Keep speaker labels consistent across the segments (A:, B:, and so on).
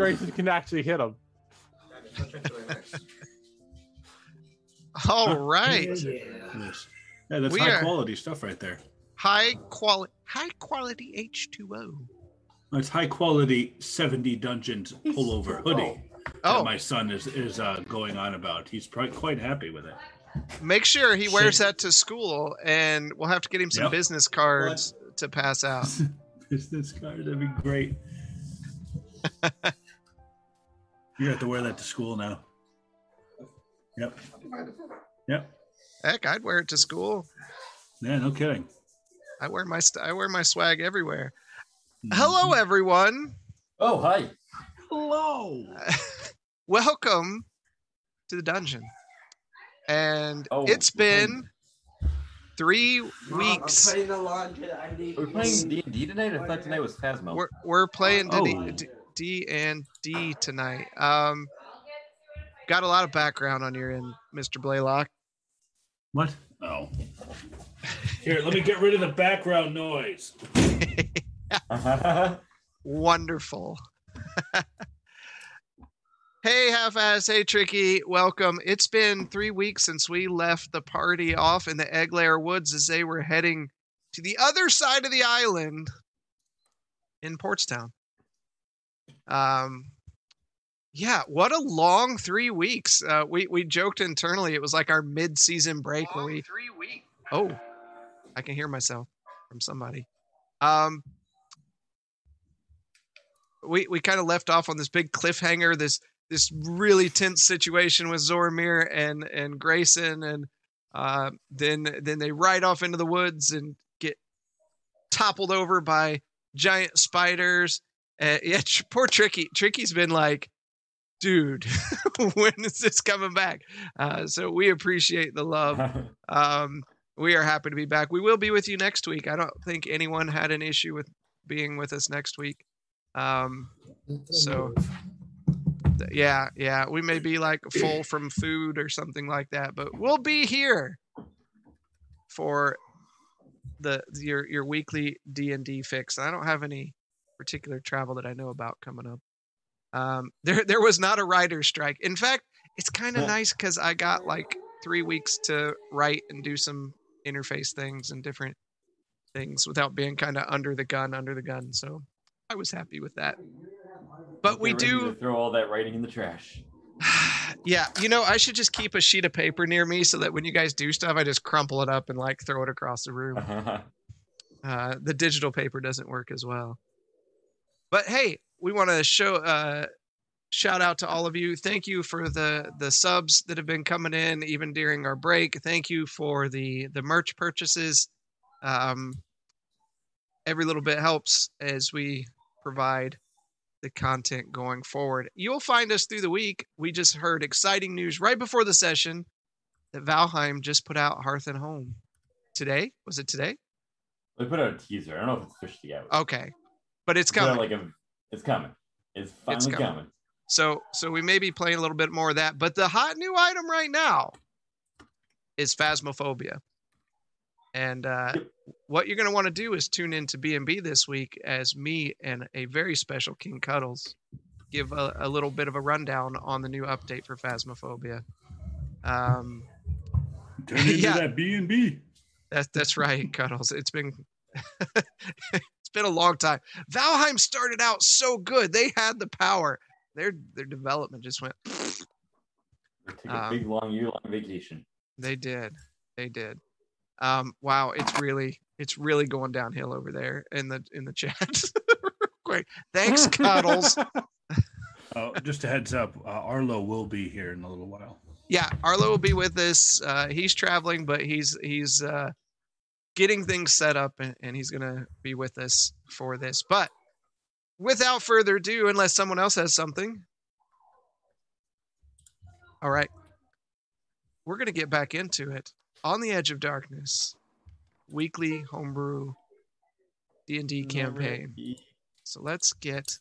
A: Grayson can actually hit him.
B: All right.
C: Yes. Yeah, that's
B: We
C: high
B: are-
C: quality stuff right there.
B: High quality high quality H2O.
C: It's high quality 70 dungeons pullover hoodie
B: Oh.
C: that my son is is uh, going on about. He's probably quite happy with it.
B: Make sure he wears
C: Shit.
B: that to school and we'll have to get him some
C: Yep.
B: business cards to pass out.
C: Business cards, that'd be great. you have to wear that to school now. Yep. Yep.
B: Heck, I'd wear it to school.
C: Yeah, no kidding.
B: I wear my st- I wear my swag everywhere.
C: Mm-hmm.
B: Hello everyone.
D: Oh, hi.
C: Hello.
B: Welcome to the dungeon. And
D: Oh,
B: it's
D: we're playing-
B: been 3 weeks.
D: Are we playing D and D tonight? I thought tonight was Phasmo.
B: We're we're playing
C: Oh.
B: D, D, D and D tonight. Um, got a lot of background on your end, Mr. Blaylock.
C: What? Oh. Here, let me get rid of the background noise.
B: Wonderful. hey, half-ass. Hey, Tricky. Welcome. It's been three weeks since we left the party off in the Egg Layer Woods as they were heading to the other side of the island in Portstown. Um, yeah, what a long three weeks. Uh, we we joked internally it was like our mid-season break where we
E: three weeks.
B: Oh, I can hear myself from somebody. Um, we we kind of left off on this big cliffhanger, this this really tense situation with Zoramir and and Grayson, and uh, then then they ride off into the woods and get toppled over by giant spiders. Uh, yeah, poor Tricky. Tricky's been like, dude, when is this coming back? Uh, so we appreciate the love. Um, we are happy to be back. We will be with you next week. I don't think anyone had an issue with being with us next week. Um, so yeah, yeah, we may be like full from food or something like that, but we'll be here for the your your weekly D and D fix. I don't have any particular travel that I know about coming up. Um, there there was not a writer's strike. In fact, it's kind of
D: Yeah.
B: nice because I got like three weeks to write and do some interface things and different things without being kind of under the gun, under the gun. So I was happy with that. But we do,
D: throw all that writing in the trash.
B: yeah. You know, I should just keep a sheet of paper near me so that when you guys do stuff, I just crumple it up and like throw it across the room. Uh, the digital paper doesn't work as well. But hey, we want to show uh, shout out to all of you. Thank you for the the subs that have been coming in even during our break. Thank you for the the merch purchases. Um, every little bit helps as we provide the content going forward. You'll find us through the week. We just heard exciting news right before the session that Valheim just put out Hearth and Home. Today? Was it today?
D: They put out a teaser. I don't know if it's officially out.
B: Okay. But it's
D: They put
B: coming.
D: Like a, it's coming. It's finally
B: It's coming.
D: coming.
B: So so we may be playing a little bit more of that. But the hot new item right now is Phasmophobia. And uh, what you're going to want to do is tune in to B&B this week as me and a very special King Cuddles give a, a little bit of a rundown on the new update for Phasmophobia. Um,
C: Turn into
B: Yeah.
C: that B and B.
B: that's that's right, Cuddles. It's been it's been a long time. Valheim started out so good; they had the power. Their their development just went.
D: They Take a
B: Um,
D: big long year long vacation.
B: They did. They did. Um, wow, it's really it's really going downhill over there in the in the chat. Great. Thanks, Cuddles.
C: Oh, just a heads up, uh, Arlo will be here in a little while.
B: yeah, Arlo will be with us. Uh, he's traveling, but he's he's uh, getting things set up, and, and he's gonna be with us for this. But without further ado, unless someone else has something, all right, we're gonna get back into it. On the Edge of Darkness, weekly homebrew D and D campaign. So let's get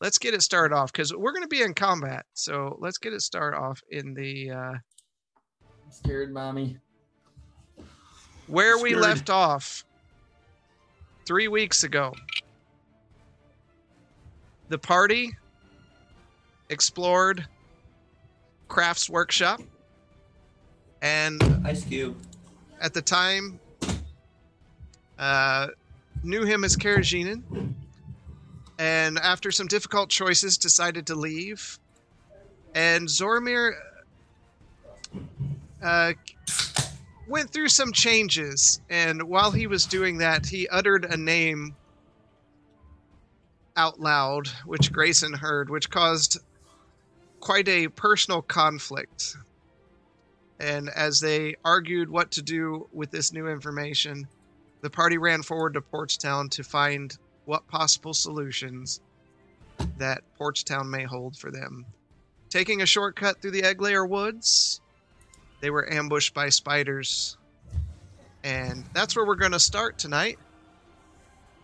B: let's get it started off because we're going to be in combat. So let's get it started off in the uh,
D: I'm scared, mommy.
B: Where we left off three weeks ago. the party explored Crafts workshop, and
D: Ice Cube.
B: at the time uh, knew him as Karajinin, and after some difficult choices, decided to leave. And Zormir uh, went through some changes, and while he was doing that, he uttered a name out loud, which Grayson heard, which caused quite a personal conflict. And as they argued what to do with this new information, the party ran forward to Portstown to find what possible solutions that Portstown may hold for them. Taking a shortcut through the Egglayer Woods, they were ambushed by spiders. And that's where we're going to start tonight.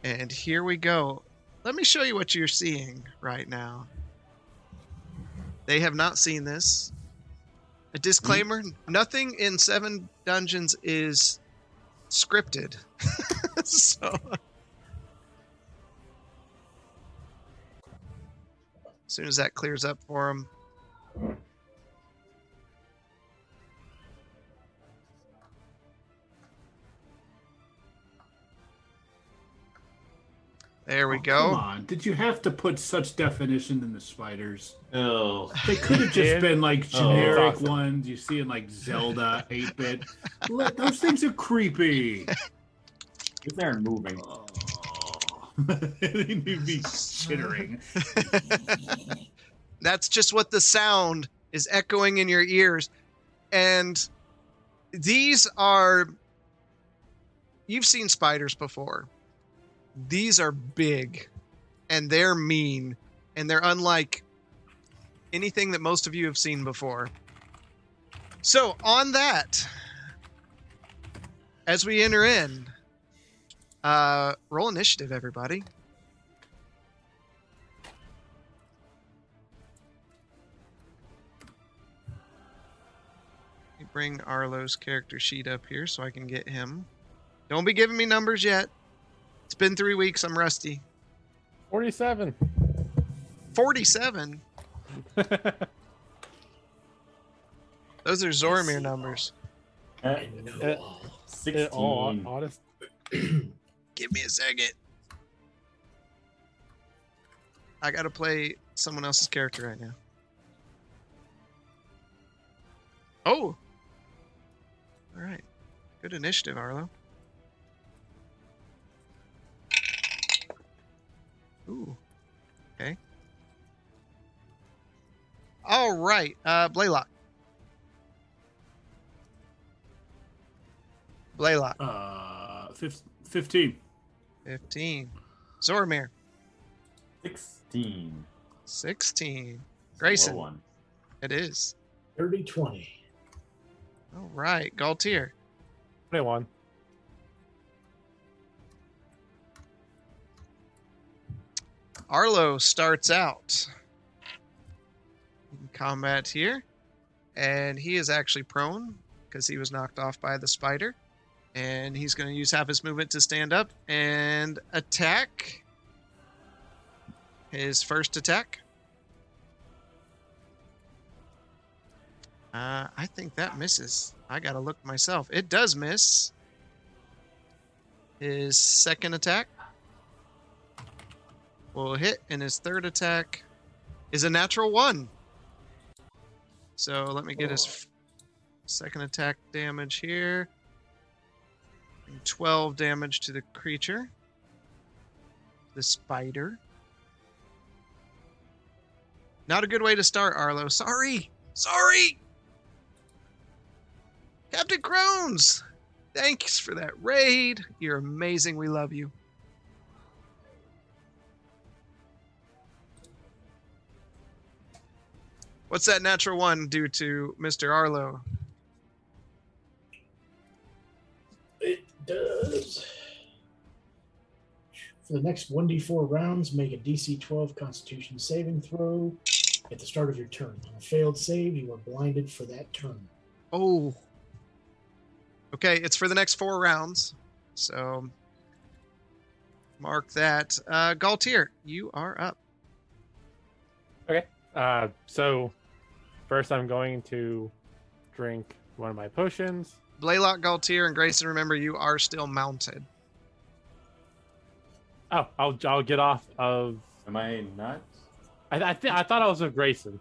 B: And here we go. Let me show you what you're seeing right now. They have not seen this. A disclaimer nothing in Seven Dungeons is scripted. so. As soon as that clears up for them. There we
C: Oh,
B: go.
C: Come on. Did you have to put such definition in the spiders?
D: Oh.
C: They could have just been like
D: Oh.
C: generic
A: Awesome.
C: ones you see in like Zelda 8 bit. Those things are creepy.
D: If they're moving.
C: Oh. they need to be chittering.
B: That's just what the sound is echoing in your ears. And these are. You've seen spiders before. These are big and they're mean and they're unlike anything that most of you have seen before. So, on that, as we enter in, uh, roll initiative, everybody. Bring Arlo's character sheet up here so I can get him. Don't be giving me numbers yet. It's been three weeks. I'm rusty.
A: 47.
B: 47. Those are Zoramir numbers.
D: Uh,
A: It-
D: Sixteen.
A: it- oh, honest.
B: Give me a second. I gotta play someone else's character right now. Oh. All right. Good initiative, Arlo. Ooh. Okay. All right. Uh, Blaylock. Blaylock.
C: Uh, fif- 15.
B: 15. Zoramir.
D: Sixteen.
B: 16. Grayson.
D: One.
B: It is.
E: 30 20.
B: All right. Galtier.
A: 21.
B: Arlo starts out in combat here, and he is actually prone because he was knocked off by the spider. And he's going to use half his movement to stand up and attack. His first attack. Uh, I think that misses. I got to look myself. It does miss. His second attack will hit, and his third attack is a natural one. So let me get his f- second attack damage here. And 12 damage to the creature. The spider. Not a good way to start, Arlo. Sorry! Sorry! Captain Crones! Thanks for that raid. You're amazing. We love you. What's that natural one do to Mr. Arlo?
E: It does. For the next 1d4 rounds, make a DC 12 Constitution saving throw at the start of your turn. On a failed save, you are blinded for that turn.
B: Oh. Okay, it's for the next four rounds. So mark that. Uh Galtier, you are up. Okay.
A: Uh, so first, I'm going to drink one of my potions.
B: Blaylock, Galtier, and Grayson, remember you are still mounted.
A: Oh, I'll I'll get off of.
D: Am I not?
A: I I, th- I thought I was with Grayson.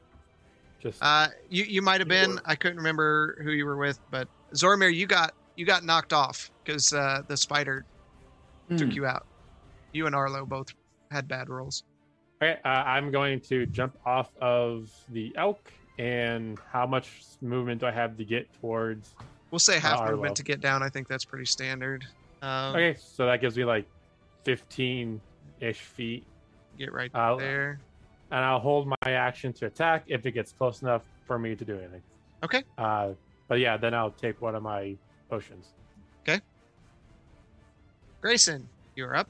A: Just
B: Uh, you you might have been. I couldn't remember who you were with, but Zormir, you got you got knocked off because uh, the spider took
D: Hmm.
B: you out. You and Arlo both had bad rolls.
A: okay. Uh, I'm going to jump off of the elk. And how much movement do I have to get towards?
B: We'll say half
A: Arlo.
B: movement to get down. I think that's pretty standard. Um,
A: Okay, so that gives me like 15 ish feet.
B: Get right
A: I'll-
B: there.
A: and I'll hold my action to attack if it gets close enough for me to do anything.
B: Okay.
A: Uh, but yeah, then I'll take one of my potions. Okay.
B: Grayson, you're up.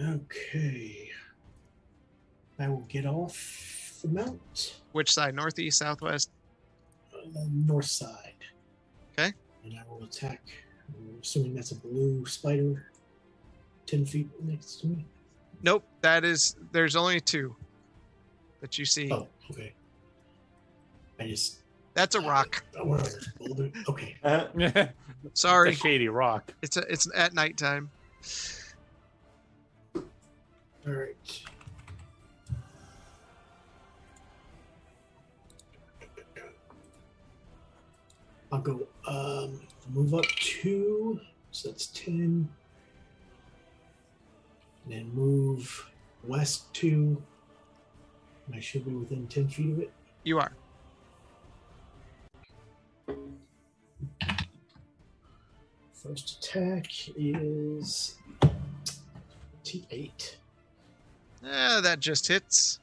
E: Okay. I will get off the mount,
B: Which side? Northeast, southwest?
E: uh, north side.
B: Okay.
E: And I will attack. I'm assuming that's a blue spider, ten feet next to me.
B: Nope. That is. There's only two that you see.
E: Oh, okay. I just.
B: That's a rock.
E: Where are those boulder? Okay.
D: Uh,
A: it's
B: Sorry.
A: a shady rock.
B: It's a, it's at nighttime.
E: All right. I'll go um move up two, so that's ten. And then move west two. And I should be within ten feet of it.
B: You are.
E: First attack is T8.
B: Eh, that just hits.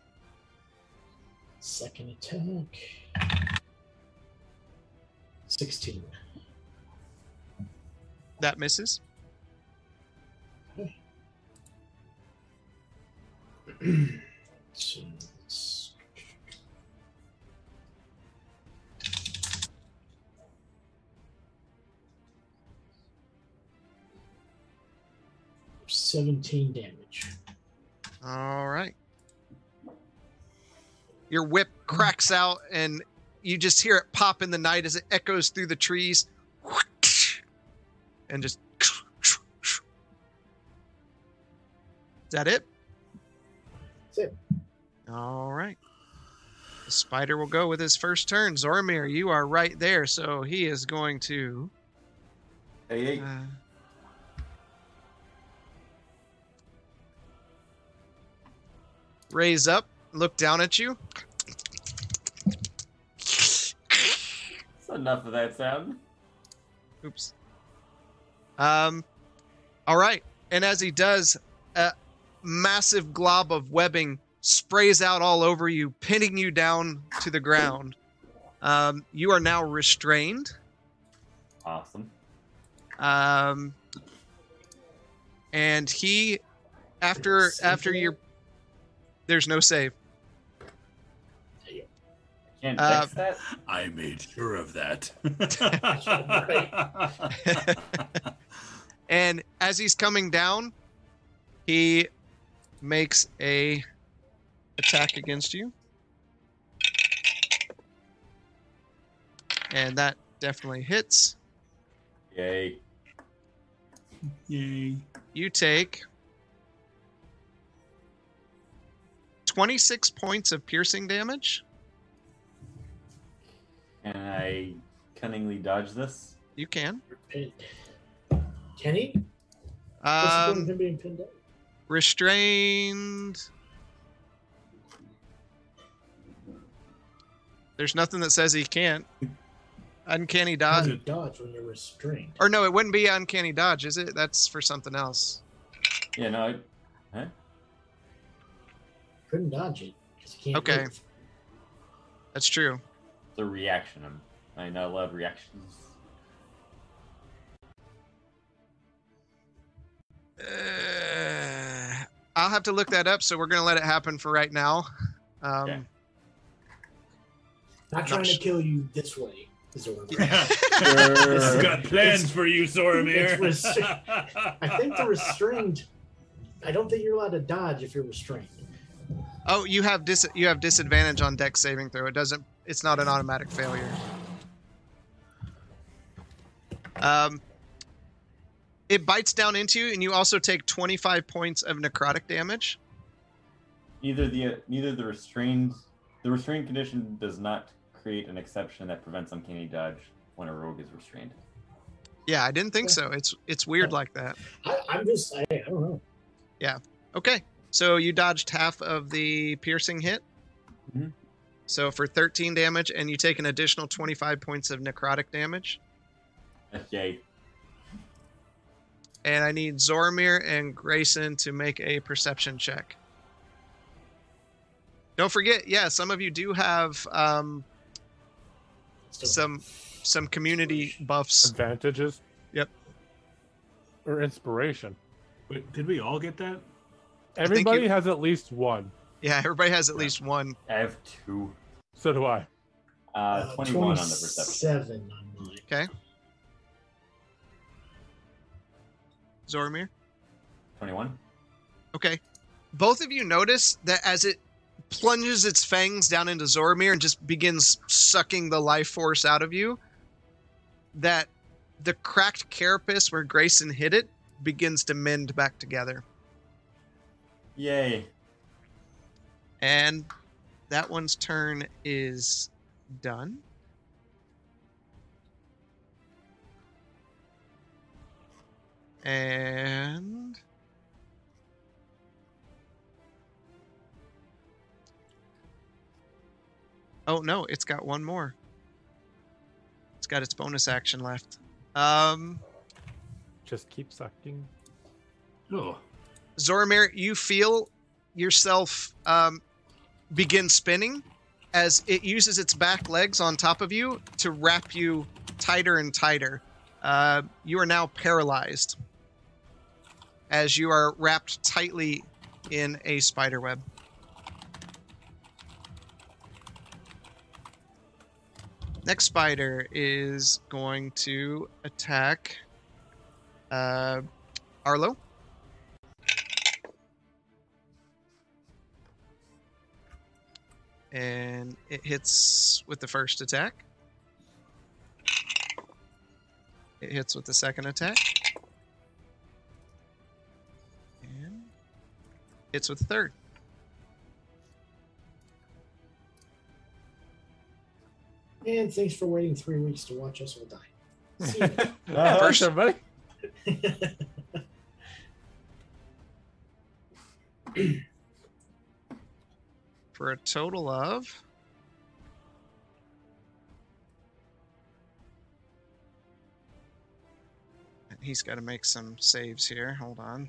E: Second attack. 16.
B: That misses.
E: So Seventeen damage.
B: All right. Your whip cracks out, and you just hear it pop in the night as it echoes through the trees, and just. Is that it?
E: That's it.
B: All right. The spider will go with his first turn. Zormir, you are right there, so he is going to.
D: hey, hey.
B: Uh, raise up, look down at you.
D: Enough of that sound.
B: Oops. Um, all right. And as he does, a massive glob of webbing sprays out all over you, pinning you down to the ground. Um, you are now restrained.
D: Awesome.
B: Um, and he, after after your, there's no save.
D: Can't
B: Uh,
D: fix that.
C: I made sure of that.
B: And as he's coming down, he makes a attack against you. And that definitely hits.
D: Yay.
C: Yay.
B: You take 26 points of piercing damage.
D: Can I cunningly dodge this?
B: You can.
E: You're pinned. Can he? What's the point of
B: Um,
E: him being pinned up?
B: restrained. There's nothing that says he can't. Uncanny dodge.
E: do dodge when you're restrained?
B: Or no, it wouldn't be uncanny dodge, is it? That's for something else.
D: Yeah, no. I,
E: Couldn't dodge it because you can't.
B: Okay.
E: move.
B: That's true.
D: It's a reaction. I'm, I'm not allowed reactions.
B: Uh, I'll have to look that up, so we're gonna let it happen for right now. Um,
D: Okay.
E: Not trying to kill you this way. Zorba.
C: He's got plans
E: It's-
C: for you, Zoramir.
E: it's restri- I think the restrained. I don't think you're allowed to dodge if you're restrained.
B: Oh, you have dis you have disadvantage on dex saving throw. It doesn't. It's not an automatic failure. Um, it bites down into you, and you also take 25 points of necrotic damage.
D: Neither the neither the restrained the restrained condition does not create an exception that prevents uncanny dodge when a rogue is restrained.
B: Yeah, I didn't think so. It's it's weird like that.
E: I, I'm just, I, I don't know. Yeah.
B: Okay, so you dodged half of the piercing hit.
D: Mhm.
B: So for 13 damage, and you take an additional 25 points of necrotic damage.
D: Yay.
B: And I need Zormir and Grayson to make a perception check. Don't forget, yeah, some of you do have um, some some community buffs.
A: Advantages.
B: Yep.
A: Or inspiration.
C: Wait, did we all get that?
A: Everybody
B: you-
A: has at least one.
B: Yeah, everybody has at least one.
D: I have two.
A: So do I.
D: Uh, 21 on the perception.
E: 27 on mine.
B: Okay. Zormir.
D: 21.
B: Okay. Both of you notice that as it plunges its fangs down into Zormir and just begins sucking the life force out of you, that the cracked carapace where Grayson hit it begins to mend back together.
D: Yay.
B: And that one's turn is done. And Oh no, it's got one more. It's got its bonus action left. Um
A: Just keep sucking.
C: Oh,
B: Zoramir, you feel yourself um, begin spinning as it uses its back legs on top of you to wrap you tighter and tighter. Uh, you are now paralyzed as you are wrapped tightly in a spider web. Next spider is going to attack uh, Arlo. And it hits with the first attack. It hits with the second attack. And hits with the third.
E: And thanks for waiting three weeks to watch us all die. See ya.
D: Uh,
A: First, everybody.
B: For a total of. He's got to make some saves here. Hold on.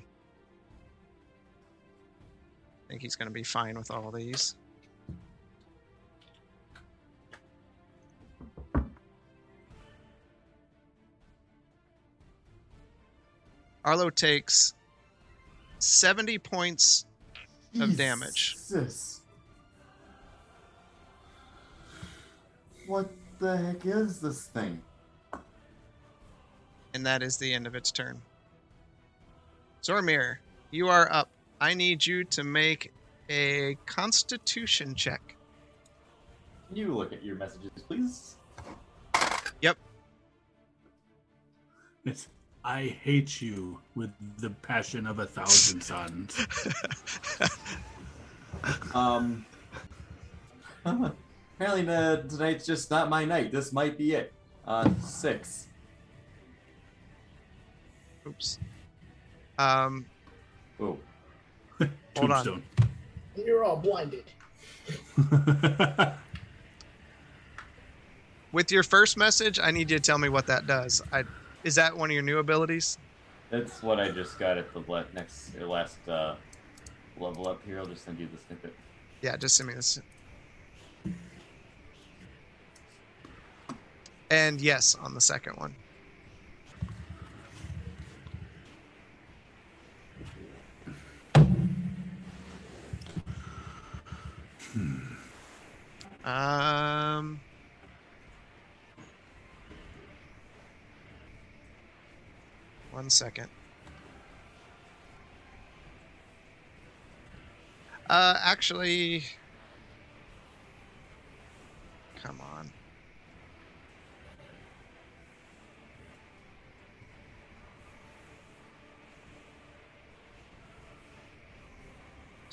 B: I think he's going to be fine with all these. Arlo takes 70 points of damage.
D: What the heck is this thing?
B: and that is the end of its turn. Zormir, you are up. I need you to make a constitution check.
D: Can you look at your messages, please?
C: it's I hate you with the passion of a thousand suns.
D: Um. apparently, uh, tonight's just not my night. This might be it. Uh, six.
B: Oops. Um,
D: Oh,
B: Hold on.
E: You're all blinded.
B: with your first message, I need you to tell me what that does. I, is that one of your new abilities?
D: that's what I just got at the next or last uh, level up here. I'll just send you the snippet.
B: Yeah, just send me this. And yes, on the second one. Um. One second. Uh, actually, come on.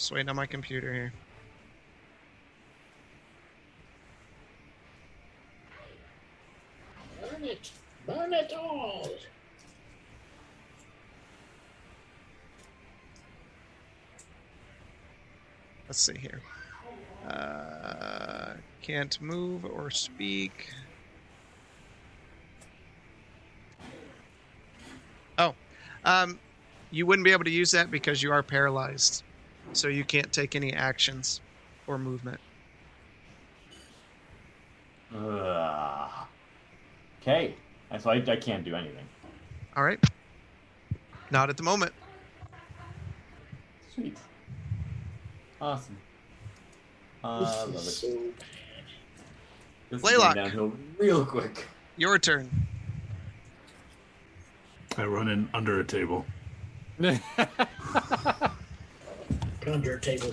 B: Just waiting on my computer here.
E: Burn it! Burn it all!
B: Let's see here. Uh, can't move or speak. Oh, um, you wouldn't be able to use that because you are paralyzed, so you can't take any actions or movement.
D: Ugh. Okay. So I, I can't do anything.
B: All right. Not at the moment.
D: Sweet. Awesome. Uh,
E: This
D: love it.
E: so
D: This
B: Laylock.
D: downhill real quick.
B: Your turn.
C: I run in under a table.
E: conjure a table.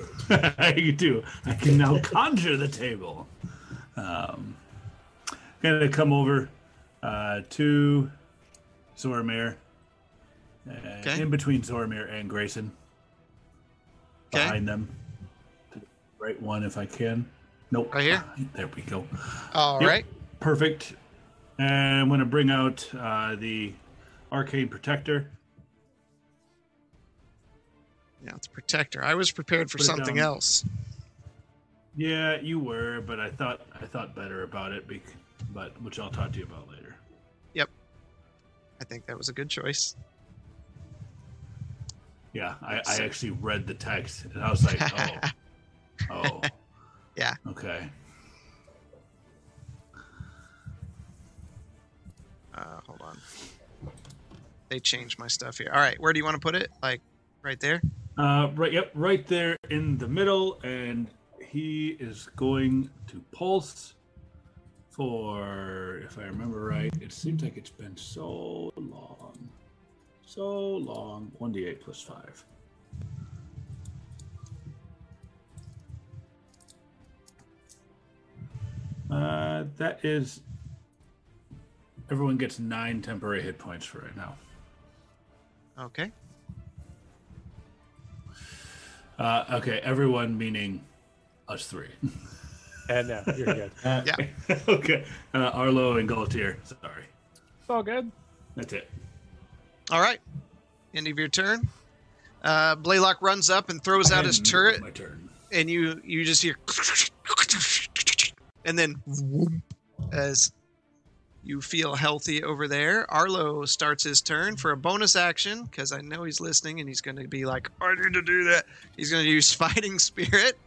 E: to.
C: I do. I can now conjure the table. Um, gonna come over uh, to Zoramir. Uh,
B: Okay.
C: In between Zoramir and Grayson.
B: Okay.
C: Behind them. Right one if I can. Nope.
B: Right here?
C: There we go.
B: All right.
C: Yep. Perfect. And I'm going to bring out uh, the Arcane Protector.
B: Yeah, it's a protector. I was prepared for
C: Put it
B: something
C: down.
B: else.
C: Yeah, you were, but I thought I thought better about it, bec- but which I'll talk to you about later.
B: Yep, I think that was a good choice.
C: Yeah, I, I actually read the text and I was like, oh, oh,
B: Yeah.
C: okay.
B: Uh, hold on. They changed my stuff here. All right, where do you want to put it? Like right there?
C: Uh, right, yep, right there in the middle, and he is going to pulse for, if I remember right, it seems like it's been so long, so long. One d eight plus five. Uh, that is. Everyone gets nine temporary hit points for right now.
B: Okay.
C: Uh, okay, everyone meaning us three.
A: and no, you're good.
D: Uh,
B: Yeah.
C: okay, uh, Arlo and Galtier. Sorry,
A: It's all good.
C: that's it.
B: All right. End of your turn. Uh, Blaylock runs up and throws out his turret,
C: My turn.
B: and you you just hear, and then whoop, as you feel healthy over there. Arlo starts his turn for a bonus action because I know he's listening, and he's going to be like, "I need to do that." He's going to use Fighting Spirit.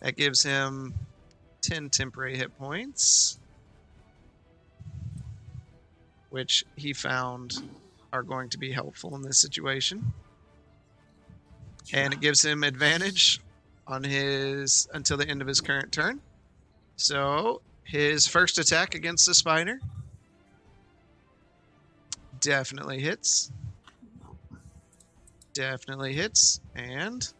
B: That gives him ten temporary hit points, which he found are going to be helpful in this situation and it gives him advantage on his until the end of his current turn. So his first attack against the spider definitely hits. Definitely hits, and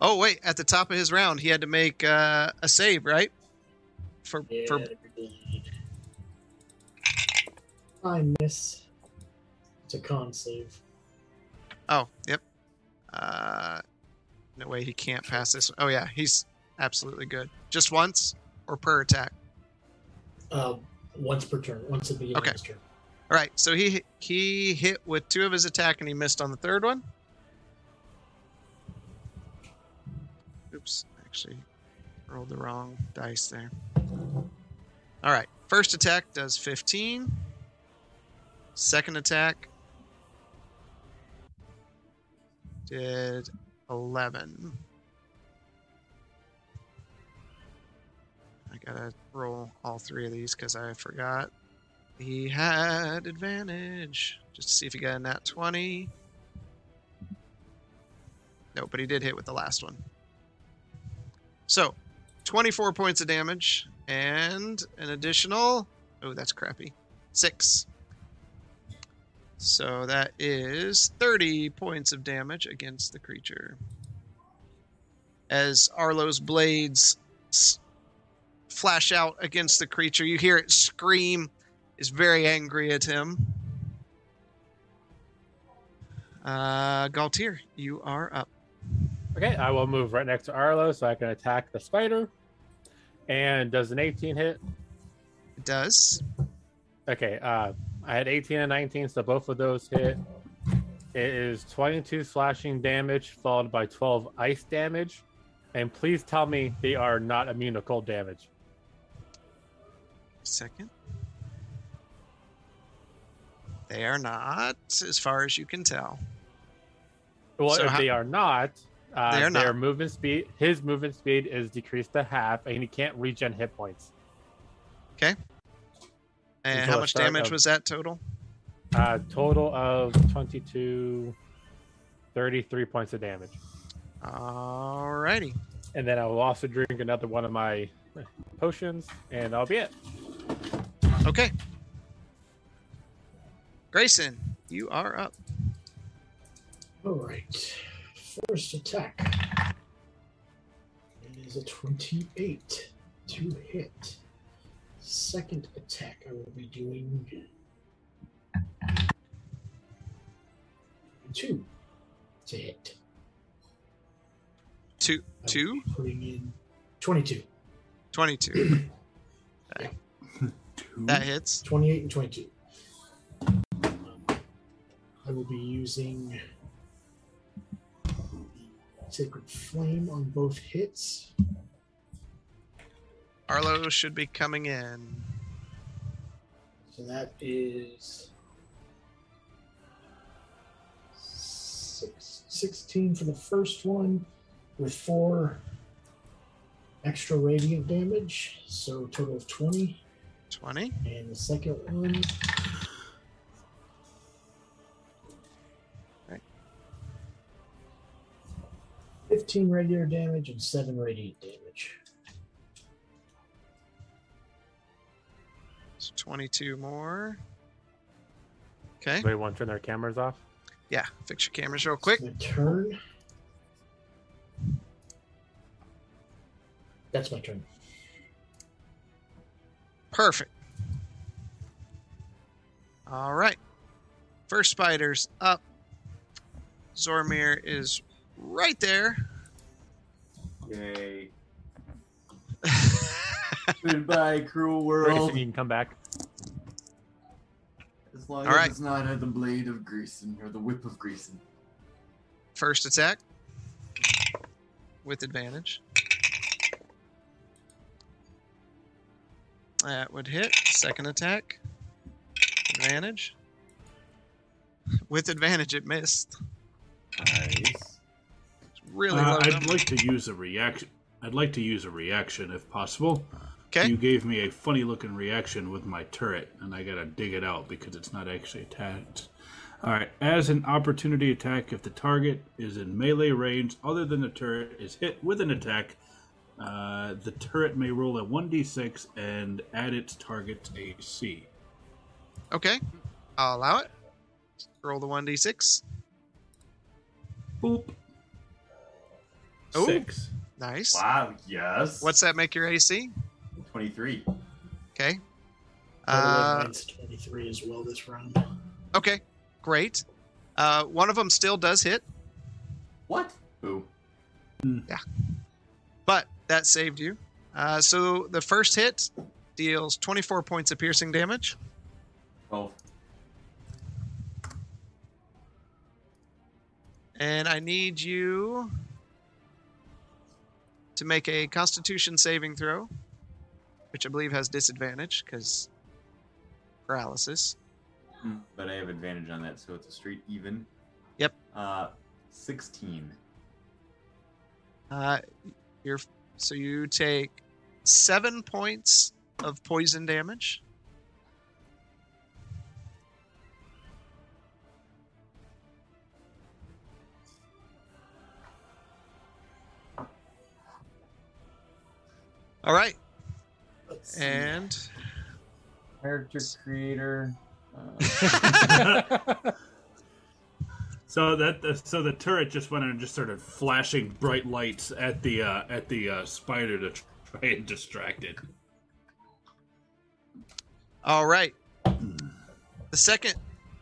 B: oh wait, at the top of his round, he had to make uh, a save, right? For
E: Yeah,
B: for.
E: I miss. It's a con save.
B: oh yep. Uh, no way he can't pass this. Oh yeah, he's absolutely good. Just once or per attack.
E: Uh, once per turn. Once at the beginning
B: Okay.
E: of his turn.
B: All right, so he he hit with two of his attack and he missed on the third one. Oops, actually rolled the wrong dice there. All right, first attack does 15. Second attack did 11. Gotta roll all three of these because I forgot. He had advantage. Just to see if he got a nat 20. No, but he did hit with the last one. So, 24 points of damage and an additional. Oh, that's crappy. Six. So that is 30 points of damage against the creature. As Arlo's blades flash out against the creature, you hear it scream, is very angry at him. Uh, Galtier, you are up.
A: Okay, I will move right next to Arlo so I can attack the spider. And does an 18 hit?
B: It does.
A: Okay, uh, I had 18 and 19, so both of those hit. It is 22 slashing damage, followed by 12 ice damage. And please tell me they are not immune to cold damage.
B: Second. They are not, as far as you can tell.
A: Well,
B: So
A: if
B: how-
A: they are not, uh,
B: They are
A: their
B: not.
A: movement speed, his movement speed is decreased to half, and he can't regen hit points. Okay.
B: And
A: Until
B: how much damage
A: of-
B: was that total?
A: Uh, total of 22, 33 points of damage.
B: Alrighty.
A: And then I will also drink another one of my potions, and that'll be it.
B: Okay. Grayson, you are up.
E: All right. First attack. It is a 28 to hit. Second attack, I will be doing two to hit.
B: Two, two,
E: Putting in 22.
B: 22.
C: Two.
B: That hits.
E: 28 and 22. Um, I will be using Sacred Flame on both hits.
B: Arlo should be coming in.
E: So that is six, 16 for the first one with four extra radiant damage. So total of 20.
B: 20.
E: And the second one.
B: Right.
E: 15 regular damage and 7 radiant damage.
B: So 22 more. Okay.
A: Anybody want to turn their cameras off?
B: Yeah. Fix your cameras real quick.
E: My turn. That's my turn.
B: Perfect. All right. First spider's up. Zormir is right there.
D: Yay. Goodbye, cruel
A: Grayson,
D: world.
A: you can come back.
D: As long
B: All
D: as
B: right.
D: it's not at the blade of Greason or the whip of Greason.
B: First attack with advantage. That would hit. Second attack. Advantage. With advantage, it missed.
D: Nice.
B: It's really
C: Uh,
B: low.
C: I'd
B: number.
C: like to use a reaction. I'd like to use a reaction if possible.
B: Okay.
C: You gave me a funny looking reaction with my turret, and I gotta dig it out because it's not actually attached. All right. As an opportunity attack, if the target is in melee range other than the turret is hit with an attack, uh, the turret may roll a 1d6 and add its target's AC.
B: Okay. I'll allow it. Roll the 1d6.
C: Boop.
B: Ooh.
C: Six.
B: Nice.
D: Wow, yes.
B: What's that make your AC?
D: 23?
B: Okay.
E: Total
B: Uh,
E: advance 23 as well this round.
B: okay. Great. Uh, one of them still does hit,
D: What? Who?
B: but that saved you. Uh, so the first hit deals 24 points of piercing damage.
D: Oh,
B: And I need you to make a constitution saving throw, which I believe has disadvantage because paralysis.
D: hmm, but I have advantage on that, so it's a straight even.
B: Yep.
D: Uh, 16.
B: Uh, you're so you take seven points of poison damage. All right,
D: Let's see.
B: and
D: Character creator. Uh,
C: So that so the turret just went and just started flashing bright lights at the uh, at the uh, spider to try and distract it.
B: All right. The second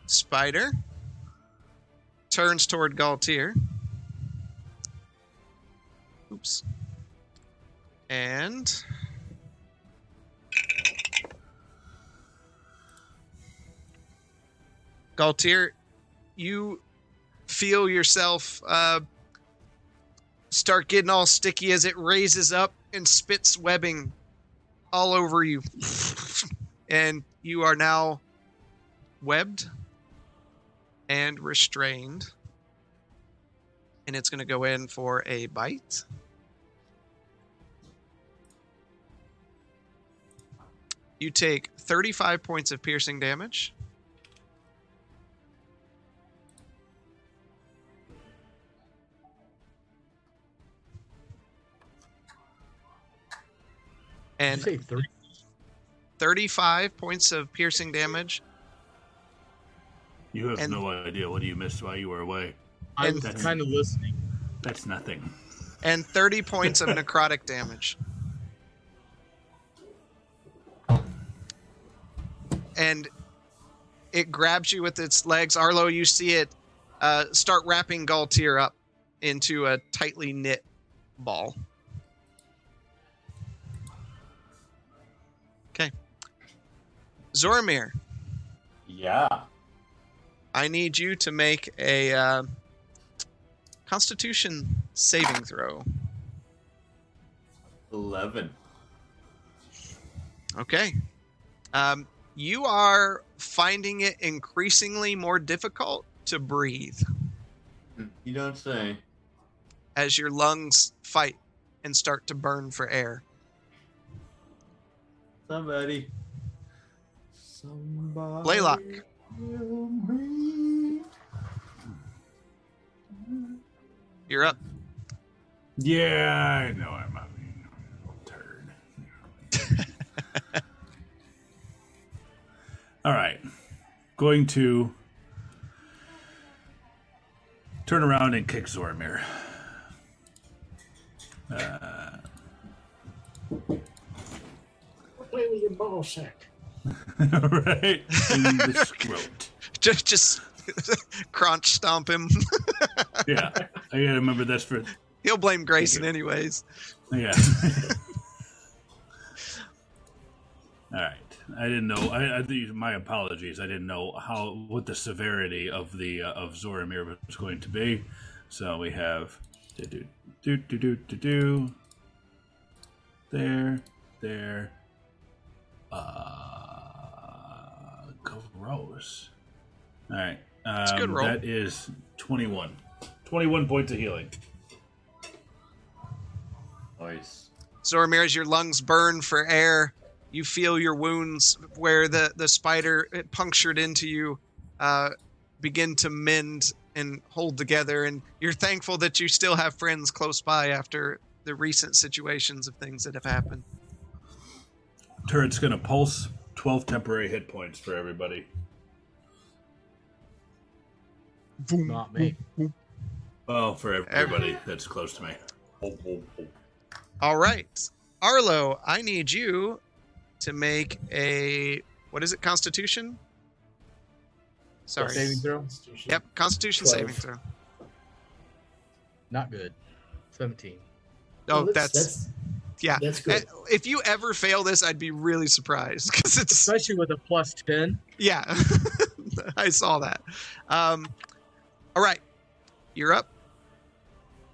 B: spider turns toward Galtier. Oops. And Galtier, you feel yourself uh, start getting all sticky as it raises up and spits webbing all over you. and you are now webbed and restrained. And it's going to go in for a bite. You take 35 points of piercing damage. And
F: say three.
B: 35 points of piercing damage.
C: You have
B: And-
C: no idea what you missed while you were away.
F: I
B: And-
F: was kind of listening.
C: That's nothing.
B: and 30 points of necrotic damage. And it grabs you with its legs. Arlo, you see it uh, start wrapping Galtier up into a tightly knit ball. Zoramir,
D: yeah.
B: I need you to make a uh, Constitution saving throw.
D: 11.
B: Okay. Um, you are finding it increasingly more difficult to breathe
D: You don't say.
B: as your lungs fight and start to burn for air.
D: Somebody. Somebody.
B: Blaylock. You're up.
C: Yeah, I know I'm a turd. All right, going to turn around and kick Zoramir.
E: Uh, Play with your ball sack.
C: right in the scrot.
B: Just, just crunch stomp him.
C: Yeah, I gotta remember that's for
B: He'll blame Grayson anyways.
C: Yeah. All right. I didn't know. I, I think my apologies. I didn't know how what the severity of the uh, of Zoramir was going to be. So we have do do do do do do do. There, there. Uh, gross. All right. Um,
B: a good roll.
C: That is twenty-one. Twenty-one points of healing.
D: Nice.
B: Zoramir, as your lungs burn for air, you feel your wounds where the, the spider it punctured into you uh, begin to mend and hold together. And you're thankful that you still have friends close by after the recent situations of things that have happened.
C: Turret's gonna pulse. Twelve temporary hit points for everybody.
F: Not me.
C: Oh, for everybody that's close to me. Oh, oh, oh.
B: All right. Arlo, I need you to make a what is it? Constitution? Sorry.
F: Saving throw?
E: Constitution.
B: Yep, Constitution
E: Twelve.
B: saving throw.
F: Not good. 17.
B: Oh,
E: Well,
B: that's, yeah.
E: That's good.
B: Uh, If you ever fail this, I'd be really surprised because it's
F: Especially with a plus 10.
B: yeah. I saw that. Um, all right, you're up.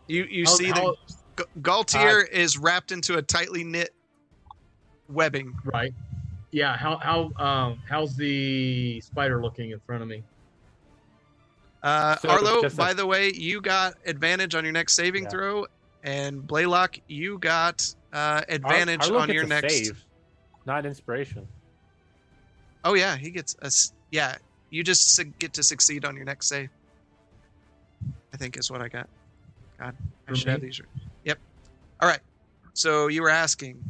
B: You you
F: How-
B: see
F: how-
B: the G- Galtier is wrapped into a tightly knit webbing.
F: right. Yeah, how how um how's the spider looking in front of me?
B: Uh,
A: So,
B: Arlo,
A: just a-
B: by the way, you got advantage on your next saving
A: Yeah.
B: throw, and Blaylock, you got uh, advantage
A: Arlo
B: on
A: gets
B: your
A: a
B: next.
A: save, not inspiration.
B: Oh yeah, he gets a s- yeah. You just su- get to succeed on your next save. I think is what I got. God, I
F: For
B: should have these. Yep. All right. So you were asking.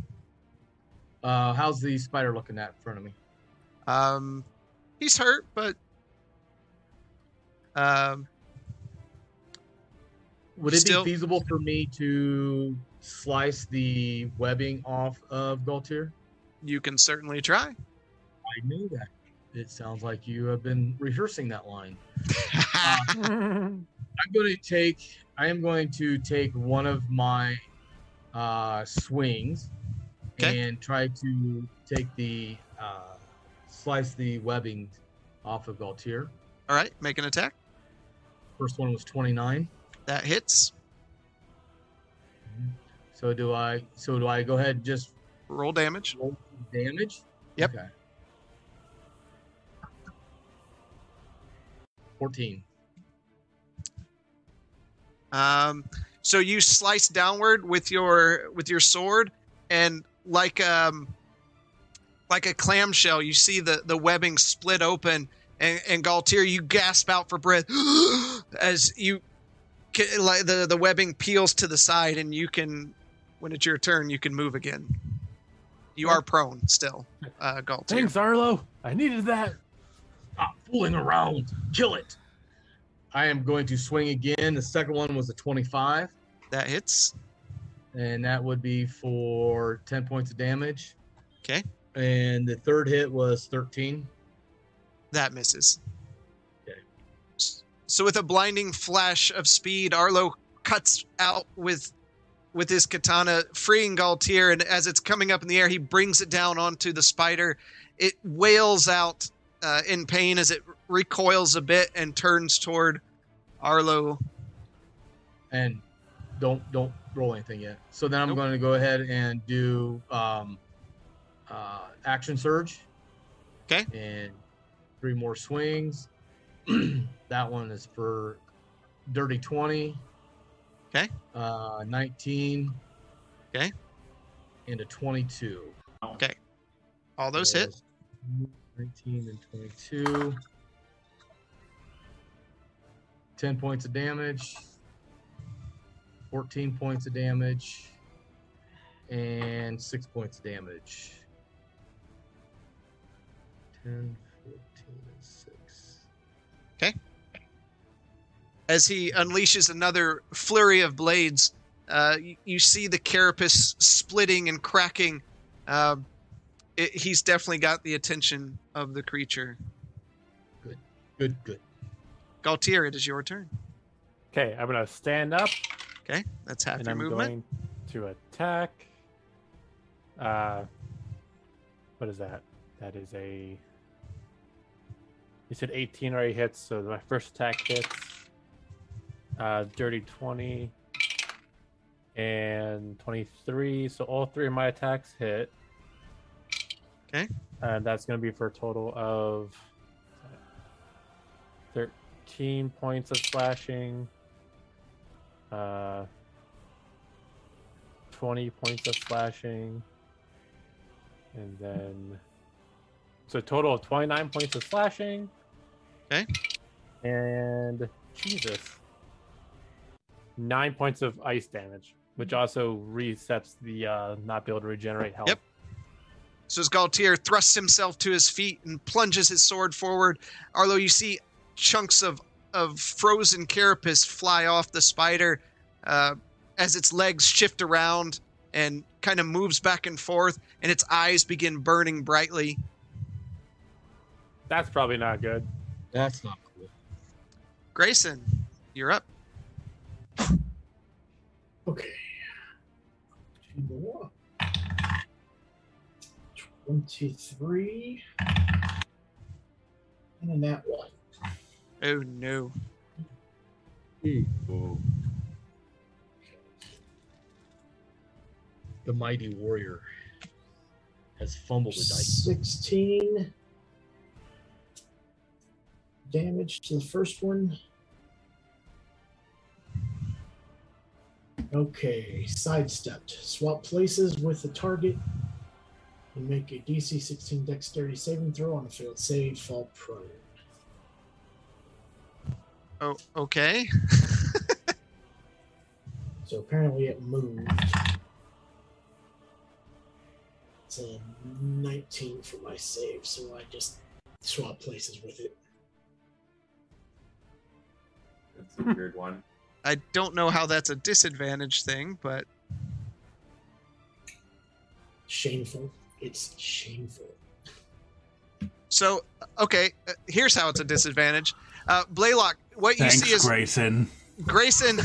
F: Uh how's the spider looking at in front of me?
B: Um, he's hurt, but um,
F: Would it
B: Still-
F: be feasible for me to slice the webbing off of Galtier?
B: you can certainly try.
F: I knew that. It sounds like you have been rehearsing that line. I'm going to take. I am going to take one of my uh, swings
B: Okay.
F: and try to take the uh, slice the webbing off of Galtier.
B: All right, make an attack.
F: First one was 29.
B: That hits.
F: So do I? So do I go ahead and just
B: Roll damage.
F: roll damage?
B: Yep.
F: Okay. 14.
B: Um, so you slice downward with your with your sword, and like um, like a clamshell, you see the the webbing split open, and and Galtier, you gasp out for breath as you like the the webbing peels to the side, and you can, when it's your turn, you can move again. You are prone still, uh, Galtier.
A: Thanks, Arlo. I needed that.
F: Stop fooling around. Kill it. I am going to swing again. The second one was a 25,
B: That hits.
F: and that would be for 10 points of damage.
B: Okay.
F: And the third hit was 13.
B: That misses.
F: Okay.
B: So with a blinding flash of speed, Arlo cuts out with with his katana, freeing Galtier, and as it's coming up in the air, he brings it down onto the spider. It wails out uh, in pain as it recoils a bit and turns toward Arlo.
F: And don't don't roll anything yet. So then I'm
B: Nope.
F: going to go ahead and do um, uh, action surge.
B: Okay.
F: And three more swings. that one is for dirty 20.
B: Okay.
F: Uh, 19.
B: Okay.
F: And a 22.
B: All those hit.
F: 19 and 22. 10 points of damage. 14 points of damage. And 6 points of damage. 10, 14, and 6.
B: As he unleashes another flurry of blades, uh, you, you see the carapace splitting and cracking. Uh, it, he's definitely got the attention of the creature.
F: Good, good. Good.
B: Galtier, it is your turn.
A: Okay, I'm gonna stand up
B: Okay, that's half
A: and
B: your
A: I'm
B: movement.
A: going to attack. Uh, what is that? That is a. You said 18 already hits, so my first attack hits. Uh, dirty 20 and 23, so all three of my attacks hit.
B: Okay.
A: And that's going to be for a total of 13 points of slashing. Uh, 20 points of slashing. And then. So, a total of 29 points of slashing.
B: Okay.
A: And. Jesus. Nine points of ice damage, which also resets the uh, not be able to regenerate health.
B: Yep. So as Galtier thrusts himself to his feet and plunges his sword forward, Arlo, you see chunks of of frozen carapace fly off the spider uh, as its legs shift around and kind of moves back and forth, and its eyes begin burning brightly.
A: That's probably not good.
F: That's not cool.
B: Grayson, you're up.
E: Okay. Two more. 23. And then that one.
B: Oh no.
F: The mighty warrior has fumbled the dice.
E: 16 damage to the first one. Okay, sidestepped. Swap places with the target and make a DC 16 dexterity saving throw on a failed save, fall prone.
B: Oh, okay.
E: So apparently it moved. It's a 19 for my save, so I just swap places with it.
D: That's a weird one.
B: I don't know how that's a disadvantage thing, but
E: Shameful. It's shameful.
B: so okay. uh, Here's how it's a disadvantage. Uh, Blaylock, what you
C: Thanks,
B: see is
C: Grayson.
B: Grayson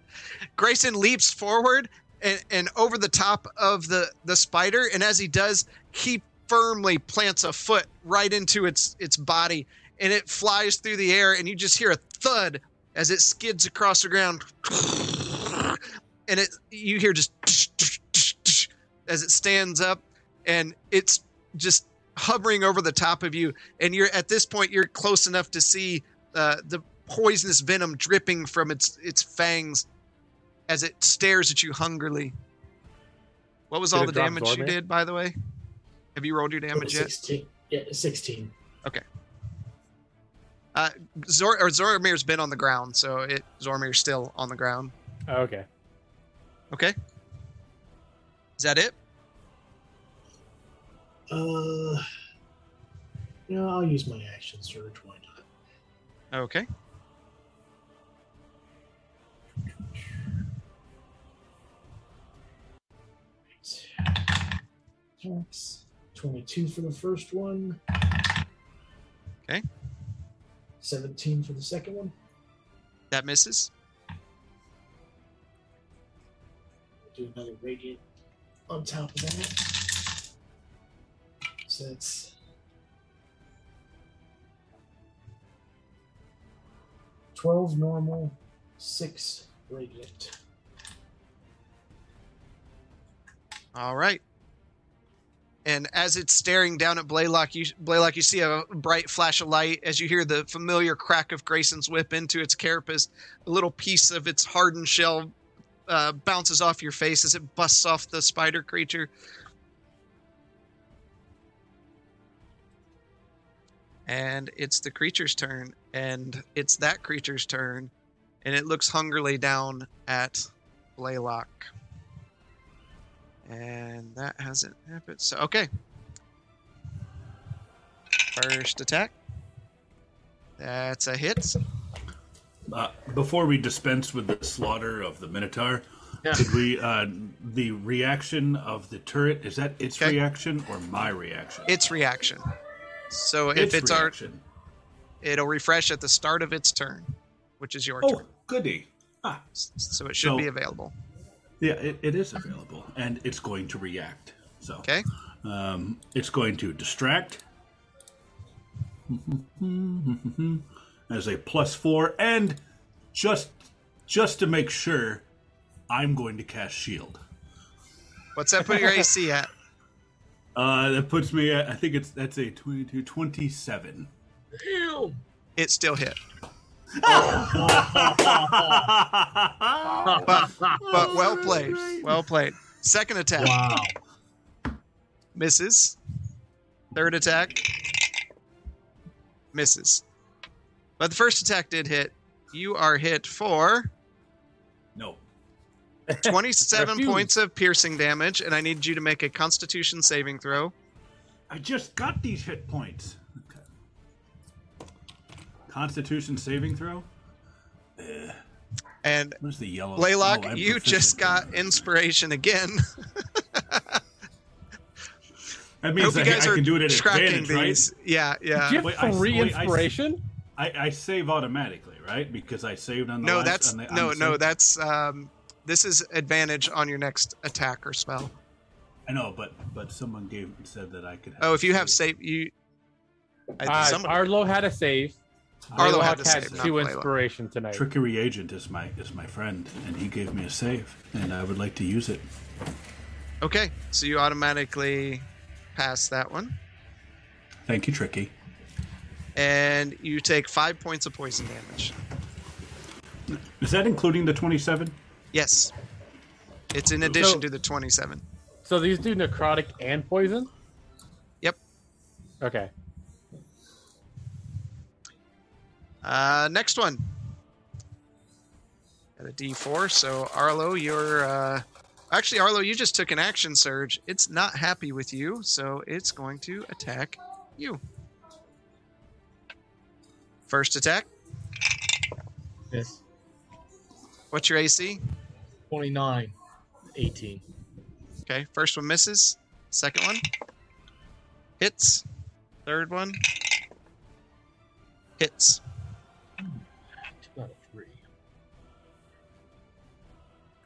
B: Grayson leaps forward and, and over the top of the the spider and as he does he firmly plants a foot right into its its body and it flies through the air and you just hear a thud as it skids across the ground and it you hear just as it stands up and it's just hovering over the top of you and you're at this point you're close enough to see uh, the poisonous venom dripping from its its fangs as it stares at you hungrily. What was
A: Did
B: all the damage you did, by the way? Have you rolled your damage yet?
E: 16. Yeah, 16.
B: Uh, Zor or Zoramir's been on the ground, so it Zoramir's still on the ground.
A: Okay.
B: Okay. Is that it?
E: Uh, yeah, I'll use my action surge. Why not?
B: Okay.
E: Attacks. 22 for the first one.
B: Okay.
E: 17 for the second one.
B: That misses.
E: Do another radiant on top of that. So that's twelve normal, six radiant.
B: All right. And as it's staring down at Blaylock, you Blaylock, you see a bright flash of light as you hear the familiar crack of Grayson's whip into its carapace. A little piece of its hardened shell uh, bounces off your face as it busts off the spider creature. And it's the creature's turn, and it's that creature's turn, and it looks hungrily down at Blaylock. And that hasn't happened. So, okay. First attack. That's a hit.
C: Uh, before we dispense with the slaughter of the Minotaur,
F: Yeah.
C: did we uh, the reaction of the turret? Is that its
B: Okay.
C: reaction or my reaction?
B: Its reaction. So if it's our, it'll refresh at the start of its turn, which is your
C: Oh,
B: turn.
C: Oh, goody. Ah,
B: So it should
C: So-
B: be available.
C: Yeah, it, it is available, and it's going to react. So,
B: Okay.
C: um, it's going to distract as a plus four, and just just to make sure, I'm going to cast shield.
B: What's that put your AC at?
C: Uh, that puts me at I think it's that's a 22, 27.
F: Ew.
B: It still hit.
C: But
B: But well played. Well played. Second attack.
F: wow.
B: Misses. Third attack. Misses. But the first attack did hit. You are hit for
C: no.
B: 27 points of piercing damage, and I need you to make a constitution saving throw.
C: I just got these hit points. Okay. Constitution saving throw.
B: And
C: Where's the yellow?
B: Laylock,
C: Oh,
B: you just got
C: in-
B: inspiration again.
C: That
B: I
C: means
B: hope
C: I,
B: you guys
C: I
B: are
C: can do it at
B: tracking
C: advantage, right?
B: Yeah, yeah.
A: Do you
C: Wait,
A: have
C: I-
A: three
C: wait, I-
A: inspiration?
C: I, I save automatically, right? Because I saved on the
B: No,
C: last,
B: that's
C: on the, on
B: no,
C: the
B: no.
C: save.
B: That's um. This is advantage on your next attack or spell.
C: I know, but but someone gave said that I could. Have
B: Oh, if you have
C: save.
B: save, you. I,
A: Uh,
B: someone,
A: Arlo had a save.
B: Arlo had
A: Blaylock
B: to save,
A: two
B: Blaylock.
A: inspiration tonight.
C: Trickery agent is my is my friend, and he gave me a save, and I would like to use it.
B: Okay, so you automatically pass that one,
C: Thank you, Tricky.
B: and you take five points of poison damage.
C: Is that including the twenty-seven?
B: Yes, it's in addition
A: So-
B: to the twenty-seven.
A: So these do necrotic and poison?
B: Yep.
A: Okay.
B: Uh, next one. Got a D4. So Arlo, you're uh, actually Arlo. You just took an action surge. It's not happy with you, so it's going to attack you. First attack.
F: Miss.
B: What's your AC?
F: 29. 18.
B: Okay, first one misses. Second one hits. Third one hits.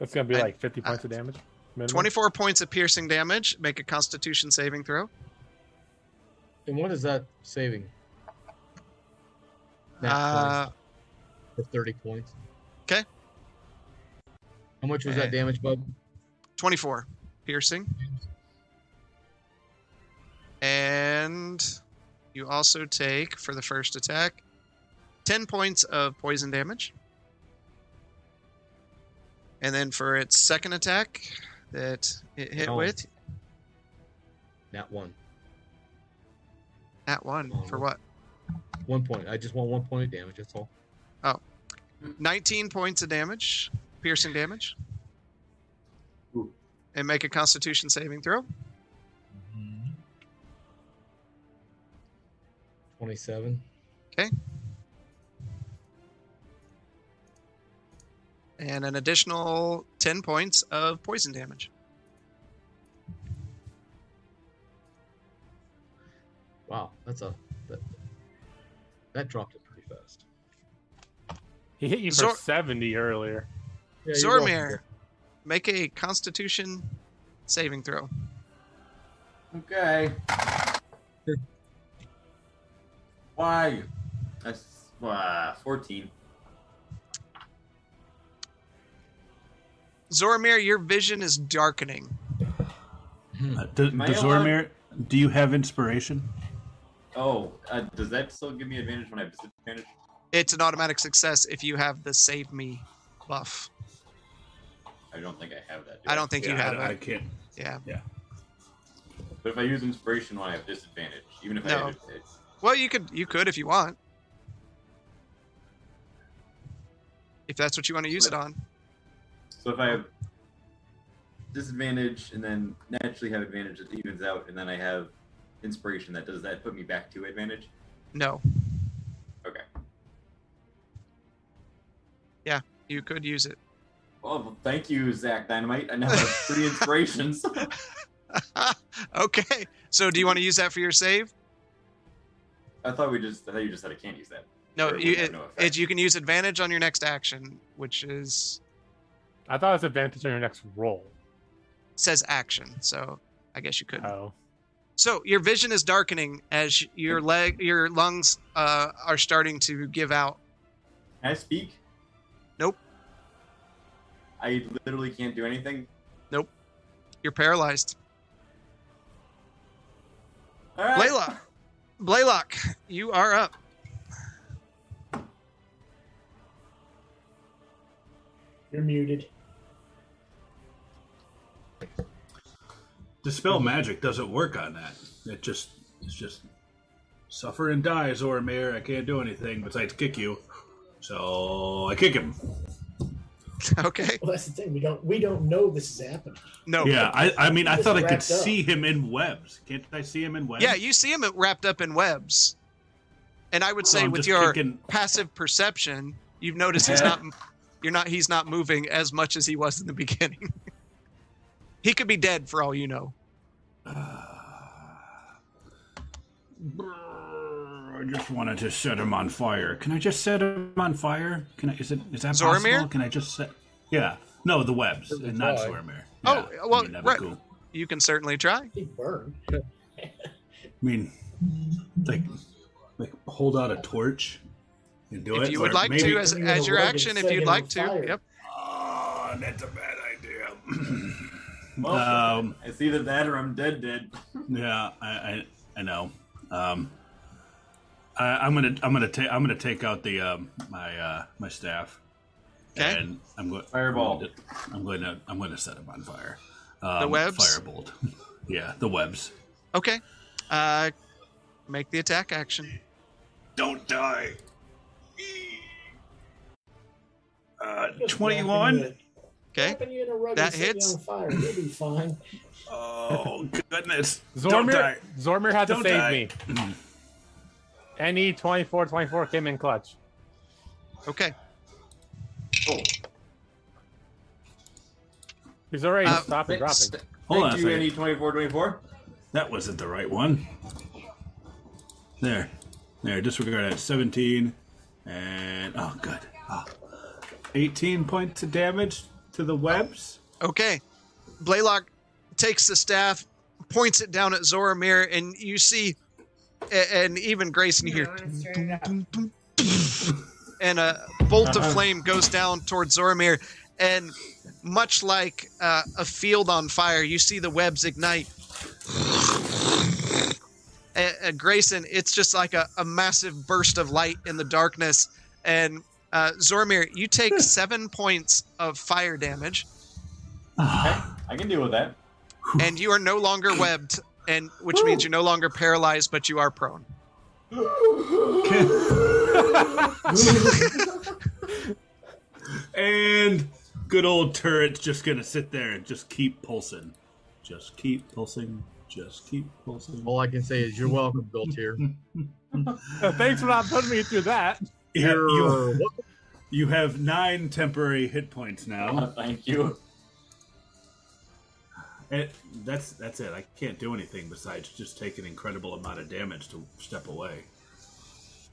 A: That's gonna be
B: I-
A: like 50 points of damage. minimum.
B: 24 points of piercing damage. Make a constitution saving throw.
F: And what is that saving? Nat
B: Uh,
F: 20 for 30 points.
B: 'Kay.
F: How much was that damage, bud?
B: 24 piercing. And you also take, for the first attack, 10 points of poison damage. And then for its second attack that it hit
F: Oh.
B: with,
F: Nat one.
B: at one. For what?
F: One point. I just want one point of damage. That's all. Oh.
B: 19 points of damage, piercing damage.
D: Ooh.
B: And make a constitution saving throw. Mm-hmm.
F: 27.
B: And an additional 10 points of poison damage.
F: Wow, that's a that, that dropped it pretty fast.
A: He hit you for
B: Zor-
A: 70 earlier.
F: Yeah,
B: Zormir, make a constitution saving throw.
D: Okay. Why? That's uh, 14.
B: Zoramir, your vision is darkening.
C: Uh, do,
D: Am I
C: does
D: allowed-
C: Zoramir, do you have inspiration?
D: Oh, uh, does that still give me advantage when I have disadvantage?
B: It's an automatic success if you have the save me buff.
D: I don't think I have that. do
B: I don't think you have
C: I, I can't.
B: Yeah. Yeah.
D: But if I use inspiration when I have disadvantage, even if I have it,
B: Well, you could you could if you want. If that's what you want to use it on.
D: So if I have disadvantage and then naturally have advantage that evens out, and then I have inspiration, that does that put me back to advantage?
B: No,
D: Okay.
B: Yeah, you could use it.
D: Well, thank you, Zach Dynamite. I now have three inspirations.
B: okay. So do you want to use that for your save?
D: I thought we just, I thought you just said I can't use that.
B: No, you it,
D: no
B: it, you can use advantage on your next action, which is
A: I thought it was advantage on your next roll.
B: says action. So I guess you could.
A: Oh.
B: So your vision is darkening as your leg, your lungs uh, are starting to give out.
D: Can I speak?
B: Nope.
D: I literally can't do anything. Nope.
B: You're paralyzed.
D: All right.
B: Blaylock, Blaylock, you are up.
E: You're muted.
C: Dispel magic doesn't work on that. It just it's just suffer and die, Zoramir. I can't do anything besides kick you. So I kick him.
B: Okay.
E: Well, that's the thing. We don't we don't know this is happening.
B: No.
C: Yeah, I, I mean I thought I could
E: up.
C: see him in webs. Can't I see him in webs?
B: Yeah, you see him wrapped up in webs, and I would say
C: I'm
B: with your
C: kicking-
B: passive perception, you've noticed he's not. You're not. He's not moving as much as he was in the beginning. He could be dead for all you know.
C: Uh, I just wanted to set him on fire. Can I just set him on fire? Can I? Is it? Is that
B: Zoramir?
C: possible? Can I just set? Yeah. No, the webs, and not
F: try.
C: Zoramir.
B: Oh,
C: Yeah, I
B: well,
C: mean,
B: right.
C: cool.
B: You can certainly try.
E: He burned.
C: I mean, like, like hold out a torch and do it.
B: If you would like
C: maybe,
B: to, as, as your action, if you'd like to.
E: fire.
B: Yep.
C: Oh, that's a bad idea.
D: Well,
C: Um,
D: it's either that or I'm dead, dead.
C: yeah, I, I, I know. Um, I, I'm gonna, I'm gonna take, I'm gonna take out the um, my uh, my staff,
B: Okay.
C: and I'm going
D: Fireball.
C: I'm going to, I'm going to set him on fire. Um,
B: The webs?
C: Firebolt. yeah, the webs.
B: Okay. Uh, make the attack action.
C: Don't die. Uh, twenty-one.
E: you-
B: Okay.
E: you in a rug
B: That
E: and setting you
B: hits.
E: on fire. You'll be fine.
C: Oh goodness! Don't
A: Zormir,
C: die.
A: Zormir had to
C: Don't
A: save
C: die.
A: me. Any 24 24 came in clutch.
B: Okay.
D: Oh,
A: He's already
B: Uh,
A: stopping dropping.
D: thanks-
C: Hold
D: thank
C: on a
D: you,
C: second.
D: Andy twenty four twenty four.
C: That wasn't the right one. There. There, disregard that. 17. And. Oh, good. Oh. 18 points of damage to the webs.
B: Okay. Blaylock takes the staff, points it down at Zoramir, and you see, and even Grayson, here, and a bolt of flame goes down towards Zoramir. And much like uh, a field on fire, you see the webs ignite. And, and Grayson, it's just like a, a massive burst of light in the darkness. And uh, Zoramir, you take seven points of fire damage.
D: Okay, I can deal with that.
B: and you are no longer webbed, and which means you're no longer paralyzed, but you are prone.
C: And good old turret's just gonna sit there and just keep pulsing. Just keep pulsing. Just keep pulsing.
F: All I can say is you're welcome, Galtier.
A: Uh, Thanks for not putting me through that.
C: Yeah,
F: You're
C: you,
F: welcome.
C: you have nine temporary hit points now.
D: Thank you.
C: And that's that's it. I can't do anything besides just take an incredible amount of damage to step away.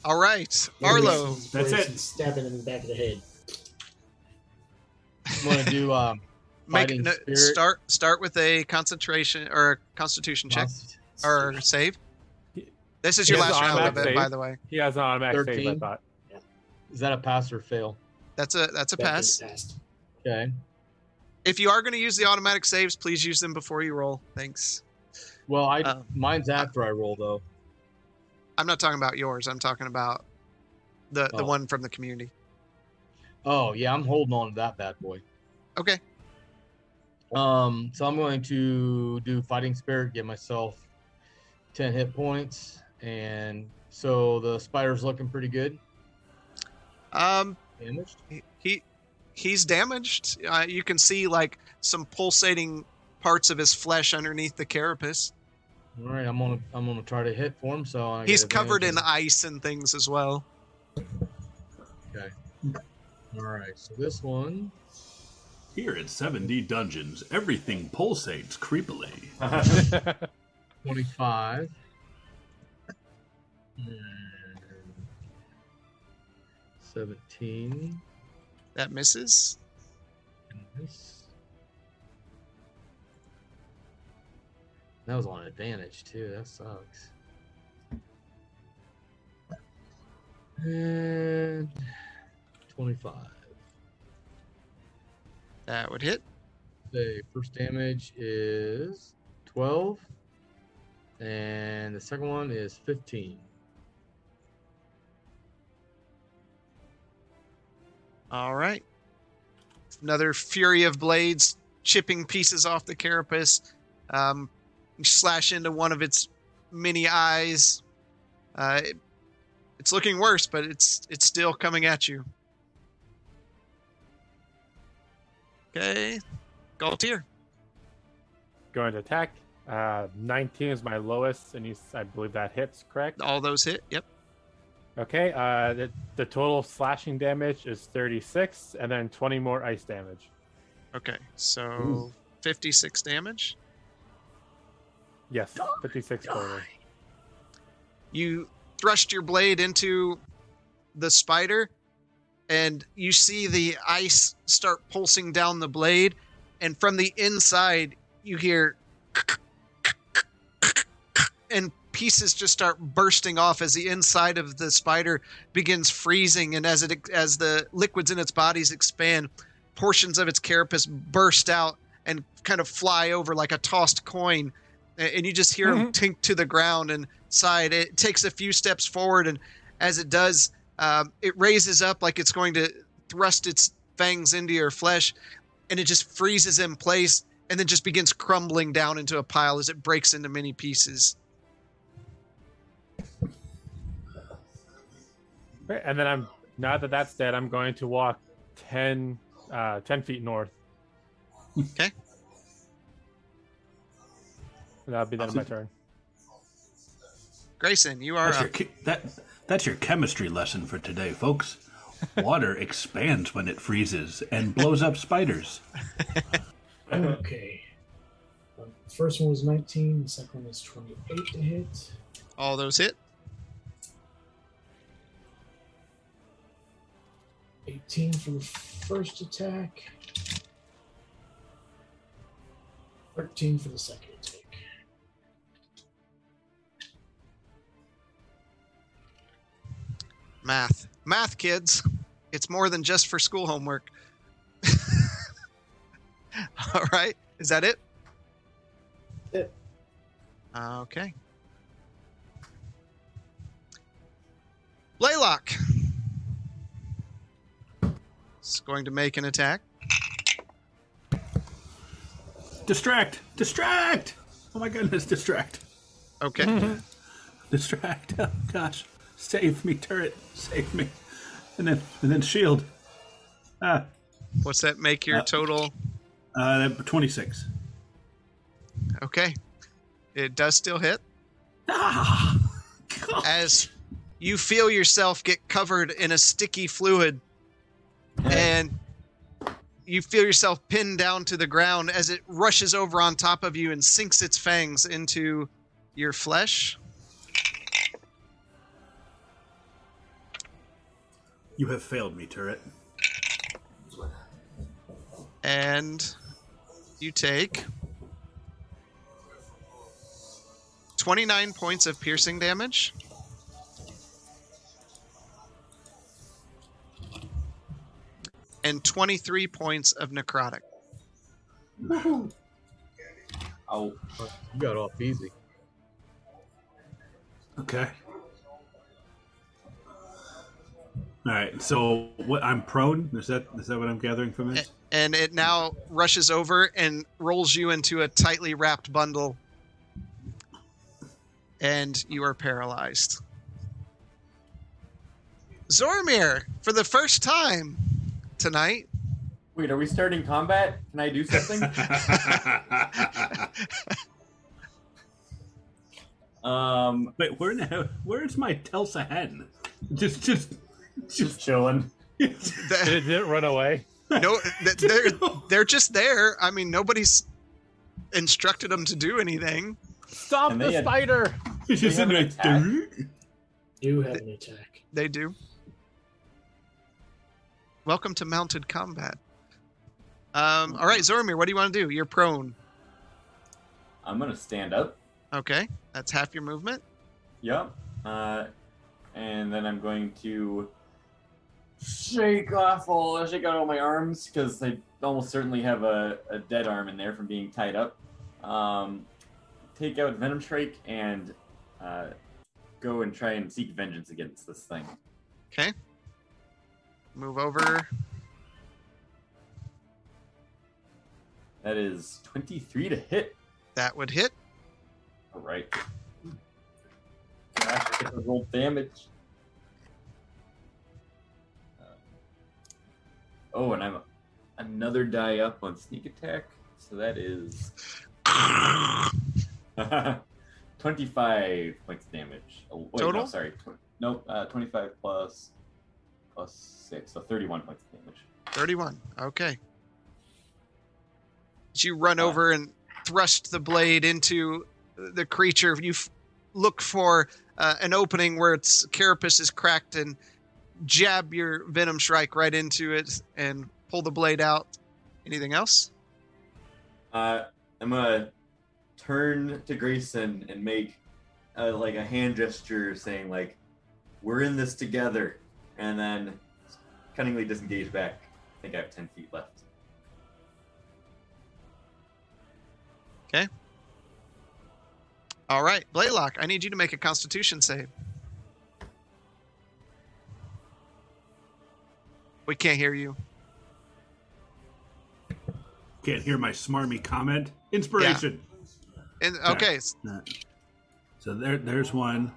B: All right, Arlo.
C: That's it.
E: Stabbing him in the back of the head.
F: I'm gonna do um,
B: Make
F: fighting
B: no, start start with a concentration or a Constitution check
F: Const-
B: or save. This is your
A: He has
B: last round of it, by the way.
A: He has an automatic save, I thought.
F: Is that a pass or fail?
B: That's a that's a
E: That
B: pass.
E: passed.
F: Okay.
B: If you are going to use the automatic saves, please use them before you roll. Thanks.
F: Well, I
B: Uh,
F: mine's after I roll though.
B: I'm not talking about yours. I'm talking about the the
F: Oh.
B: one from the community.
F: Oh yeah, I'm holding on to that bad boy.
B: Okay.
F: Um, so I'm going to do fighting spirit, get myself ten hit points, and so the spider's looking pretty good.
B: Um,
F: Damaged.
B: he he's damaged. Uh, you can see like some pulsating parts of his flesh underneath the carapace.
F: All right, I'm gonna I'm gonna try to hit for him. So I
B: He's covered in ice and things as well.
F: and- All right, so this one.
C: Here at 7D Dungeons, everything pulsates creepily.
F: 25. And 17.
B: That misses.
F: This. That was on advantage too. That sucks. And 25.
B: That would hit.
F: The first damage is 12. And the second one is 15.
B: All right. Another fury of blades chipping pieces off the carapace. Um, slash into one of its many eyes. Uh, it- it's looking worse, but it's it's still coming at you. Okay, Galtier.
A: Going to attack. Uh, 19 is my lowest, and you, I believe that hits, correct?
B: All those hit. Yep.
A: Okay. Uh, the, the total slashing damage is 36, and then 20 more ice damage.
B: Okay, so 56 damage.
A: Yes, 56 total.
B: you thrust your blade into the spider and you see the ice start pulsing down the blade and from the inside you hear and pieces just start bursting off as the inside of the spider begins freezing and as it as the liquids in its bodies expand portions of its carapace burst out and kind of fly over like a tossed coin and you just hear them tink to the ground and side. It takes a few steps forward, and as it does, um, it raises up like it's going to thrust its fangs into your flesh, and it just freezes in place, and then just begins crumbling down into a pile as it breaks into many pieces.
A: And then I'm now that that's dead, I'm going to walk 10, uh, 10 feet north.
B: Okay.
A: And that'll be the end of my turn.
B: Grayson, you are
C: That's
B: up.
C: your that That's your chemistry lesson for today, folks. Water expands when it freezes and blows up spiders.
E: Okay. The first one was 19. The second one was 28 to hit.
B: All those hit.
E: 18 for the first attack. 13 for the second attack.
B: Math. Math, kids. It's more than just for school homework. All right. Is that it?
E: It.
B: Okay. Blaylock. Is going to make an attack.
C: Distract! Distract! Oh my goodness, distract!
B: Okay.
C: Distract! Oh gosh. Save me, turret. Save me. And then and then shield. Ah.
B: What's that make your
C: Uh,
B: total?
C: Uh twenty six.
B: Okay. It does still hit.
C: Ah
B: as you feel yourself get covered in a sticky fluid and you feel yourself pinned down to the ground as it rushes over on top of you and sinks its fangs into your flesh.
C: You have failed me, turret.
B: And you take 29 points of piercing damage. And 23 points of necrotic.
D: Oh,
F: You got off easy.
C: Okay. All right. So what? I'm prone. Is that is that what I'm gathering from this?
B: and it now rushes over and rolls you into a tightly wrapped bundle and you are paralyzed Zoramir for the first time tonight
D: wait, are we starting combat? Can I do something? um,
C: Wait, where now? Where's my Telsa hen? Just, just,
D: just
C: just.
D: chilling.
B: The-
A: It didn't run away.
B: no they're, they're just there i mean nobody's instructed them to do anything
A: Stop the
D: had-
A: spider!
C: It's just
D: They have
C: in
D: an attack?
E: Do have an attack.
B: they do welcome to mounted combat um, all right Zoramir what do you want to do you're prone
D: I'm gonna stand up.
B: Okay, that's half your movement.
D: Yep. Uh, and then I'm going to shake off all, shake out all my arms because I almost certainly have a, a dead arm in there from being tied up. Um, take out Venom Strike and uh, go and try and seek vengeance against this thing.
B: Okay. Move over.
D: That is 23 to hit.
B: That would hit.
D: All right. Gosh, get to roll damage. Uh, oh, and I'm another die up on sneak attack, so that is 25 points of damage. Oh, wait,
B: Total?
D: No, sorry. Tw- no, uh, 25 plus plus six, so 31 points of damage.
B: 31. Okay. As you run over and thrust the blade into the creature, you f- look for uh, an opening where its carapace is cracked and jab your venom strike right into it and pull the blade out. Anything else?
D: Uh, I'm gonna turn to Grayson and make uh, like a hand gesture saying like, "We're in this together," and then cunningly disengage back. I think I have ten feet left. Okay.
B: All right, Blaylock, I need you to make a constitution save. We can't hear you.
C: Can't hear my smarmy comment. Inspiration.
B: And okay, s-
C: So there, there's one.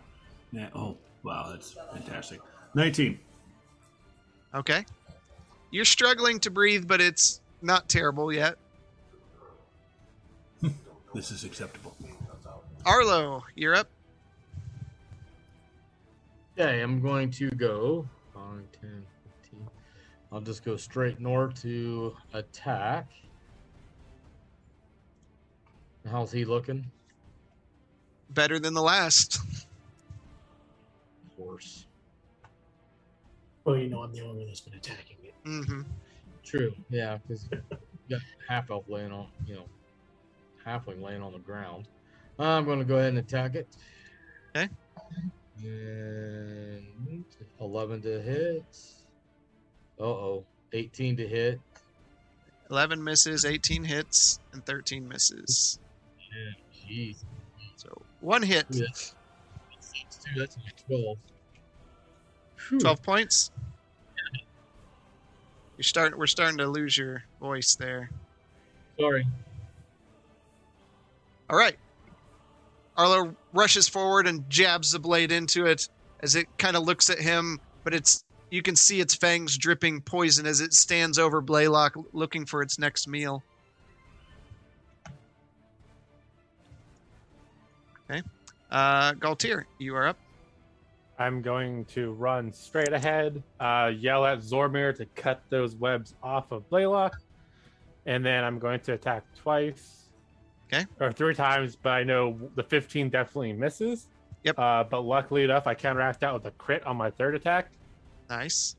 C: Yeah, oh, wow, that's fantastic. 19.
B: Okay. You're struggling to breathe, but it's not terrible yet.
C: This is acceptable.
B: Arlo, you're up.
F: Okay, I'm going to go 5, 10, 15. I'll just go straight north to attack. How's he looking?
B: Better than the last.
F: Of course.
E: Well, you know, I'm the only one that's been attacking it.
B: Mm-hmm.
F: True. Yeah, because you got half elf laying on, you know, halfling laying on the ground. I'm going to go ahead and attack it.
B: Okay.
F: And 11 to hit. Uh oh. 18 to hit.
B: 11 misses, 18 hits, and 13 misses.
F: Yeah, jeez.
B: So one hit,
F: Yeah. Six, two, that's 12. Phew.
B: 12 points. You're starting. We're starting to lose your voice there.
F: Sorry.
B: All right. Arlo rushes forward and jabs the blade into it as it kind of looks at him, but it's you can see its fangs dripping poison as it stands over Blaylock looking for its next meal. Okay. Uh Galtier, you are up.
A: I'm going to run straight ahead, uh, yell at Zoramir to cut those webs off of Blaylock, and then I'm going to attack twice.
B: Okay.
A: Or three times, but I know the 15 definitely misses.
B: Yep.
A: Uh, but luckily enough, I counteract that with a crit on my third attack.
B: Nice.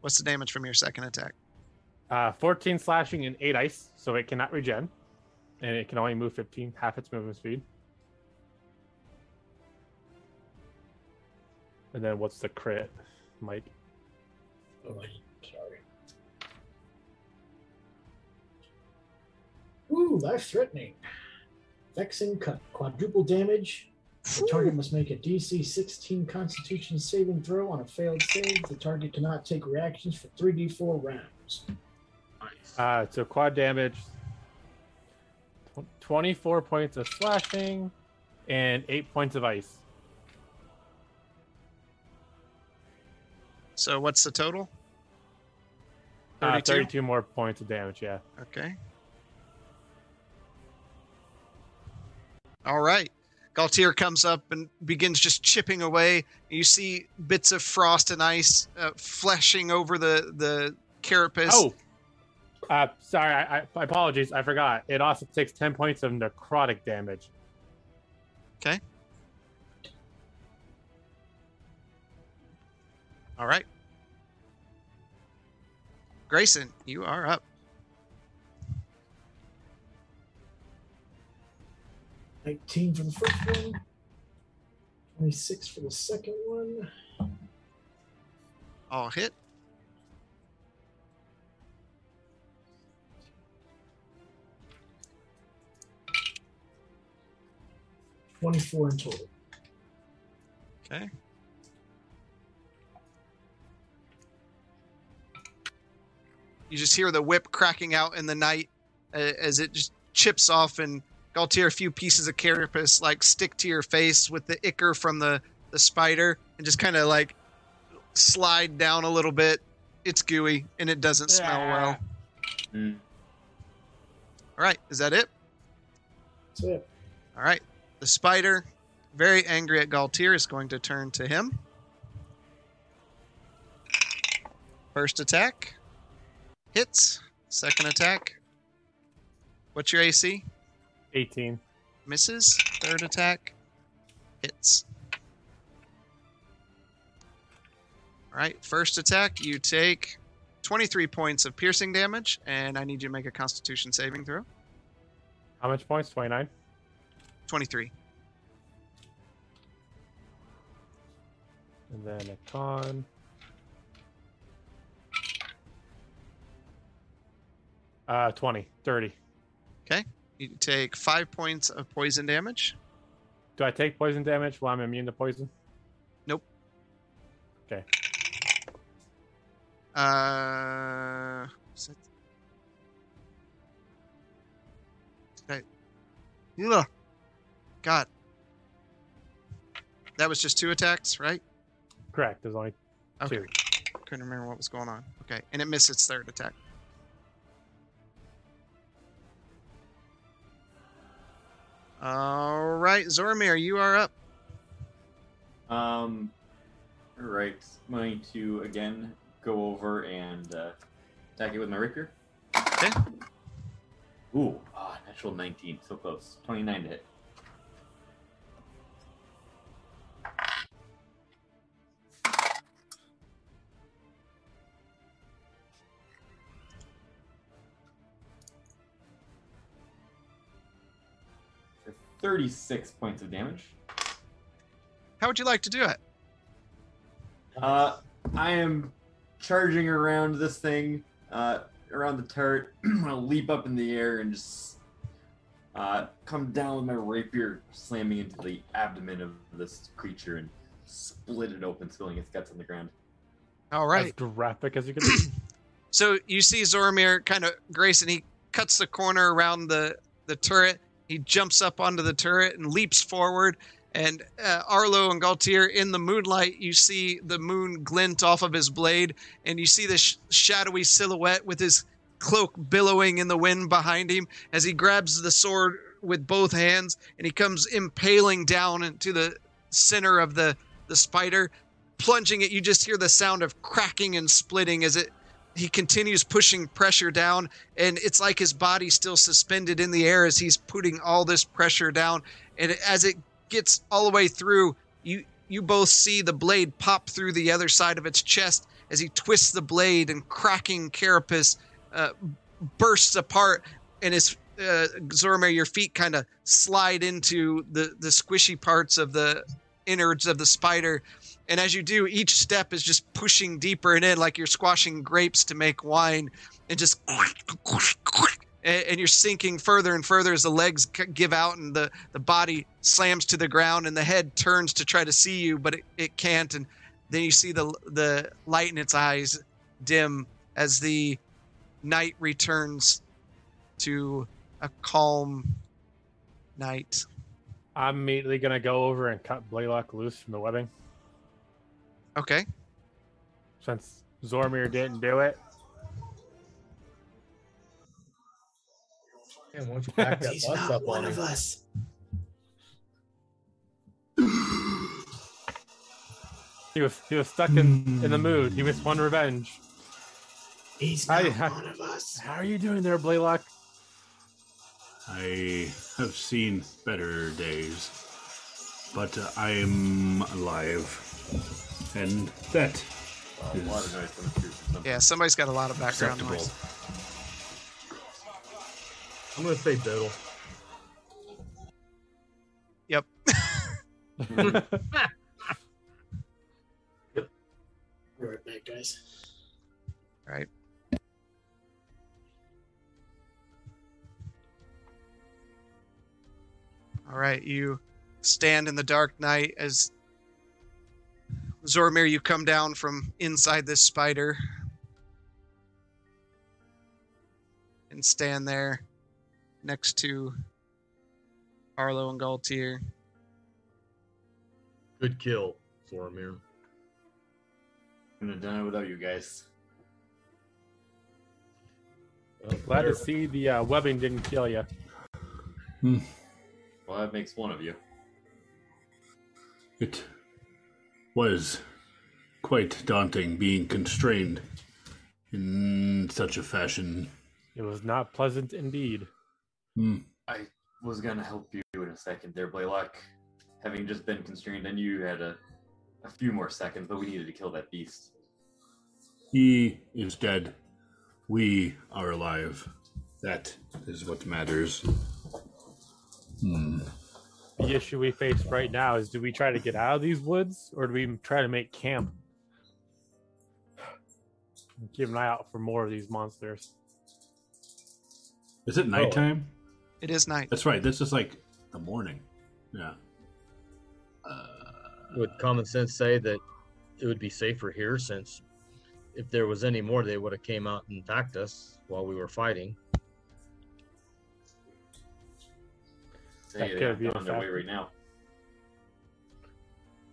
B: What's the damage from your second attack?
A: Uh, 14 slashing and 8 ice, so it cannot regen. And it can only move 15, half its movement speed. And then what's the crit, Mike?
E: Oh, I- sorry. Ooh, life threatening. Vexing cut. Quadruple damage. The target must make a DC 16 Constitution saving throw on a failed save. The target cannot take reactions for 3d4 rounds.
F: Nice.
A: Uh, so quad damage, 24 points of slashing, and 8 points of ice.
B: So what's the total?
A: Uh,
B: 32?
A: 32 more points of damage, yeah.
B: Okay. All right. Galtier comes up and begins just chipping away. You see bits of frost and ice uh, fleshing over the the carapace.
A: Oh! Uh, sorry, I, I, apologies, I forgot. It also takes 10 points of necrotic damage.
B: All right. Grayson, you are up.
E: 19 for the first one. 26 for the second one.
B: All hit.
E: Twenty-four in total.
B: Okay. You just hear the whip cracking out in the night uh, as it just chips off, and Galtier, a few pieces of carapace like stick to your face with the ichor from the the spider, and just kind of like slide down a little bit. It's gooey and it doesn't smell well.
D: Mm.
B: All right, is that it?
E: That's it.
B: All right. The spider, very angry at Galtier, is going to turn to him. First attack hits. Second attack. What's your AC?
A: 18.
B: Misses. Third attack hits. All right. First attack, you take 23 points of piercing damage, and I need you to make a Constitution saving throw.
A: How much points? 29?
B: 23.
A: And then a con. Uh, 20, 30. Okay.
B: You take five points of poison damage.
A: Do I take poison damage while I'm immune to poison?
B: Nope. Okay. Uh, that- Did Ugh. God. That was just two attacks, right?
A: Correct. There's only
B: Okay.
A: two.
B: Couldn't remember what was going on. Okay, and it missed its third attack. All right, Zoramir, you are up.
D: Um, Alright, I'm going to again go over and uh, attack it with my rapier.
B: Okay.
D: Ooh, ah, natural 19, so close. 29 to hit. 36 points of damage.
B: How would you like to do it?
D: Uh, I am charging around this thing, uh, around the turret. I'm gonna leap up in the air and just uh, come down with my rapier, slamming into the abdomen of this creature and split it open, spilling its guts on the ground.
B: All right.
A: As graphic as you can be.
B: So you see Zoramir kind of Grayson. He cuts the corner around the the turret. He jumps up onto the turret and leaps forward. And uh, Arlo and Galtier in the moonlight, you see the moon glint off of his blade, and you see this sh- shadowy silhouette with his cloak billowing in the wind behind him as he grabs the sword with both hands and he comes impaling down into the center of the the spider, plunging it. You just hear the sound of cracking and splitting as it he continues pushing pressure down and it's like his body's still suspended in the air as he's putting all this pressure down. And as it gets all the way through you you both see the blade pop through the other side of its chest as he twists the blade and cracking carapace uh, bursts apart. And his uh, Zoramir, your feet kind of slide into the the squishy parts of the innards of the spider and as you do, each step is just pushing deeper and in, like you're squashing grapes to make wine, and just and you're sinking further and further as the legs give out and the, the body slams to the ground and the head turns to try to see you, but it, it can't. And then you see the the light in its eyes dim as the night returns to a calm night.
A: I'm immediately gonna go over and cut Blaylock loose from the webbing.
B: Okay.
A: Since Zoramir didn't do it,
F: Man, why don't you pack that
E: He's
F: bus
E: not
F: up
E: one
F: on
E: of
F: him?
E: us.
A: he was he was stuck in in the mood. He was one revenge.
E: He's not
A: I-
E: one of us.
A: How are you doing there, Blaylock?
C: I have seen better days, but uh, I am alive, and that
D: Uh, a lot of noise coming through from something.
B: Yeah, somebody's got a lot of background
C: acceptable.
B: noise.
F: I'm gonna say Biddle.
B: Yep.
E: Be right back, guys.
B: right? All right, you stand in the dark night as Zoramir, you come down from inside this spider and stand there next to Arlo and Galtier.
F: Good kill, Zoramir.
D: Couldn't have done it without you guys.
F: Well,
A: Glad to see the uh, webbing didn't kill you.
D: Well, that makes one of you.
C: it was quite daunting being constrained in such a fashion.
A: It was not pleasant indeed.
C: Hmm.
D: I was gonna help you in a second there, Blaylock. Having just been constrained, and you had a, a few more seconds, but we needed to kill that beast.
C: He is dead. We are alive. That is what matters. Hmm.
A: The issue we face right now is: do we try to get out of these woods, or do we try to make camp? Keep an eye out for more of these monsters.
C: Is it nighttime?
B: It is night.
C: That's right. This is like the morning. Yeah. Uh,
F: Would common sense say that it would be safer here since if there was any more, they would have came out and attacked us while we were fighting.
D: Say
A: That
D: they
A: could
D: aren't
A: be
D: on their way right now.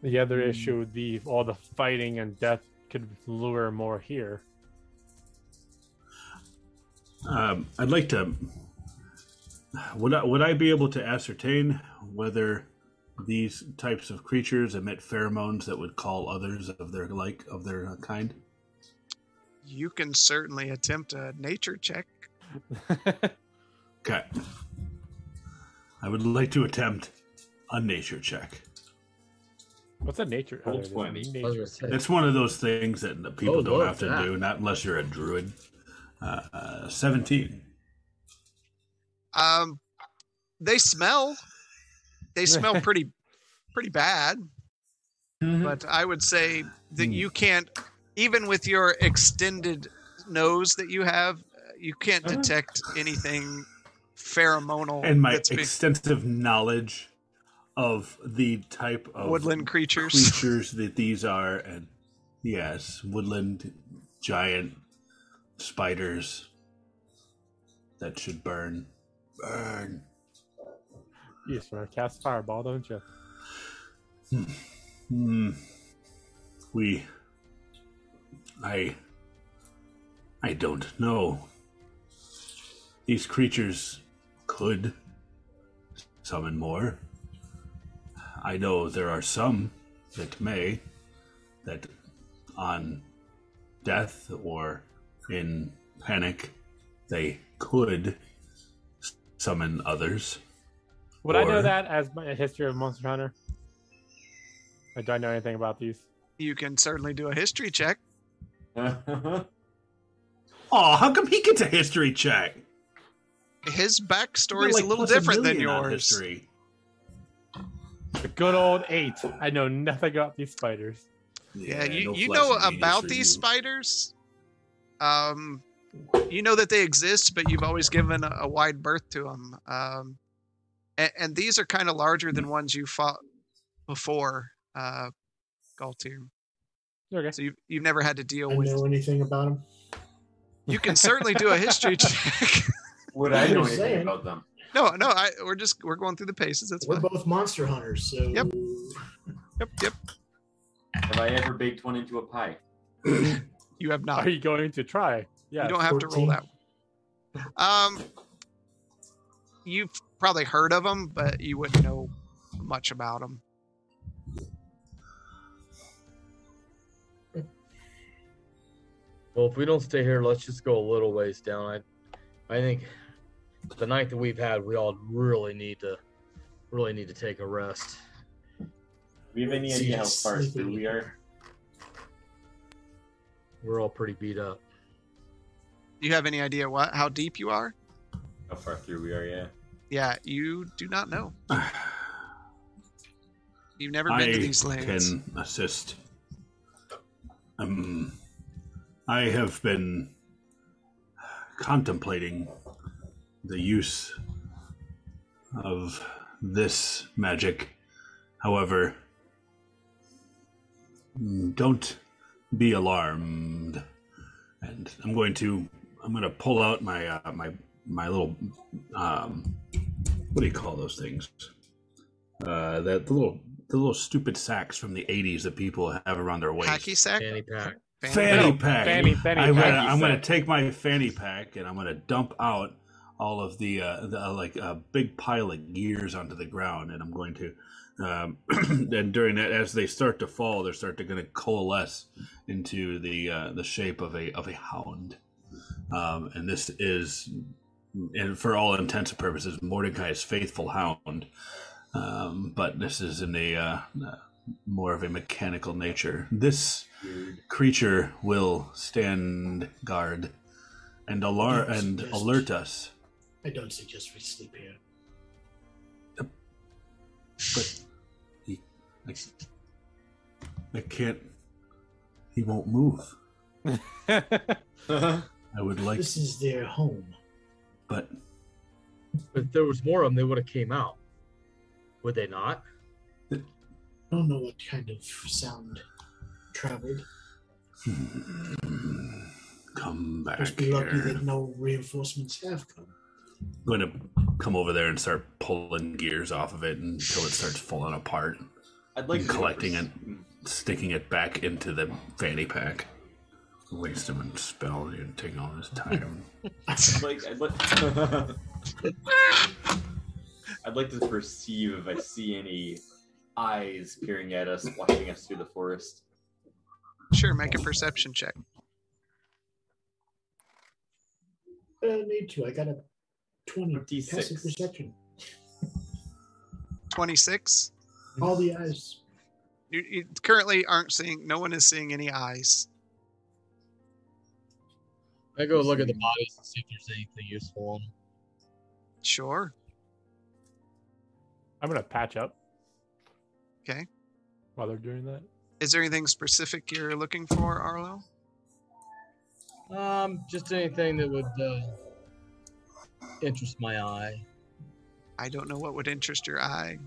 A: The other issue would be all the fighting and death could lure more here.
C: um, I'd like to. Would I, would I be able to ascertain whether these types of creatures emit pheromones that would call others of their like of their uh, kind?
B: You can certainly attempt a nature check.
C: Okay. I would like to attempt a nature check.
A: What's a nature?
D: Roll
A: oh,
D: 20.
A: Nature.
C: It's one of those things that people
F: Oh,
C: don't have to
F: that.
C: do, not unless you're a druid. Uh, uh, 17.
B: Um, they smell. They smell pretty, pretty bad. But I would say that
C: Hmm.
B: you can't, even with your extended nose that you have, uh, you can't
D: Uh-huh.
B: detect anything pheromonal
C: And my
B: that's being-
C: extensive knowledge of the type of
B: woodland creatures.
C: creatures that these are, and yes, woodland giant spiders that should burn. Burn.
A: You just want to cast fireball, don't you?
C: Hmm. We. I. I don't know. These creatures could summon more. I know there are some that may, that on death or in panic, they could summon others.
A: Would I know that as my a history of Monster Hunter? Or do I know anything about these?
B: You can certainly do a history check.
C: Oh, how come he gets a history check?
B: His backstory is
C: like,
B: a little
C: plus
B: different than yours.
C: History.
A: The good old eight. I know nothing about these spiders.
B: Yeah, you,
C: no
B: you know about these
C: you.
B: spiders. Um, you know that they exist, but you've always given a, a wide berth to them. Um, and, and these are kind of larger than ones you fought before, uh, Galtier.
A: Okay.
B: So you've, you've never had to deal
E: I
B: with.
E: know anything about them?
B: You can certainly do a history check.
D: Would I know
E: Just
D: anything
E: saying.
D: about them?
B: no, no, I, we're just we're going through the paces. That's
E: We're
B: fine.
E: both monster hunters, so
B: Yep. Yep, yep.
D: Have I ever baked one into a pie?
B: You have not.
A: Are you going to try? Yeah.
B: You don't have to roll that. One. Um, you've probably heard of them, but you wouldn't know much about them.
F: well, if we don't stay here, let's just go a little ways down. I, I think the night that we've had, we all really need to, really need to take a rest.
D: We have any idea how far through we are?
F: We're all pretty beat up.
B: Do you have any idea what how deep you are?
D: How far through we are, yeah.
B: Yeah, you do not know. You've never been to these lands.
C: can assist. Um, I have been contemplating the use of this magic. However, don't be alarmed. And I'm going to I'm going to pull out my uh, my my little um, what do you call those things? Uh, that the little the little stupid sacks from the 80s that people have around their waist.
B: Hacky sack?
F: Fanny pack.
B: Fanny
C: Fanny pack.
A: fanny- fanny
C: I'm
A: pack.
C: gonna, I'm gonna take my fanny pack and I'm gonna dump out all of the, uh, the uh, like a big pile of gears onto the ground, and I'm going to. Um, and during that, as they start to fall, they're start to going to coalesce into the uh, the shape of a of a hound. Um, and this is, and for all intents and purposes, Mordecai's faithful hound. Um, but this is in a uh, uh, more of a mechanical nature. This creature will stand guard and alarm and alert us.
E: I don't suggest we sleep here.
C: But he, I, I can't. He won't move. Uh-huh. I would like,
E: This is their home.
C: but
F: If there was more of them, they would have came out. Would they not?
E: I don't know what kind of sound traveled. Hmm.
C: come back
E: Just be lucky
C: here.
E: that no reinforcements have come.
C: I'm going to come over there and start pulling gears off of it until it starts falling apart,
D: I'd like
C: collecting it,
D: it.
C: sticking it back into the fanny pack. Waste him and spell and take all this time.
D: I'd like, I'd like, I'd like to perceive if I see any eyes peering at us, watching us through the forest.
B: Sure, make a perception check.
E: I need to. I got a 20
D: 26.
E: passive perception.
B: 26.
E: All the eyes.
B: You, you currently aren't seeing, no one is seeing any eyes.
F: I go look at the bodies and see if there's anything useful on them.
B: Sure.
A: I'm gonna patch up.
B: Okay.
A: While they're doing that.
B: Is there anything specific you're looking for, Arlo?
F: Um, just anything that would uh, interest my eye.
B: I don't know what would interest your eye.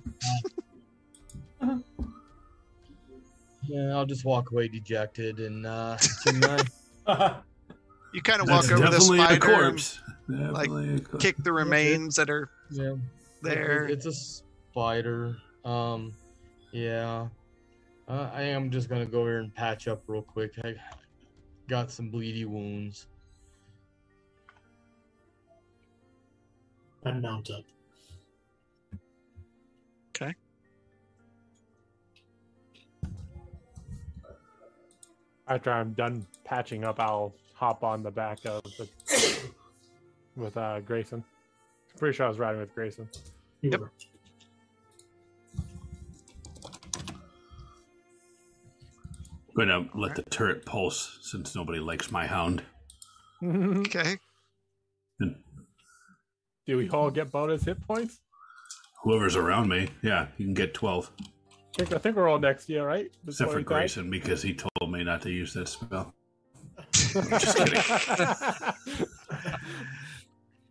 F: Yeah, I'll just walk away dejected and uh, continue my-
B: You kind of walk over the
C: definitely a
B: spider and
C: corpse. Definitely a corpse.
B: kick the remains that are
F: yeah.
B: there.
F: It's a spider. Um, yeah. Uh, I am just gonna go here and patch up real quick. I got some bleedy wounds.
E: I mount up. Okay.
A: After I'm done patching up, I'll hop on the back of the with uh Grayson. Pretty sure I was riding with Grayson.
B: Yep.
C: I'm gonna let the turret pulse since nobody likes my hound.
B: Okay.
C: And
A: we all get bonus hit points?
C: whoever's around me, yeah, you can get twelve.
A: I think, I think we're all next year, right?
C: Except for
A: Before we die?
C: Grayson because he told me not to use that spell.
A: Just kidding.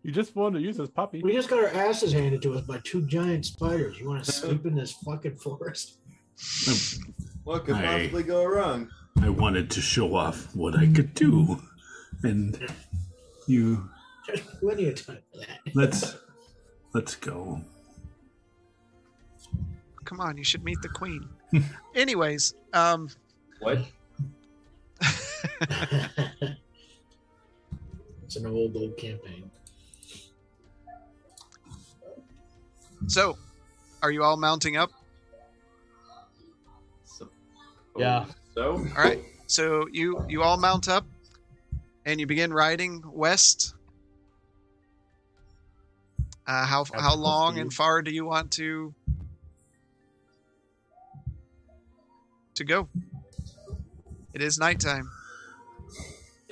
A: you just wanted to use this puppy.
E: We just got our asses handed to us by two giant spiders. You want to sleep in this fucking forest?
D: What could
C: Hey.
D: possibly go wrong?
C: I wanted to show off what I could do, and you
E: There's plenty of time for that.
C: let's let's go.
B: Come on, you should meet the queen. Anyways, um,
D: What?
E: it's an old, old campaign.
B: so are you all mounting up?
F: Yeah.
D: So.
B: All right. So you you all mount up, and you begin riding west. Uh, how how long and far do you want to to go? It is nighttime.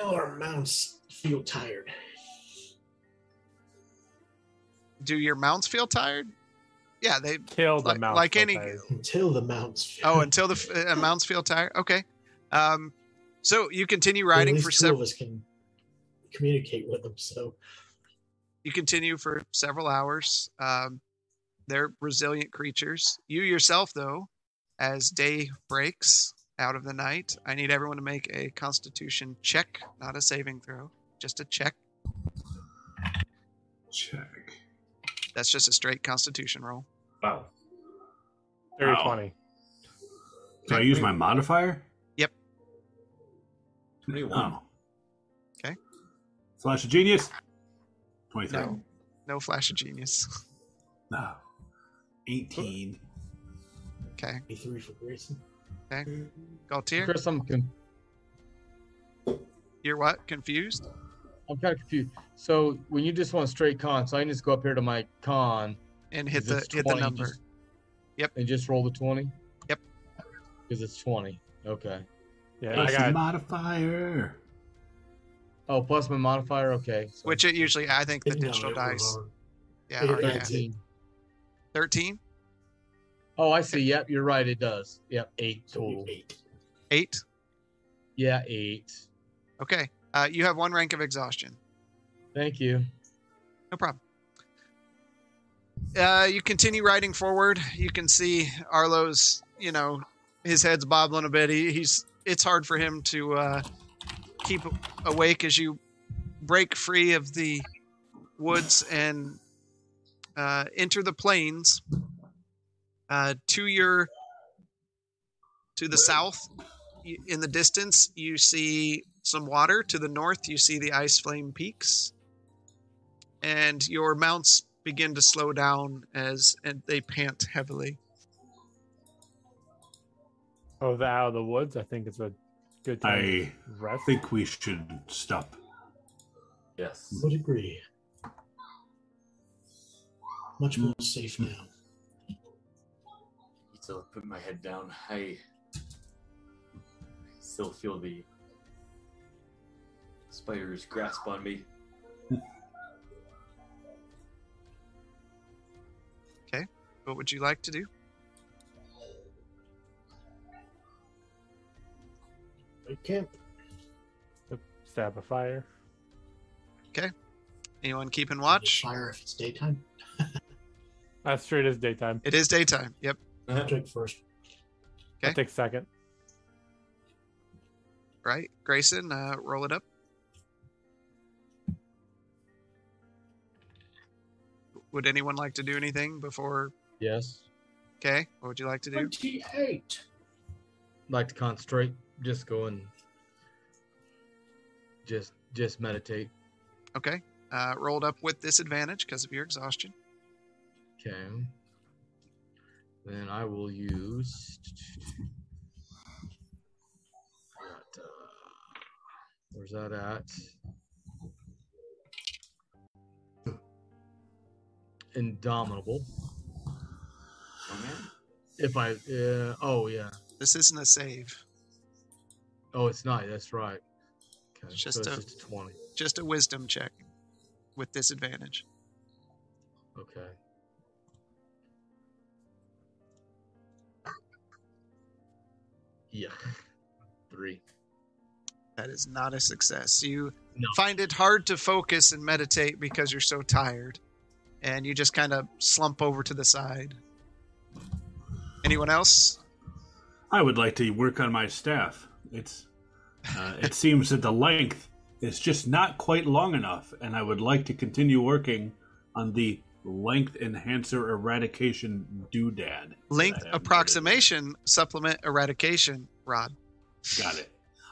E: Our mounts feel tired.
B: Do your mounts feel tired? Yeah, they.
A: Kill the
B: Like-
A: mouse.
B: like any-
A: okay.
E: Until the mounts feel
B: Oh, until the uh, mounts feel tired. Okay. Um, so you continue
E: At
B: riding
E: least
B: for
E: two
B: several.
E: of us can communicate with them. So
B: you continue for several hours. Um, they're resilient creatures. You yourself, though, as day breaks out of the night, I need everyone to make a Constitution check, not a saving throw, just a check.
C: Check.
B: That's just a straight Constitution roll.
D: Wow.
A: Dirty
C: Wow.
A: 20.
C: So I use my modifier.
B: Yep.
D: 21.
C: Oh.
B: Okay.
C: Flash of genius. Twenty-three.
B: No, no flash of genius.
C: No. Eighteen.
B: Okay,
E: three for Grayson. Okay.
B: Galtier,
F: Chris, I'm con-
B: you're what? Confused?
F: I'm kind of confused. So when you just want straight con, so I can just go up here to my con
B: And hit
F: 'cause
B: the
F: it's
B: hit the number.
F: just-
B: Yep.
F: and just roll the twenty.
B: Yep.
F: Because it's twenty. Okay.
A: Yeah, I
C: Plus the
A: got
C: modifier.
F: Oh, plus my modifier. Okay. So
B: Which it usually, I think, the digital
E: it was
B: dice. Yeah,
E: it-
B: are- yeah.
E: it's-
F: thirteen.
B: thirteen,
F: Oh, I see. Yep, you're right. It does. Yep, eight total.
E: eight.
B: eight.
F: Yeah, eight.
B: Okay, uh, you have one rank of exhaustion.
F: Thank you.
B: No problem. Uh, you continue riding forward. You can see Arlo's, you know, his head's bobbling a bit. He, he's it's hard for him to uh, keep awake as you break free of the woods and uh, enter the plains. Uh, to your to the south, in the distance, you see some water. To the north, you see the ice flame peaks and your mounts begin to slow down as and they pant heavily.
A: Oh, the out of the woods. I think it's a good time
C: I
A: rest.
C: think we should stop.
D: Yes.
E: Would agree. Much more hmm. safe now.
D: So I put my head down. I still feel the spider's grasp on me. Okay.
B: What would you like to do?
E: We can't.
A: Stab a fire. Okay.
B: Anyone keeping watch?
E: Fire if it's daytime.
A: That's true. It is daytime.
B: It is daytime. Yep.
E: I Take first.
B: Okay.
A: I'll take second.
B: Right. Grayson, uh, roll it up. Would anyone like to do anything before?
F: Yes.
B: Okay. What would you like to do?
E: Twenty-eight.
F: Like to concentrate. Just go and just just meditate.
B: Okay. Uh, rolled up with disadvantage because of your exhaustion.
F: Okay. Then I will use. Got, uh, where's that at? Indomitable.
D: Oh man.
F: If I, uh, oh yeah,
B: This isn't a save.
F: Oh it's not. That's right. Okay,
B: Just
F: so
B: a-
F: it's just a twenty.
B: Just a wisdom check with disadvantage.
F: Okay. Yeah. Three.
B: That is not a success. You
F: No.
B: find it hard to focus and meditate because you're so tired. And you just kind of slump over to the side. Anyone else?
C: I would like to work on my staff. It's uh, it seems that the length is just not quite long enough, and I would like to continue working on the length enhancer eradication doodad.
B: Length approximation supplement eradication rod.
C: Got it.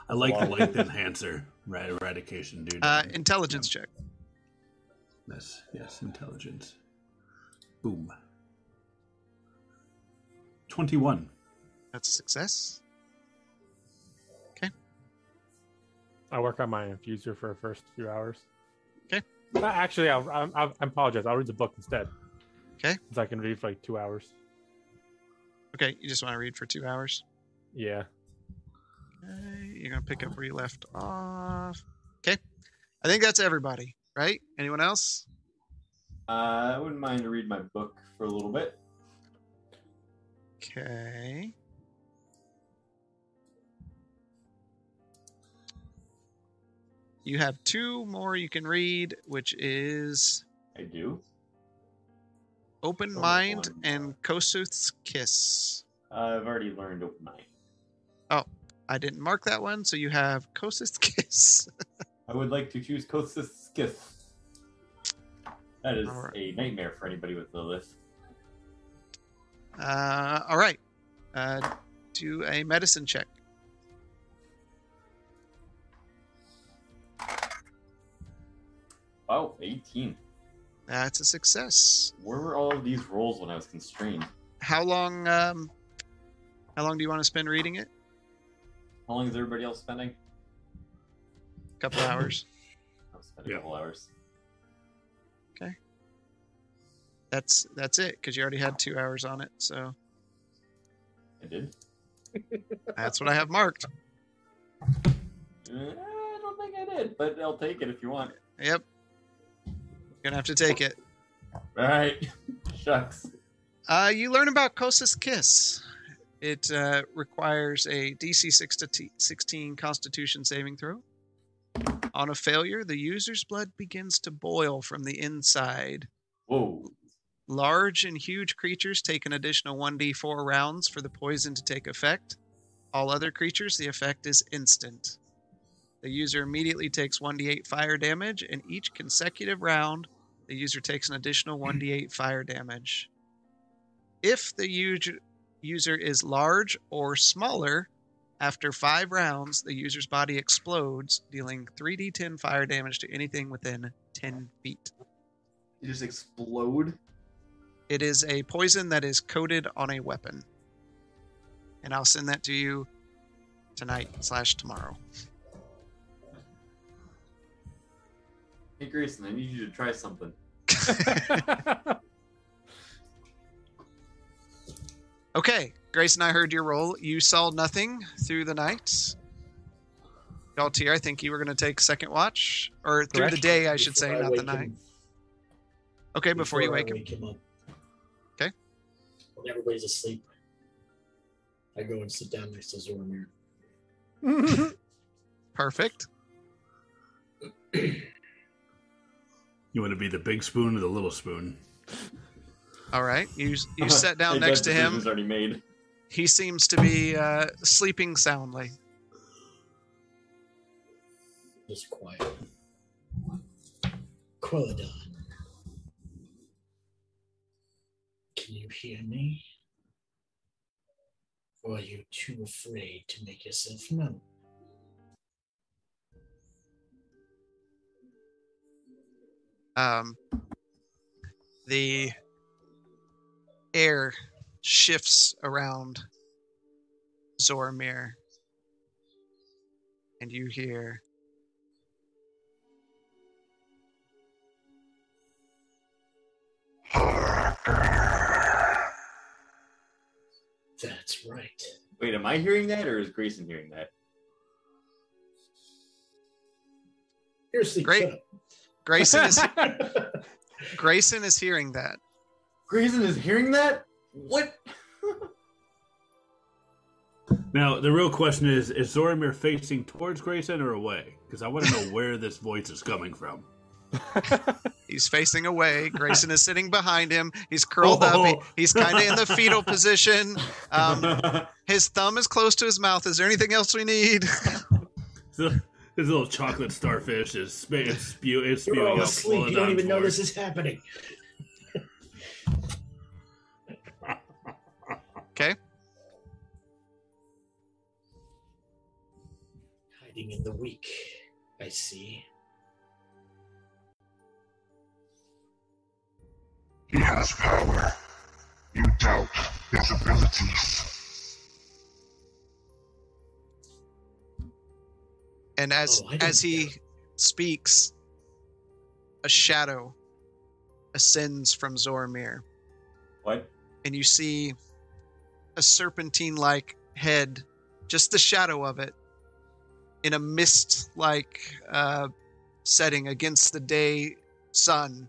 C: I like the length enhancer ra- eradication doodad.
B: Uh, intelligence check.
C: Yes, yes, intelligence. Boom. Twenty-one.
B: That's a success.
A: I work on my infuser for the first few hours.
B: Okay.
A: Actually, I'll, I'll, I'll, I apologize. I'll read the book instead.
B: Okay.
A: Because I can read for like two hours.
B: Okay, you just want to read for two hours.
A: Yeah.
B: Okay, you're gonna pick up where you left off. Okay, I think that's everybody, right? Anyone else?
D: Uh, I wouldn't mind to read my book for a little bit.
B: Okay. You have two more you can read, which is
D: I do.
B: Open Mind
D: one.
B: and Kosuth's Kiss.
D: Uh, I've already learned open mind.
B: Oh, I didn't mark that one, so you have Kosuth's Kiss.
D: I would like to choose Kosis Kiss. That is
B: Alright.
D: a nightmare for anybody with Lilith.
B: Uh, all right. Uh, do a medicine check.
D: Oh, 18.
B: That's a success.
D: Where were all of these rolls when I was constrained?
B: How long? Um, how long do you want to spend reading it?
D: How long is everybody else spending?
B: A couple hours.
D: I'll spend a
C: Yeah.
D: couple hours. Okay.
B: That's that's it because you already had two hours on it. So
D: I did.
B: that's what I have marked.
D: Uh, I don't think I did, but I'll take it if you want.
B: Yep. Gonna have to take it.
D: All right. Shucks.
B: Uh, you learn about Kosa's Kiss. It uh, requires a DC 6 to t- 16 Constitution saving throw. On a failure, the user's blood begins to boil from the inside.
D: Whoa.
B: Large and huge creatures take an additional 1d4 rounds for the poison to take effect. All other creatures, the effect is instant. The user immediately takes 1d8 fire damage, and each consecutive round, the user takes an additional 1d8 fire damage. If the user user is large or smaller, after five rounds, the user's body explodes, dealing 3d10 fire damage to anything within 10 feet.
D: You just explode.
B: It is a poison that is coated on a weapon. and I'll send that to you tonight slash tomorrow.
D: Hey Grayson, I need you to try something.
B: Okay, Grayson, I heard your roll. You saw nothing through the night. Galtier, I think you were going to take second watch, or through the day, I should
E: Before
B: say,
E: I
B: not the night.
E: him-
B: Okay, before, you
E: I
B: wake him.
E: him up.
B: Okay.
E: When everybody's asleep, I go and sit down next to Zoramir.
B: Perfect.
C: You want to be the big spoon or the little spoon?
B: All right, you you sat down
D: Hey,
B: next to him.
D: decision's already made.
B: He seems to be uh, sleeping soundly.
E: Just quiet. Quelladon. Can you hear me? Or are you too afraid to make yourself known?
B: Um, the air shifts around Zoramir, and you hear
E: That's right.
D: Wait, am I hearing that or is Grayson hearing that?
E: You're asleep.
B: Great.
E: Shut
B: Grayson is. Grayson is hearing that.
D: Grayson is hearing that? What?
C: Now, the real question is is Zoramir facing towards Grayson or away? Because I want to know where this voice is coming from.
B: He's facing away. Grayson is sitting behind him. He's curled up. He-
C: Oh.
B: he's kind of in the fetal position. Um, his thumb is close to his mouth. Is there anything else we need?
C: So, this little chocolate starfish is sp- it's spew it's
E: You're
C: spewing
E: all
C: out
E: asleep. You don't
C: Quelladon
E: even know
C: force.
E: this is happening.
B: Okay.
E: Hiding in the weak, I see.
G: He has power. You doubt his abilities.
B: And as
E: Oh,
B: as he speaks, a shadow ascends from Zoramir,
D: what?
B: and you see a serpentine-like head, just the shadow of it, in a mist-like uh, setting against the day sun,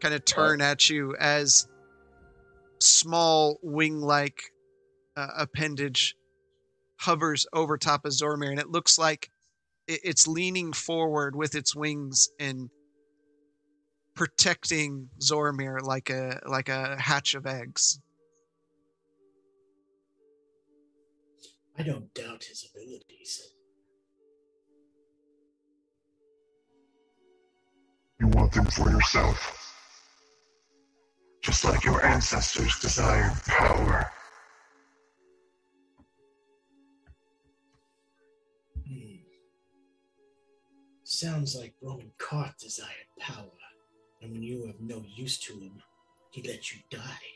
B: kind of turn at you as small wing-like uh, appendage hovers over top of Zoramir, and it looks like it's leaning forward with its wings and protecting Zoramir like a like a hatch of eggs.
E: I don't doubt his abilities.
G: You want them for yourself. Just like your ancestors desired power.
E: Sounds like Roman Koth desired power, and when you have no use to him, he let you die.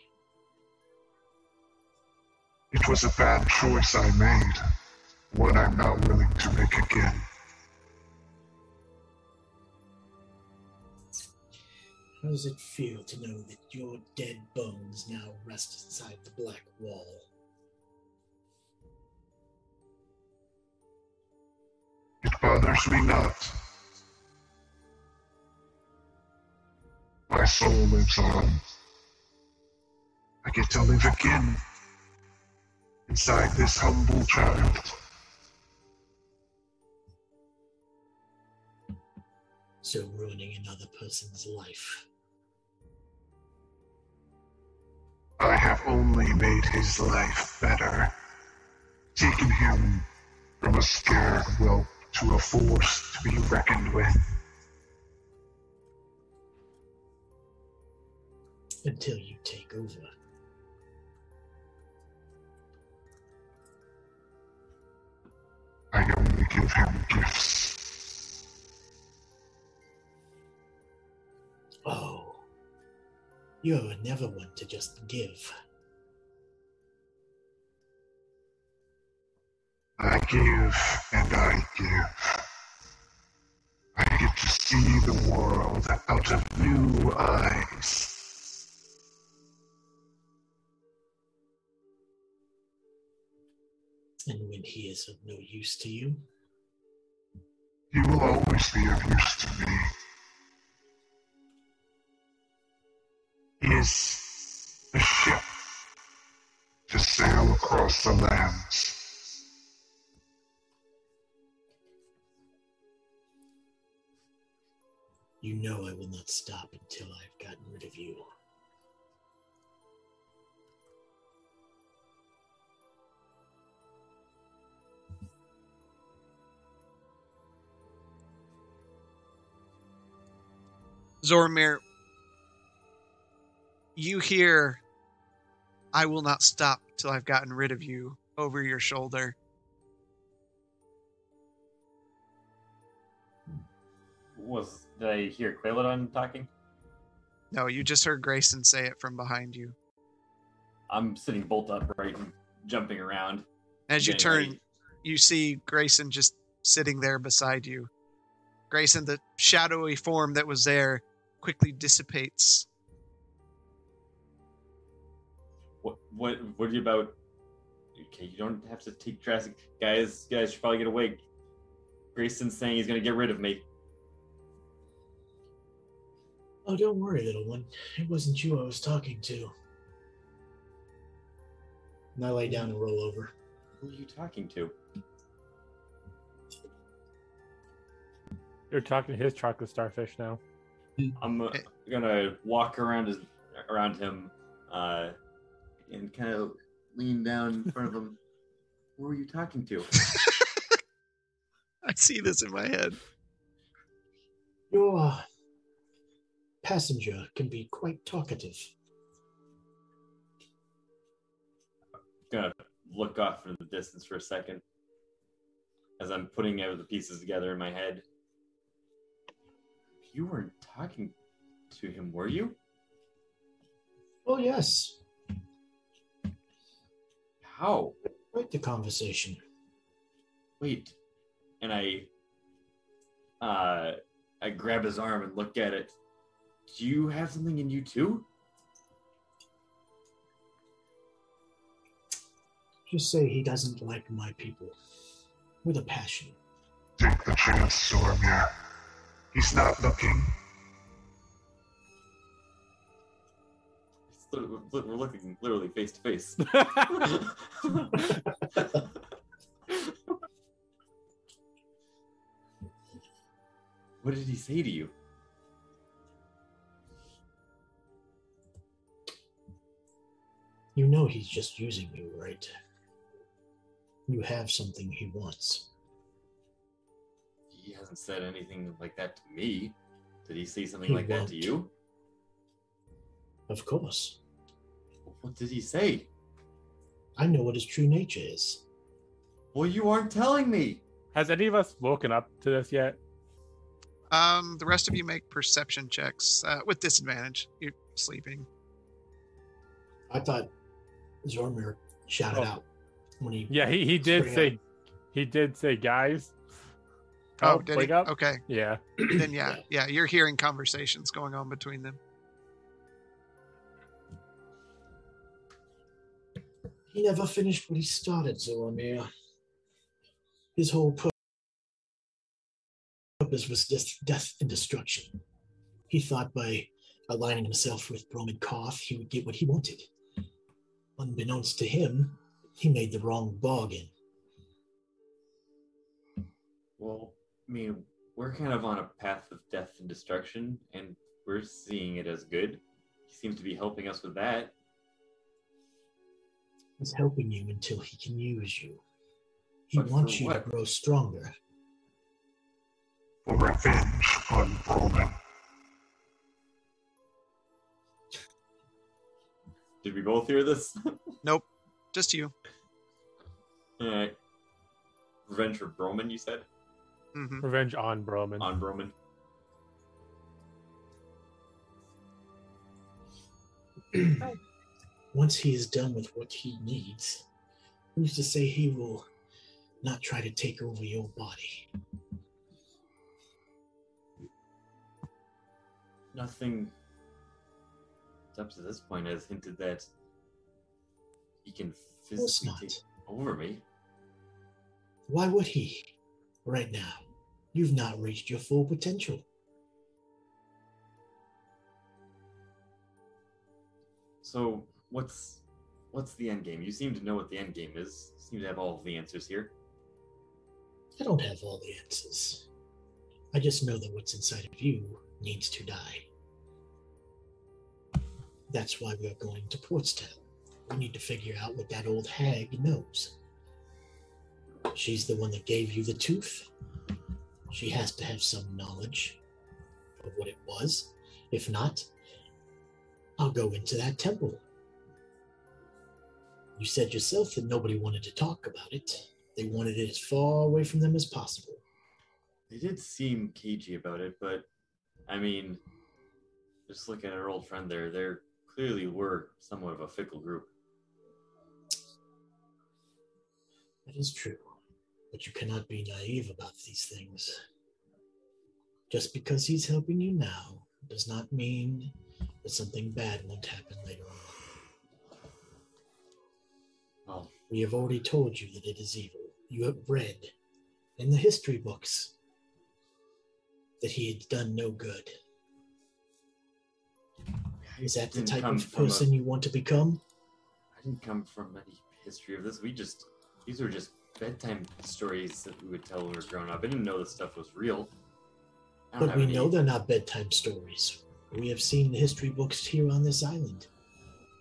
G: It was a bad choice I made. One I'm not willing to make again.
E: How does it feel to know that your dead bones now rest inside the black wall?
G: It bothers me not. My soul lives on. I get to live again inside this humble child.
E: So ruining another person's life.
G: I have only made his life better, taken him from a scared whelp to a force to be reckoned with.
E: Until you take over.
G: I only give him gifts.
E: Oh. You're never one to just give.
G: I give and I give. I get to see the world out of new eyes.
E: And when he is of no use to you,
G: He will always be of use to me. He is a ship to sail across the lands.
E: you know I will not stop until I've gotten rid of you.
B: Zoramir, you hear, I will not stop till I've gotten rid of you over your shoulder.
D: Was did I hear Quelladon talking?
B: No, you just heard Grayson say it from behind you.
D: I'm sitting bolt upright and jumping around.
B: As you turn,
D: ready.
B: you see Grayson just sitting there beside you. Grayson, the shadowy form that was there, quickly dissipates.
D: What what what are you about? Okay, you don't have to take drastic guys. Guys should probably get away. Grayson's saying he's gonna get rid of me.
E: Oh, don't worry, little one. It wasn't you I was talking to. And I lay down and roll over.
D: Who are you talking to?
A: You're talking to his chocolate starfish now.
D: I'm uh, gonna walk around his around him, uh, and kind of lean down in front of him. Who are you talking to?
B: I see this in my head.
E: Your uh, passenger can be quite talkative.
D: I'm gonna look off in the distance for a second as I'm putting out the pieces together in my head. You weren't talking to him, were you?
E: Oh, yes.
D: How?
E: Quite the conversation.
D: Wait. And I uh I grab his arm and look at it. Do you have something in you too?
E: Just say he doesn't like my people. With a passion.
G: Take the chance, Zoramir. He's not looking.
D: It's lit- We're we're looking literally face to face. What did he say to you?
E: You know he's just using you, right? You have something he wants.
D: He hasn't said anything like that to me. Did he say something
E: He
D: like that to you?
E: Of course.
D: What did he say?
E: I know what his true nature is.
D: Well, you aren't telling me.
A: Has any of us woken up to this yet?
B: Um, the rest of you make perception checks uh, with disadvantage. You're sleeping.
E: I thought Zoramir shouted
A: Oh.
E: out when he.
A: Yeah, he, he did
E: Straight
A: say he did say guys.
B: Oh, oh, did
A: wake
B: he?
A: up.
B: Okay,
A: Yeah.
B: then yeah, yeah, you're hearing conversations going on between them.
E: He never finished what he started, Zoramir. His whole purpose was just death and destruction. He thought by aligning himself with Bromid Koth, he would get what he wanted. Unbeknownst to him, he made the wrong bargain.
D: Well, I mean, we're kind of on a path of death and destruction, and we're seeing it as good. He seems to be helping us with that.
E: He's helping you until he can use you. He
D: But
E: wants you to grow stronger.
G: For revenge on Roman.
D: Did we both hear this? Nope.
B: Just you.
D: Alright. Revenge for Broman, you said?
B: Hmm
A: Revenge on Broman.
D: On Broman.
E: Once he is done with what he needs, who's to say he will not try to take over your body.
D: Nothing up to this point has hinted that he can physically take over me.
E: Why would he? Right now, you've not reached your full potential.
D: So what's what's the end game? You seem to know what the end game is. seem to have all the answers here.
E: I don't have all the answers. I just know that what's inside of you needs to die. That's why we're going to Portstown. We need to figure out what that old hag knows. She's the one that gave you the tooth. She has to have some knowledge of what it was. If not, I'll go into that temple. You said yourself that nobody wanted to talk about it. They wanted it as far away from them as possible.
D: They did seem cagey about it, but I mean, just looking at our old friend there, they clearly were somewhat of a fickle group.
E: That is true. But you cannot be naive about these things. Just because he's helping you now does not mean that something bad won't happen later on.
D: Well,
E: We have already told you that it is evil. You have read in the history books that he had done no good. Is that the type of
D: from a-
E: person you want to become?
D: I didn't come from any history of this. We just these were just bedtime stories that we would tell when we were growing up. I didn't know this stuff was real.
E: But we know they're not bedtime stories. We have seen the history books here on this island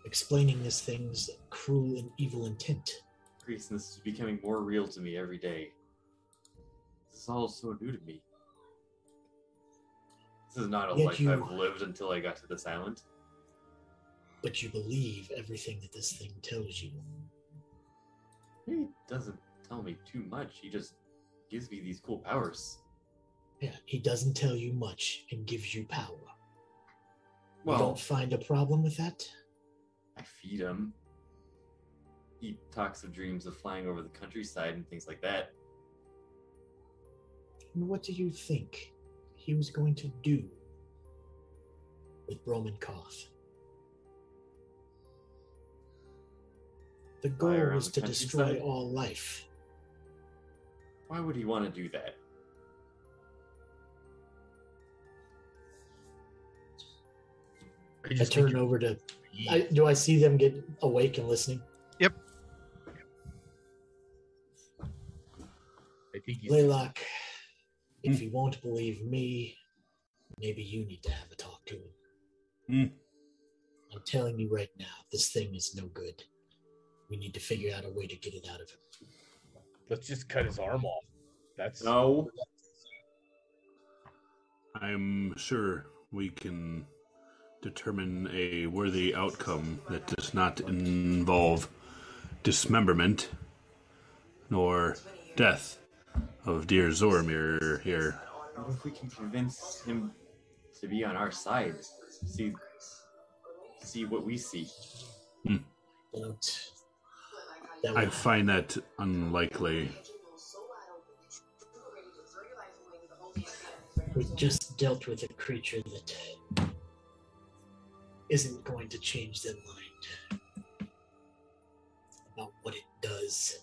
E: explaining this thing's cruel and evil intent.
D: Priest, and this is becoming more real to me every day. This is all so new to me. This is not a
E: Yet
D: life
E: you-
D: I've lived until I got to this island.
E: But you believe everything that this thing tells you.
D: It doesn't tell me too much. He just gives me these cool powers.
E: Yeah, he doesn't tell you much and gives you power. you
D: Well,
E: don't find a problem with that?
D: I feed him. He talks of dreams of flying over the countryside and things like that.
E: And what do you think he was going to do with Roman Koth? The goal was to destroy all life.
D: Why would he want to do that?
F: I
E: I
F: just
E: turn over to. I, do I see them get awake and listening? Yep.
F: I think he's
E: Blaylock, if you won't believe me, maybe you need to have a talk to him.
C: Hmm.
E: I'm telling you right now, this thing is no good. We need to figure out a way to get it out of him.
F: Let's just cut his arm off. That's
D: No.
C: I'm sure we can determine a worthy outcome that does not involve dismemberment nor death of dear Zoramir here.
D: What if we can convince him to be on our side? See, see what we see. Hmm.
E: Don't. That
C: I find that unlikely.
E: we just dealt with a creature that isn't going to change their mind about what it does.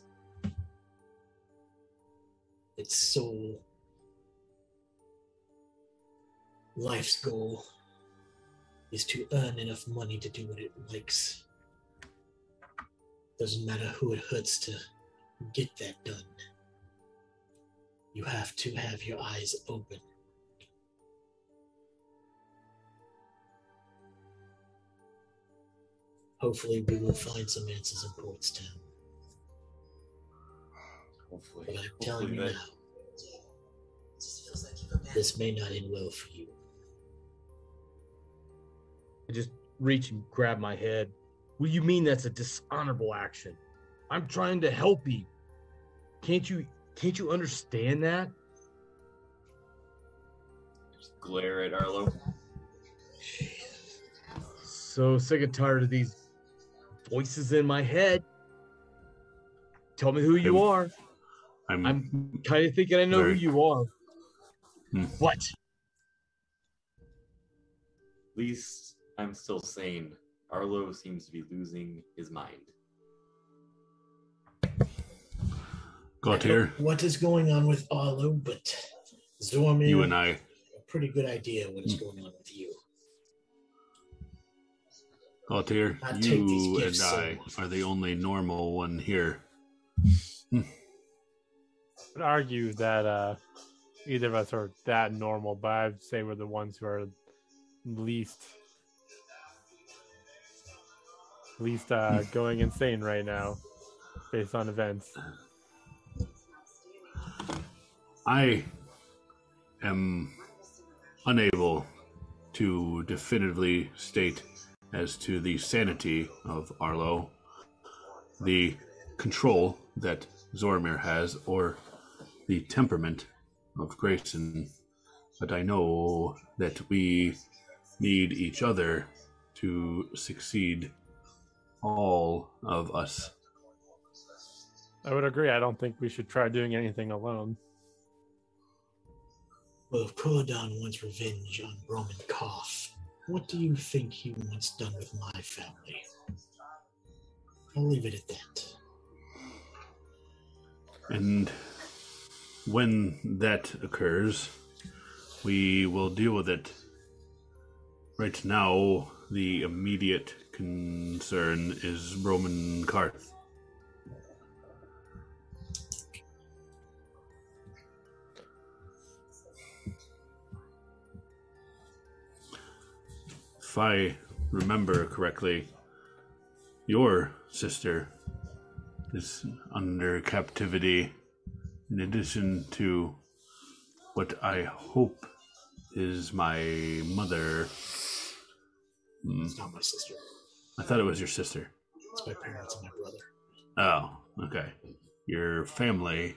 E: Its soul, life's goal is to earn enough money to do what it likes. Doesn't matter who it hurts to get that done. You have to have your eyes open. Hopefully, we will find some answers in Portstown.
D: Hopefully,
E: But I'm telling you
D: that
E: now, this may not end well for you.
F: I just reach and grab my head. Well, you mean that's a dishonorable action? I'm trying to help you. Can't you can't you understand that?
D: just glare at Arlo.
F: So sick and tired of these voices in my head. Tell me who you
C: I'm-
F: are.
C: I'm,
F: I'm kind of thinking I know
C: Very-
F: who you are.
C: Hmm.
F: What?
D: At least I'm still sane. Arlo seems to be losing his mind.
C: Gautier,
E: What is going on with Arlo? But Zoramir,
C: you and I,
E: a pretty good idea what is going on with you.
C: Gautier,
E: I take
C: you and
E: gifts so
C: I are the only normal one here.
A: I would argue that uh, either of us are that normal, but I'd say we're the ones who are least least uh, going insane right now, based on events.
C: I am unable to definitively state as to the sanity of Arlo, the control that Zoramir has, or the temperament of Grayson, but I know that we need each other to succeed, all of us.
A: I would agree. I don't think we should try doing anything alone.
E: Well, if Quelladon wants revenge on Roman Koth, what do you think he wants done with my family? I'll leave it at that.
C: And when that occurs, we will deal with it. Right now, the immediate concern is Roman Karth. If I remember correctly, your sister is under captivity in addition to what I hope is my mother.
E: It's not my sister.
C: I thought it was your sister.
E: It's my parents and my brother.
C: Oh, okay. Your family.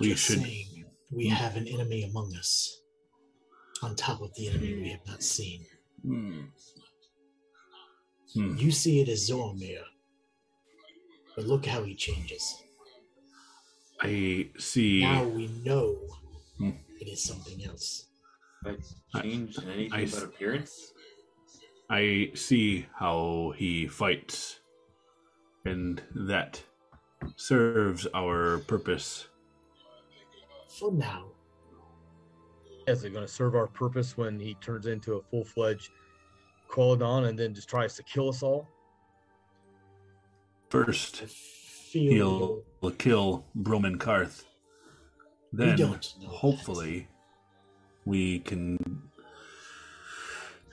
C: We
E: just
C: should-
E: saying we have an enemy among us. On top of the enemy we have not seen.
C: Hmm. Hmm.
E: You see it as Zoramir. But look how he changes.
C: I see.
E: Now we know
C: Hmm.
E: it is something else.
D: Like
C: I-
D: change in anything
C: I s-
D: about appearance?
C: I see how he fights, and that serves our purpose.
E: For now,
F: Is it going to serve our purpose when he turns into a full fledged Quelladon and then just tries to kill us all?
C: First, he'll kill Broman Karth. Then,
E: don't know that.
C: hopefully, we can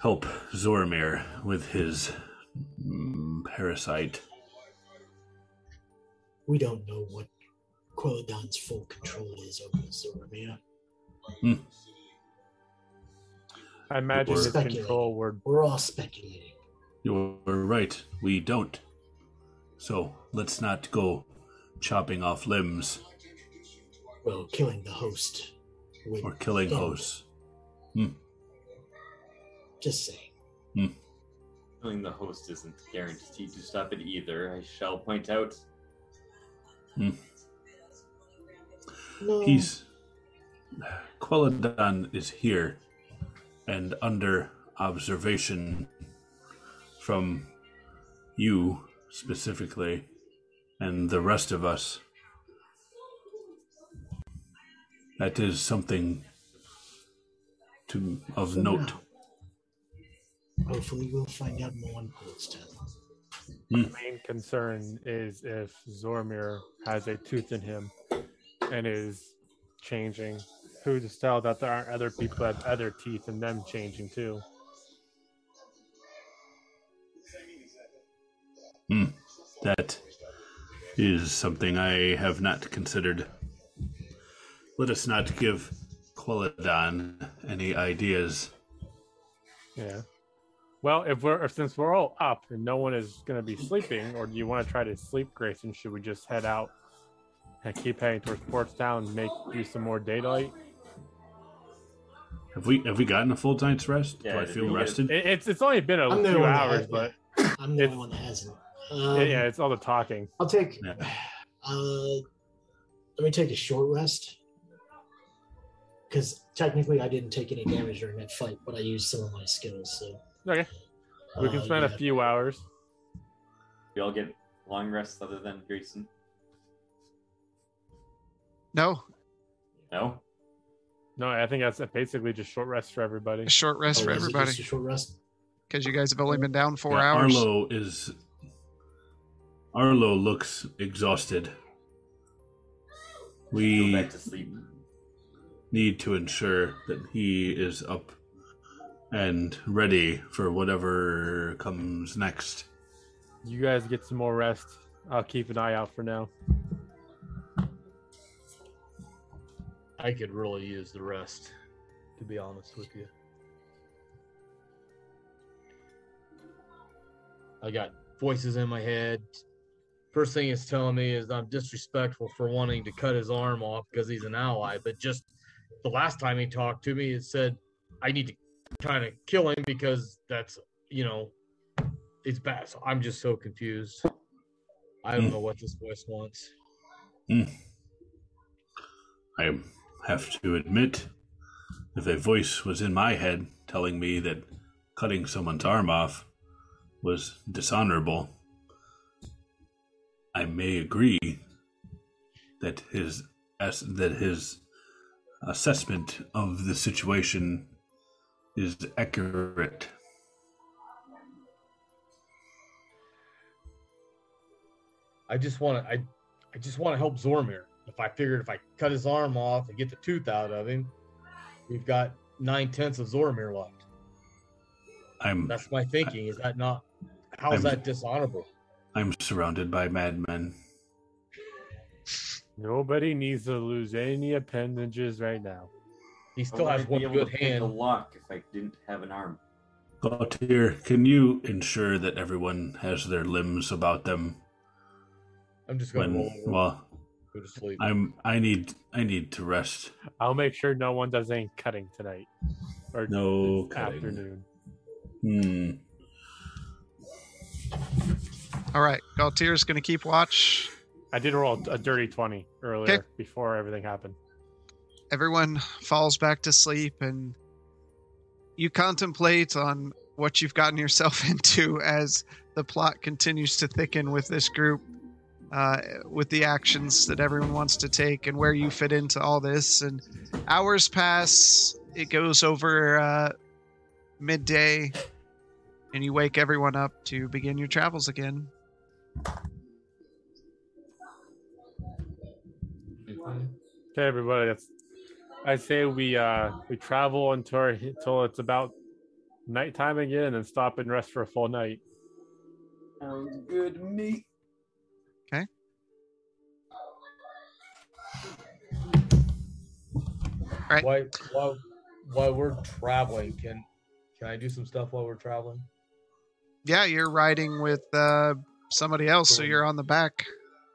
C: help Zoramir with his mm, parasite.
E: we don't know what Quelladon's full control is over Zoramir.
A: I imagine
C: Or-
A: his
E: Speculating.
A: control would
E: We're all speculating.
C: You're right, we don't. So, let's not go chopping off limbs
E: Well, killing the host would
C: or killing
E: end.
C: Hosts.
E: Just saying. Hmm.
D: Killing the host isn't guaranteed to stop it either, I shall point out. Hmm.
E: No,
C: He's. Quelladon is here and under observation from you specifically and the rest of us. That is something to of
E: for
C: note.
E: now. Hopefully, we'll find out more in Portstown. Hmm.
A: the main concern is if Zoramir has a tooth in him and is changing. Who's to tell that there aren't other people that have other teeth and them changing too? Hmm.
C: That is something I have not considered. Let us not give Quelladon any ideas.
A: Yeah. Well, if we're if, since we're all up and no one is going to be sleeping, or do you want to try to sleep, Grayson? Should we just head out and keep heading towards Portstown and make do some more daylight?
C: Have we have we gotten a full night's rest?
D: Yeah,
C: Do I feel rested?
A: It, it's it's only been a
E: I'm
A: few hours, but
E: I'm the only one that hasn't Um,
A: yeah, yeah, it's all the talking.
E: I'll take.
C: Yeah.
E: Uh, let me take a short rest. Because technically, I didn't take any damage during that fight, but I used some of my skills. So
A: Okay, we can
E: uh,
A: spend a few hours.
D: We all get long rests other than Grayson.
B: No,
D: No?
A: No, I think that's basically just short rest for everybody.
B: a short rest
E: Oh,
B: for everybody
E: Just a short rest.
B: because you guys have only been down four
C: Yeah,
B: hours.
C: Arlo is. Arlo looks exhausted.
D: We Go
C: We
D: back to sleep.
C: Need to ensure that he is up and ready for whatever comes next.
A: You guys get some more rest. I'll keep an eye out for now.
F: I could really use the rest, to be honest with you. I got voices in my head. First thing it's telling me is I'm disrespectful for wanting to cut his arm off because he's an ally. But just the last time he talked to me, he said I need to kind of kill him because that's, you know, it's bad. So I'm just so confused. I don't
C: Hmm.
F: know what this voice wants.
C: I have to admit, if a voice was in my head telling me that cutting someone's arm off was dishonorable, I may agree that his that his assessment of the situation is accurate.
F: I just want to I I just want to help Zoramir. If I figured if I cut his arm off and get the tooth out of him, we've got nine tenths of Zoramir left.
C: I'm
F: That's my thinking. Is that not? How is that dishonorable?
C: I'm surrounded by madmen.
A: Nobody needs to lose any appendages right now.
F: He still has one
D: be able
F: good
D: to
F: hand.
D: a lock if I didn't have an arm.
C: Gautier, can you ensure that everyone has their limbs about them
F: I'm just gonna
C: when
F: roll
C: well
F: go to sleep.
C: I'm I need I need to rest.
A: I'll make sure no one does any cutting tonight or
C: No cutting.
A: afternoon.
C: Hmm.
B: All right, Galtier's going to keep watch.
A: I did roll a dirty twenty earlier
B: Okay.
A: before everything happened.
B: Everyone falls back to sleep, and you contemplate on what you've gotten yourself into as the plot continues to thicken with this group, uh, with the actions that everyone wants to take, and where you fit into all this. And hours pass. It goes over uh, midday, and you wake everyone up to begin your travels again.
A: Okay, everybody. That's. I say we uh we travel until our- until it's about nighttime again, and then stop and rest for a full night.
D: Sounds good to me. Okay.
F: Why, while, while we're traveling, can can I do some stuff while we're traveling?
B: Yeah, you're riding with uh, somebody else, so you're on the back.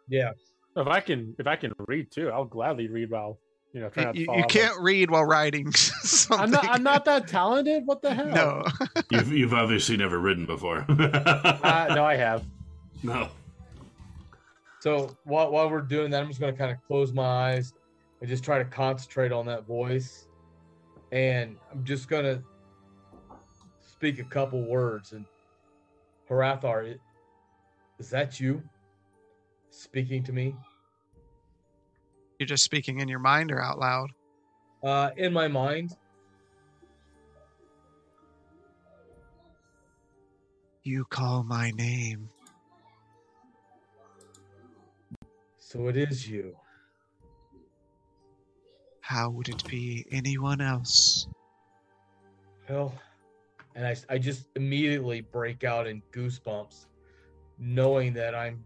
F: Yeah,
A: If I can, if I can read too, I'll gladly read while you know. Try not to
B: You,
A: fall
B: you can't read while riding.
A: of-
B: something.
A: I'm not. I'm not that talented. What the hell?
B: No.
C: You've you've obviously never ridden before.
A: Uh, no, I have.
C: no.
F: So while while we're doing that, I'm just gonna kind of close my eyes and just try to concentrate on that voice, and I'm just gonna speak a couple words. And Harathar, is that you speaking to me?
B: You're just speaking in your mind or out loud.
F: Uh, in my mind,
B: You call my name.
F: so it is you.
B: How would it be anyone else?
F: Well, and I, I just immediately break out in goosebumps, knowing that I'm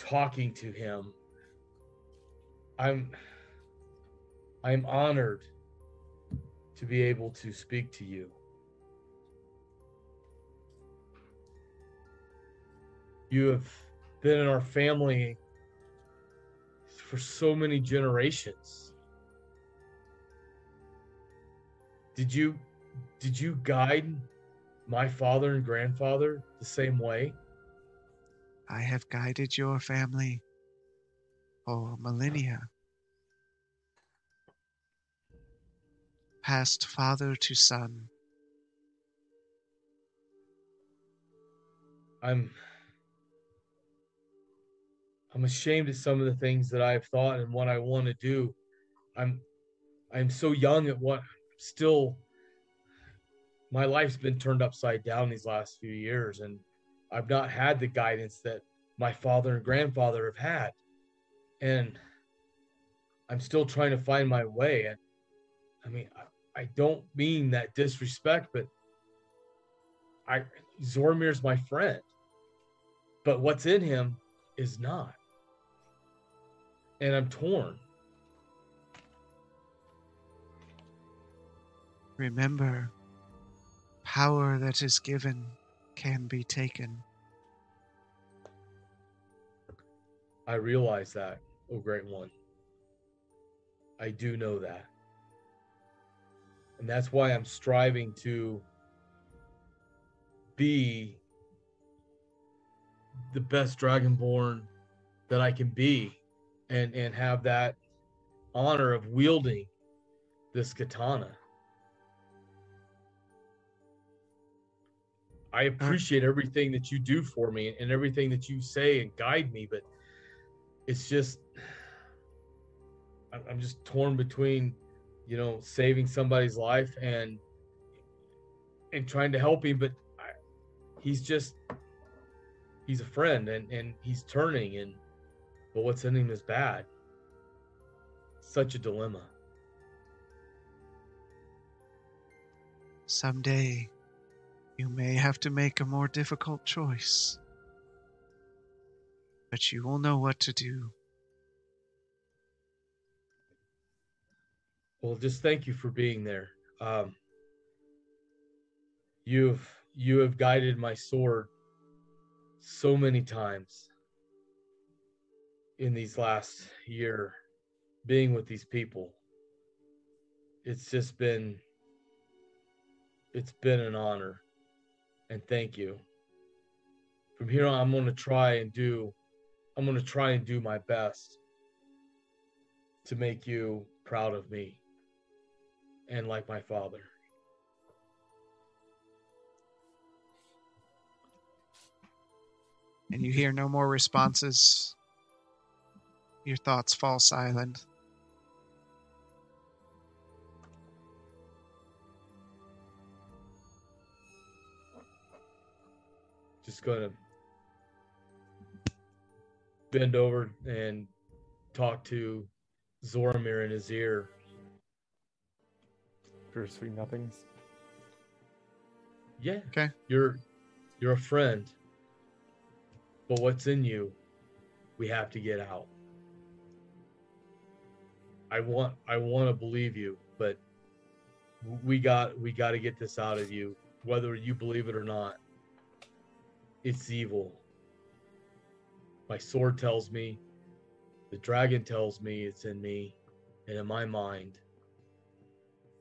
F: talking to him. I'm I'm honored to be able to speak to you. You have been in our family for so many generations. Did you did you guide my father and grandfather the same way?
B: I have guided your family for millennia. Passed father to son.
F: I'm I'm ashamed of some of the things that I've thought and what I want to do. I'm I'm so young at what still my life's been turned upside down these last few years and I've not had the guidance that my father and grandfather have had. And I'm still trying to find my way. And I mean, I, I don't mean that disrespect, but I Zoramir's my friend. But what's in him is not. And I'm torn.
B: Remember, power that is given can be taken.
F: I realize that, oh great one. I do know that. And that's why I'm striving to be the best dragonborn that I can be and and have that honor of wielding this katana. I uh-huh. appreciate everything that you do for me and everything that you say and guide me, but it's just I'm I'm just torn between, you know, saving somebody's life and and trying to help him, but I, he's just he's a friend and and he's turning and but what's in him is bad. Such a dilemma.
B: Someday, you may have to make a more difficult choice. But you will know what to do.
F: Well, just thank you for being there. Um, you've you have guided my sword so many times in these last year being with these people. It's just been it's been an honor and thank you. From here on I'm going to try and do I'm going to try and do my best to make you proud of me and like my father.
B: And you hear no more responses. Your thoughts fall silent.
F: Just going to bend over and talk to Zoramir in his ear.
A: Bittersweet nothings.
F: Yeah.
B: Okay.
F: You're you're a friend. But what's in you, we have to get out. I want I want to believe you, but we got we got to get this out of you, whether you believe it or not. It's evil. My sword tells me, the dragon tells me it's in me and in my mind.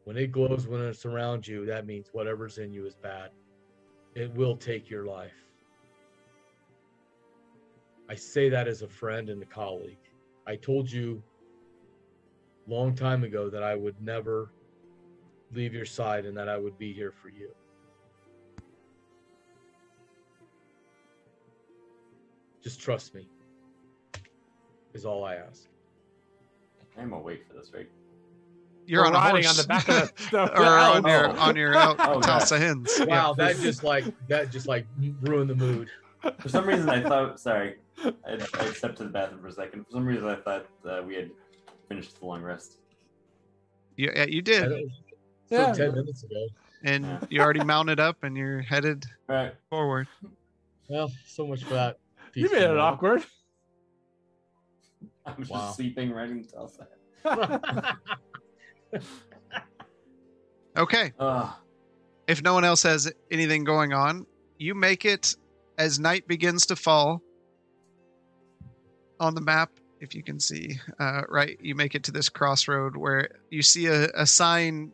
F: When it glows when it's around you, that means whatever's in you is bad. It will take your life. I say that as a friend and a colleague. I told you long time ago that I would never leave your side and that I would be here for you. Just trust me. Is all I ask.
D: I'm gonna wait for this, right?
B: You're
A: We're
B: on
A: riding
B: horse.
A: on the back of the, the
B: or on
A: Oh.
B: your on your out
D: Oh,
B: Tulsa
D: God.
B: hens.
F: Wow, that just like that just like ruined the mood.
D: For some reason, I thought. Sorry, I, I stepped to the bathroom for a second. For some reason, I thought uh, we had finished the long rest.
B: You, yeah, you did,
F: don't-
A: Yeah.
F: like ten minutes ago.
B: and
D: Yeah.
B: you already mounted up, and you're headed
D: All right.
B: forward.
F: Well, so much for that.
A: You made it
F: work.
A: awkward.
D: I was
F: Wow.
D: just sleeping right until Tulsa.
B: Okay,
D: Ugh.
B: if no one else has anything going on, you make it as night begins to fall. On the map, if you can see, uh, right, you make it to this crossroad where you see a, a sign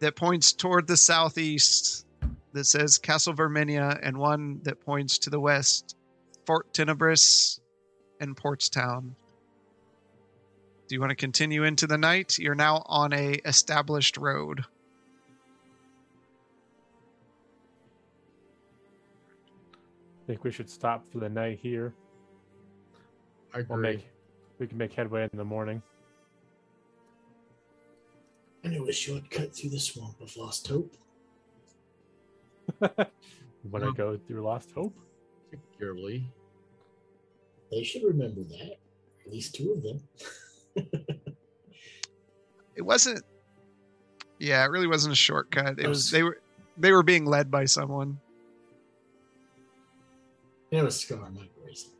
B: that points toward the southeast that says Castle Verminia, and one that points to the west Fort Tenebris and Portstown. Do you want to continue into the night? You're now on a established road.
A: I think we should stop for the night here.
F: I agree.
A: We'll make we can make headway in the morning.
E: I know a shortcut through the swamp of Lost Hope.
A: Want to
F: Well-
A: go through Lost Hope?
F: Particularly.
E: They should remember that. At least two of them.
B: It wasn't. Yeah, it really wasn't a shortcut. It
E: That
B: was
E: was-
B: they were they were being led by someone.
E: It was Scar, not Grayson.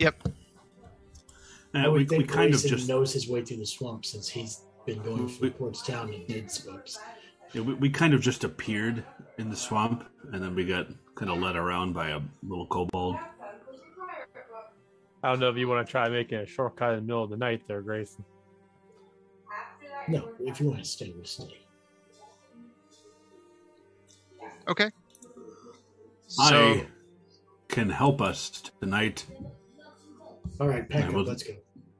B: Yep.
E: I
C: Uh,
E: would
C: we, we
E: think
C: kind of
E: Grayson
C: just
E: knows his way through the swamp since he's been going
C: We-
E: from Portstown and dead spokes.
C: Yeah, we, we kind of just appeared in the swamp, and then we got kind of led around by a little kobold.
A: I don't know if you want to try making a shortcut in the middle of the night there, Grayson.
E: No, if you want to stay, we'll stay.
B: Okay. So
C: I can help us tonight.
E: All right, pack
C: I
E: up. Let's go.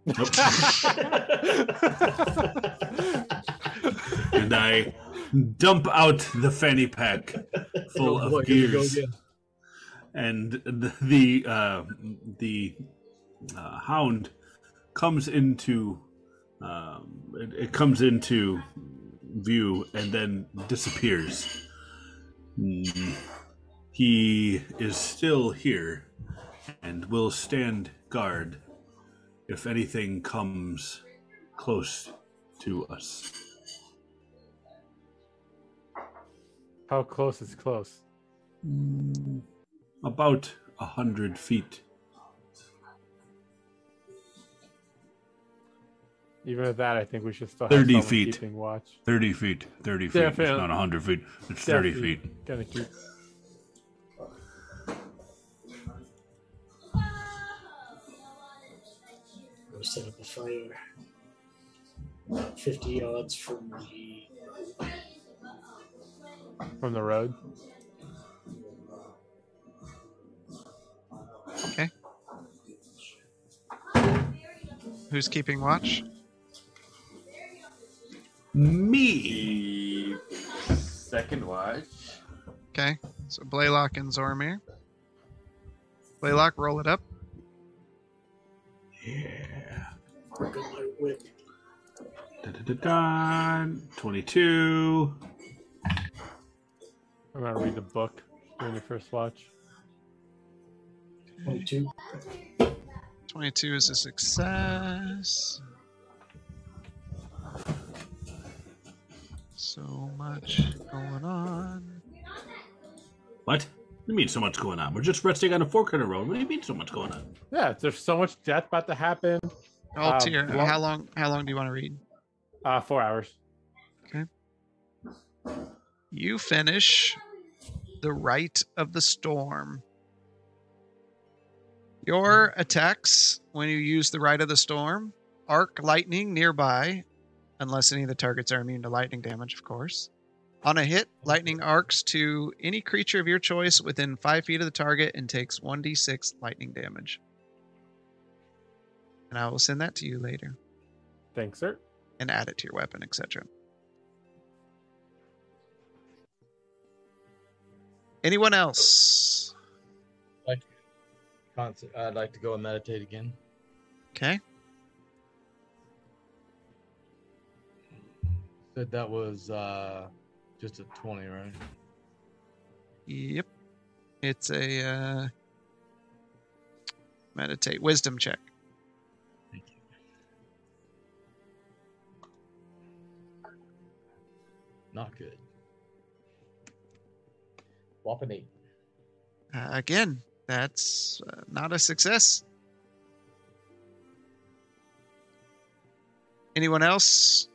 C: Nope. and I dump out the fanny pack full
F: Oh boy,
C: of gears, and the the uh, the uh, hound comes into um, it, it comes into view and then disappears. He is still here and will stand guard if anything comes close to us.
A: How close is close?
C: Mm, About a hundred feet.
A: Even at that, I think we should still
C: 30
A: someone
C: feet.
A: keeping watch.
C: 30 feet. 30 feet. It's
A: Definitely.
C: not 100 feet. It's 30 feet.
A: Gonna keep.
E: Go set up a fire. 50 yards from the.
A: From the road. Okay.
B: Who's keeping watch?
C: Me.
D: The second watch.
B: Okay. So Blaylock and Zoramir. Blaylock, roll it up.
C: Yeah.
E: Work on my.
C: Da, da, da, da. 22.
A: I'm gonna read the book during the first watch.
E: 22.
B: 22 is a success. So much going on.
C: What? What do you mean so much going on? We're just resting on a fork in the road. What do you mean so much going on?
A: Yeah, there's so much death about to happen.
B: Oh,
A: Um, well-
B: how long? How long do you want to read?
A: Uh, four hours. Okay.
B: You finish the right of the Storm. Your hmm. attacks, when you use the right of the Storm, arc lightning nearby, unless any of the targets are immune to lightning damage, of course. On a hit, lightning arcs to any creature of your choice within 5 feet of the target and takes 1d6 lightning damage. And I will send that to you later
A: Thanks, sir.
B: and add it to your weapon, etc. Anyone else?
F: I'd like to go and meditate again.
B: Okay.
F: Said that was uh, just a 20, right?
B: Yep. It's a uh, meditate wisdom check.
F: Thank you. Not good. Whopping eight.
B: Uh, again, that's uh, not a success. Anyone else?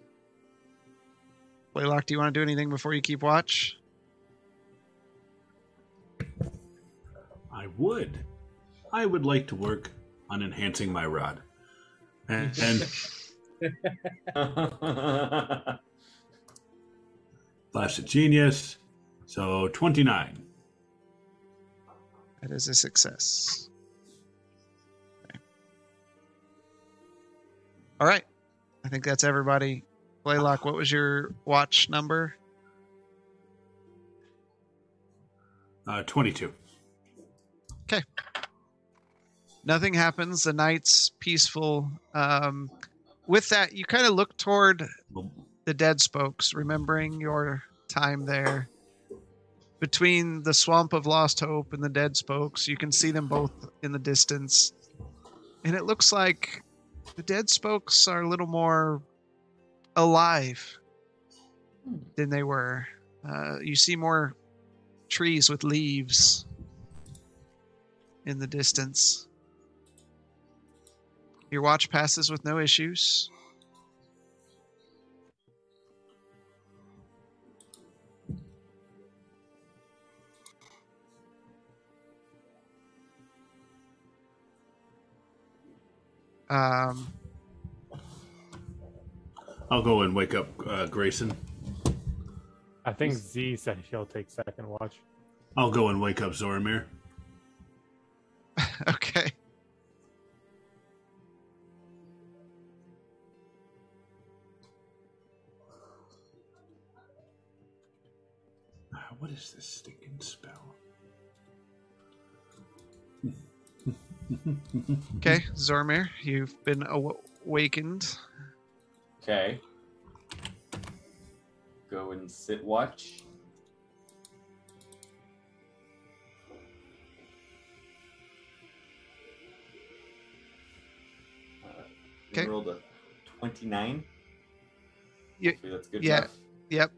B: Blaylock, do you want to do anything before you keep watch?
C: I would. I would like to work on enhancing my rod. And, and Flash of Genius. So 29.
B: That is a success. Okay. All right. I think that's everybody. Blaylock, what was your watch number?
C: Uh, 22. Okay.
B: Nothing happens. The night's peaceful. Um, with that, you kind of look toward the dead spokes, remembering your time there. Between the swamp of lost hope and the dead spokes, you can see them both in the distance. And it looks like the dead spokes are a little more alive than they were. Uh, you see more trees with leaves in the distance. Your watch passes with no issues. Um,
C: I'll go and wake up uh, Grayson.
A: I think Z said he'll take second watch.
C: I'll go and wake up Zoramir.
B: okay.
C: Ah, What is this stinking
B: Okay, Zoramir, you've been aw- awakened.
D: Okay. Go and sit watch. Uh,
B: Okay.
D: Rolled a twenty-nine.
B: Ye-
D: Hopefully that's good
B: yeah.
D: enough.
B: Yep.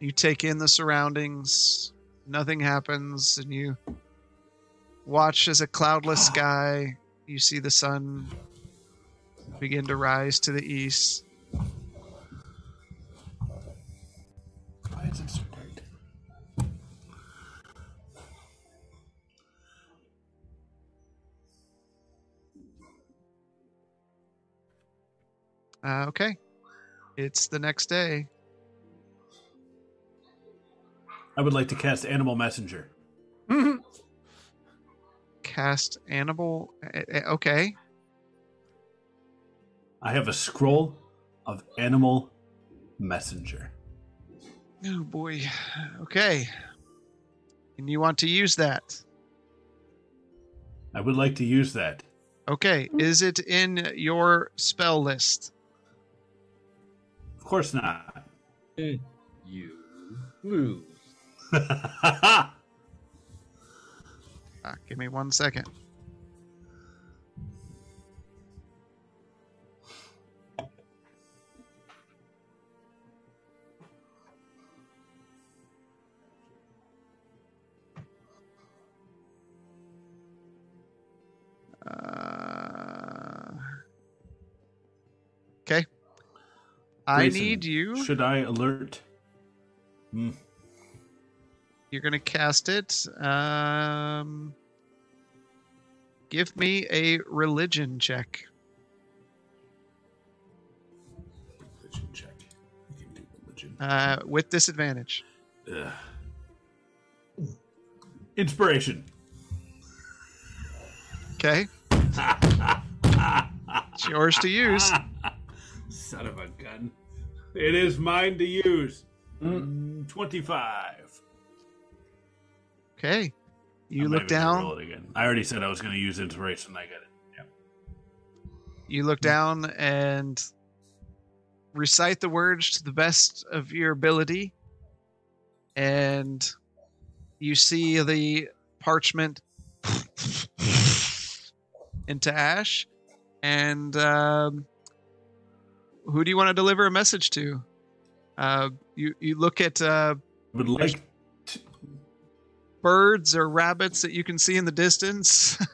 B: You take in the surroundings. Nothing happens, and you watch as a cloudless sky. You see the sun begin to rise to the east.
C: Why is it so bright?
B: Uh, okay. It's the next day.
C: I would like to cast Animal Messenger.
B: Cast Animal. eh, eh, Okay.
C: I have a scroll of Animal Messenger.
B: Oh boy. Okay. And you want to use that?
C: I would like to use that.
B: Okay. Is it in your spell list?
C: Of course not.
F: You lose.
B: Ah, give me one second. Uh, okay. I
C: Grayson,
B: need you.
C: Should I alert? Hmm.
B: You're gonna cast it. Um, give me a religion check.
C: Religion check. You can do religion.
B: Uh, with disadvantage.
C: Ugh. Inspiration.
B: Okay, it's yours to use.
C: Son of a gun. It is mine to use.
D: Mm.
C: 25.
B: Okay, you
C: I'm
B: look down.
C: roll it again. I already said I was going to use inspiration. I get it. Yeah.
B: You look down and recite the words to the best of your ability, and you see the parchment into ash. And um, who do you want to deliver a message to? Uh, you you look at uh,
C: I would like
B: birds or rabbits that you can see in the distance.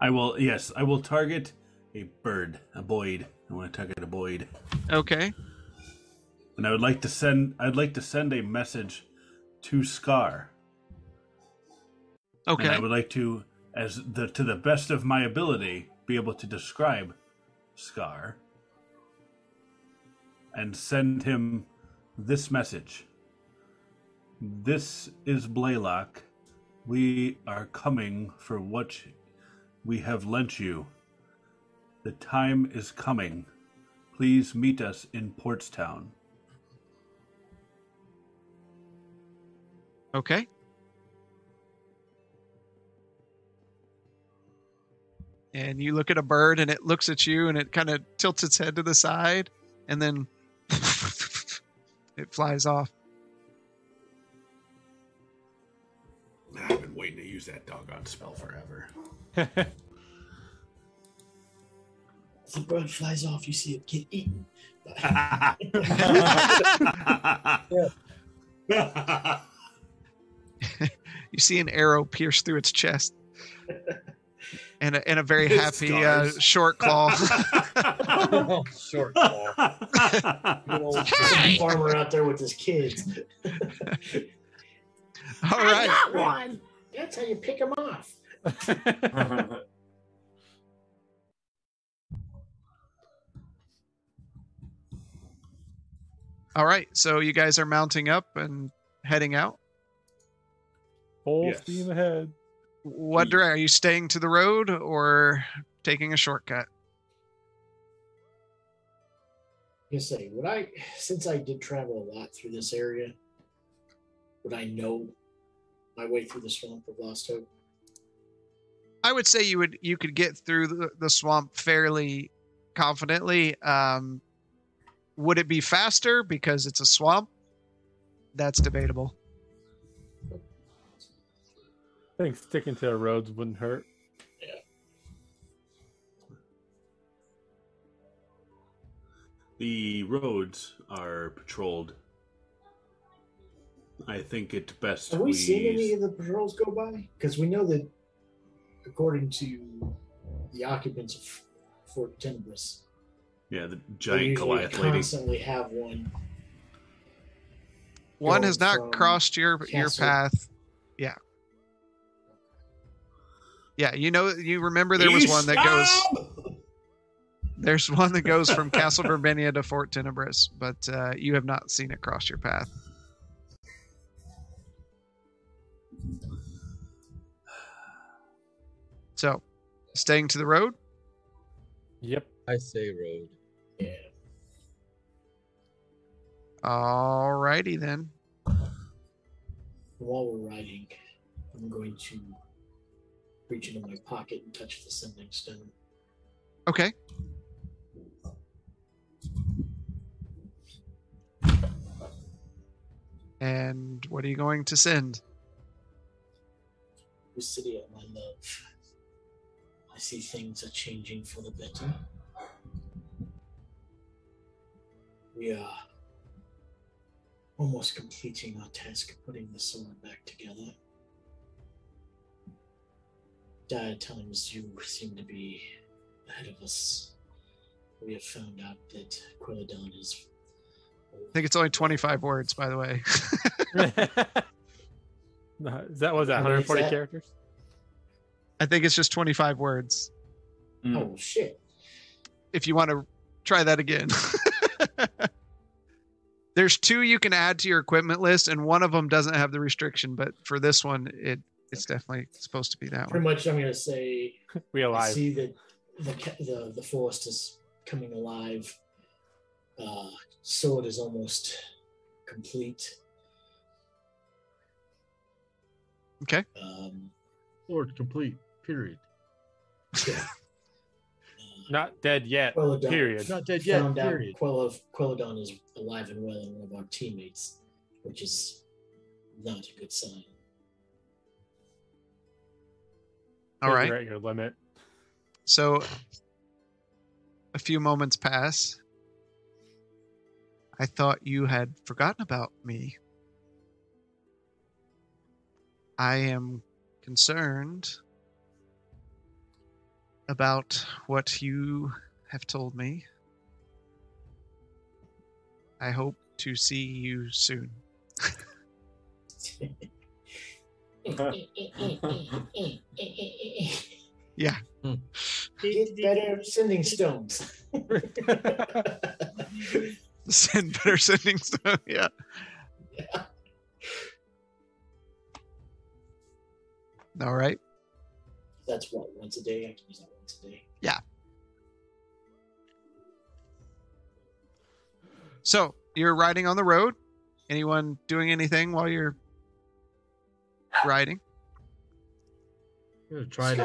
C: I will, yes, I will target a bird, a boyd. I want to target a boyd.
B: okay.
C: And I would like to send, I'd like to send a message to Scar. And
B: Okay.
C: I would like to, as the to the best of my ability, be able to describe Scar and send him this message. This is Blaylock. We are coming for what we have lent you. The time is coming. Please meet us in Portstown.
B: Okay. And you look at a bird and it looks at you and it kind of tilts its head to the side and then it flies off.
C: I've been waiting to use that doggone spell forever.
E: As the bird flies off, you see it get eaten.
B: You see an arrow pierce through its chest. And a, and a very happy uh, short claw.
F: Short claw.
E: You farmer out there with his kids.
B: All
E: I
B: right.
E: got one. That's how you pick them off.
B: All right. So you guys are mounting up and heading out.
A: Full
C: Yes.
A: steam ahead.
B: What direction? Are you staying to the road or taking a shortcut?
E: You say, would I, since I did travel a lot through this area, would I know my way through the swamp of Lost Hope?
B: I would say you would you could get through the, the swamp fairly confidently. Um, would it be faster because it's a swamp? That's debatable.
A: I think sticking to the roads wouldn't hurt. Yeah.
C: The roads are patrolled. I think it best
E: Have we seen any of the patrols go by? Because we know that, according to the occupants of Fort Tenebris,
C: yeah the giant
E: usually
C: Goliath lady.
E: constantly have one.
B: One has not crossed your your path. Yeah. Yeah, you know you remember there was one that goes there's one that goes from Castle Verbenia to Fort Tenebris, but uh, you have not seen it cross your path. So, staying to the road.
A: Yep.
F: I say road.
E: Yeah.
B: Alrighty then.
E: While we're riding, I'm going to reach into my pocket and touch the sending stone.
B: Okay. And what are you going to send?
E: Lucidia, my love. I see things are changing for the better. We are almost completing our task of putting the sword back together. Dire times you seem to be ahead of us. We have found out that Quelladon is.
B: I think it's only 25 words, by the way.
A: Is that was that
E: How many is
A: 140
E: that?
A: characters?
B: I think it's just 25 words.
D: Mm.
E: Oh shit!
B: If you want to try that again. There's two you can add to your equipment list, and one of them doesn't have the restriction, but for this one, it it's definitely supposed to be that one.
E: Pretty
B: one.
E: much, I'm going to say
A: We
E: I see that the the the forest is coming alive. Uh, sword is almost complete.
B: Okay.
E: Um,
F: Sword complete. Period.
E: yeah.
A: Not dead yet.
E: Quelladon-
A: Period.
F: Not dead yet.
E: Found out
F: Period.
E: Quell Quelladon is alive and well in one of our teammates, which is not a good sign.
B: All right.
A: You're
B: right.
A: at your limit.
B: So a few moments pass. I thought you had forgotten about me. I am concerned about what you have told me. I hope to see you soon. Yeah.
E: Get better sending stones.
B: Send better sending stone. Yeah.
E: Yeah.
B: All right.
E: That's what once a day. I can use that today. Yeah.
B: So you're riding on the road. Anyone doing anything while you're riding?
F: I'm gonna try to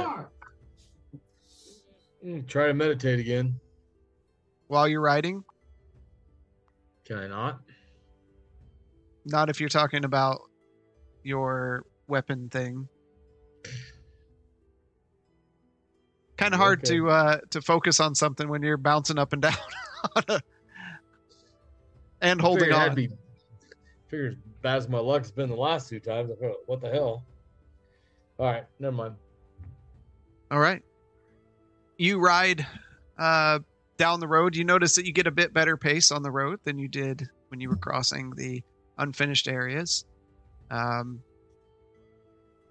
E: I'm
F: gonna try to meditate again.
B: While you're riding?
F: Can I not?
B: Not if you're talking about your weapon thing. Kind of hard
F: Okay.
B: to uh, to focus on something when you're bouncing up and down a, and holding on.
F: Be, figures bad as my luck's been the last two times. What the hell? All right, never mind.
B: All right. You ride uh, down the road. You notice that you get a bit better pace on the road than you did when you were crossing the unfinished areas. Um,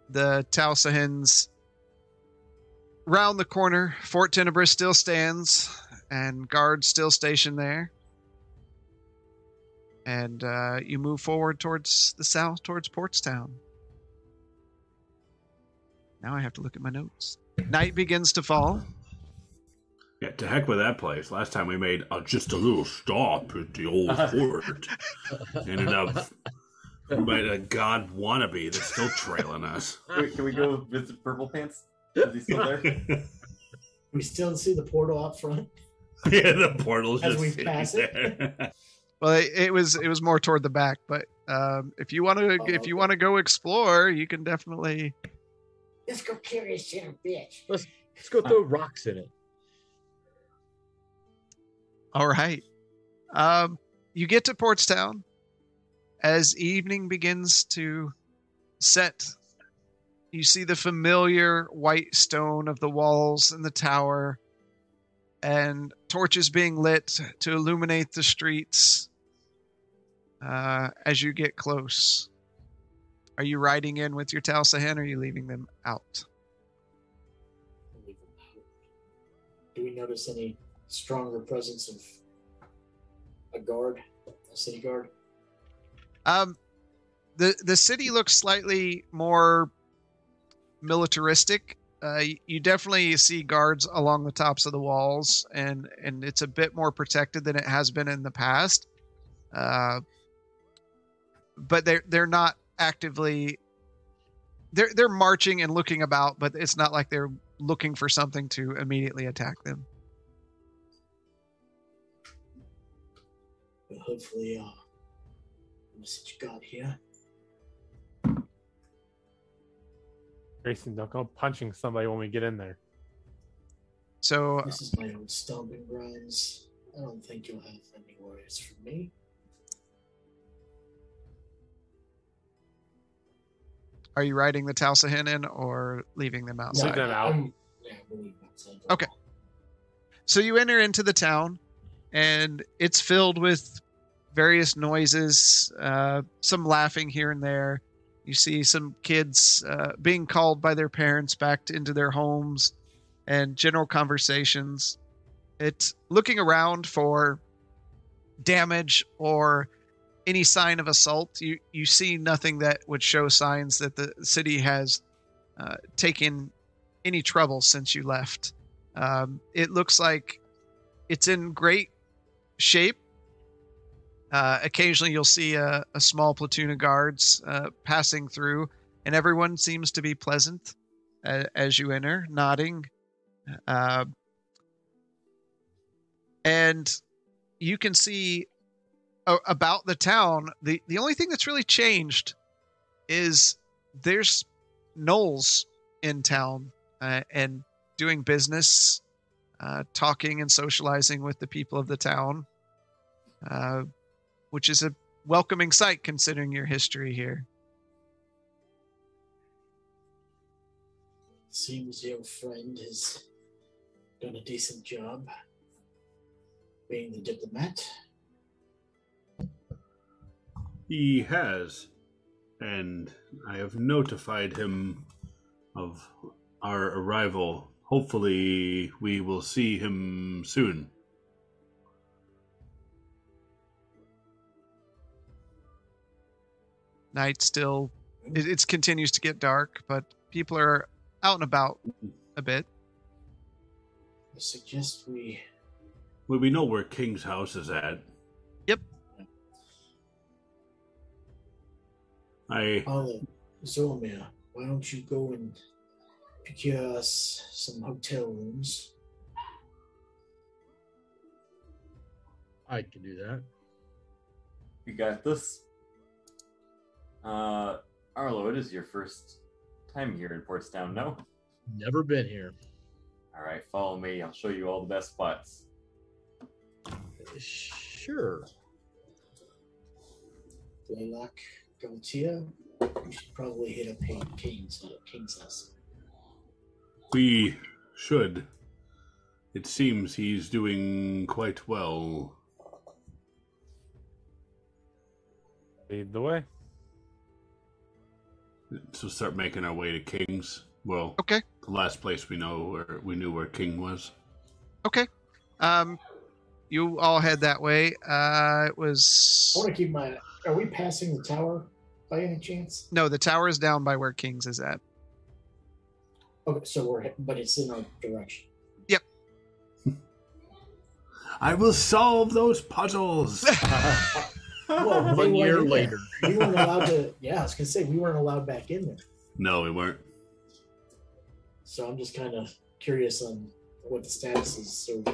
B: the Tausahens round the corner. Fort Tenebris still stands, and guards still stationed there. And uh, you move forward towards the south, towards Portstown. Now I have to look at my notes. Night begins to fall.
C: Yeah, to heck with that place. Last time we made uh, just a little stop at the old fort. Ended up by a god wannabe that's still trailing us.
D: Can we, can we go visit Purple Pants? Is he still there?
E: We still see the portal out front.
C: yeah, the portal's
E: As
C: just
E: we
C: sitting
E: pass it.
B: Well, it, it was it was more toward the back, but um, if you want to
E: Oh,
B: if you
E: okay.
B: want to go explore, you can definitely.
E: Let's go kill this son of a bitch.
F: Let's go throw rocks in it.
B: All right. Um, you get to Portstown as evening begins to set. You see the familiar white stone of the walls and the tower, and torches being lit to illuminate the streets. Uh, as you get close, are you riding in with your Talsahan, or are you leaving them out?
E: Leave them out. Do we notice any stronger presence of a guard, a city guard?
B: Um, the the city looks slightly more militaristic. Uh, you definitely see guards along the tops of the walls, and and it's a bit more protected than it has been in the past. Uh, but they're they're not actively. They're they're marching and looking about, but it's not like they're looking for something to immediately attack them.
E: But hopefully, uh, message got here.
A: Grayson, don't go punching somebody when we get in there.
B: So
E: This is my old stomping grounds. I don't think you'll have any worries from me.
B: are you riding the Talsahin in or leaving them outside?
A: Leave them out.
E: I'm- yeah, we'll outside.
B: Okay. So you enter into the town, and it's filled with various noises, uh, some laughing here and there. You see some kids uh, being called by their parents back to, into their homes, and general conversations. It's looking around for damage or any sign of assault. You you see nothing that would show signs that the city has uh, taken any trouble since you left. Um, it looks like it's in great shape. Uh, occasionally, you'll see a, a small platoon of guards uh, passing through, and everyone seems to be pleasant as you enter, nodding. Uh, and you can see a- about the town. the The only thing that's really changed is there's gnolls in town uh, and doing business, talking and socializing with the people of the town, which is a welcoming sight considering your history here.
E: Seems your friend has done a decent job being the diplomat.
C: He has, and I have notified him of our arrival. Hopefully, we will see him soon.
B: night still it, continues to get dark, but people are out and about a bit.
E: I suggest we.
C: Well, we know where King's house is at. Yep.
E: I. Olive, why don't you go and procure us some hotel rooms?
F: I can do that.
D: You got this. Uh, Arlo, it is your first time here in Portstown, no?
F: Never been here.
D: All right, follow me. I'll show you all the best spots.
F: Sure.
E: Blaylock, Gautier, we should probably hit up Hay- King's, uh, King's house.
C: we should. It seems he's doing quite well.
A: Lead the way.
C: So start making our way to King's. Well,
B: Okay.
C: the last place we know where we knew where King was.
B: Okay. Um, you all head that way. Uh, it was.
E: I want to keep my. Are we passing the tower by any chance?
B: no, the tower is down by where King's is at.
E: Okay, so we're. But it's in our direction. Yep.
C: I will solve those puzzles.
E: Well,
F: One year later.
E: we weren't allowed to. Yeah, I was gonna say we weren't allowed back in there.
C: no, we weren't.
E: So I'm just kind of curious on what the status is. So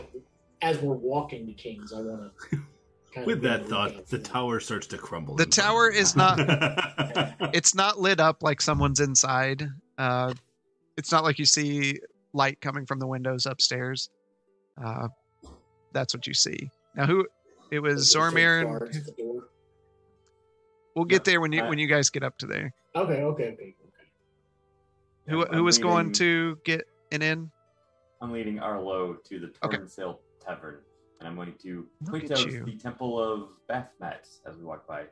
E: as we're walking to Kings, I want to.
C: With that thought, the tower starts to crumble.
B: The tower is not- It's not lit up like someone's inside. Uh, it's not like you see light coming from the windows upstairs. Uh, that's what you see. Now, who? It was
E: Zoramir,
B: we'll get there when you when you guys get up to there.
E: Okay, okay, okay, okay.
B: Who
D: I'm
B: who was going to get an in?
D: I'm leading Arlo to the
B: Okay.
D: Torn Sail Tavern, and I'm going to
B: Look
D: point out
B: you.
D: the Temple of Bathmat as we walk by.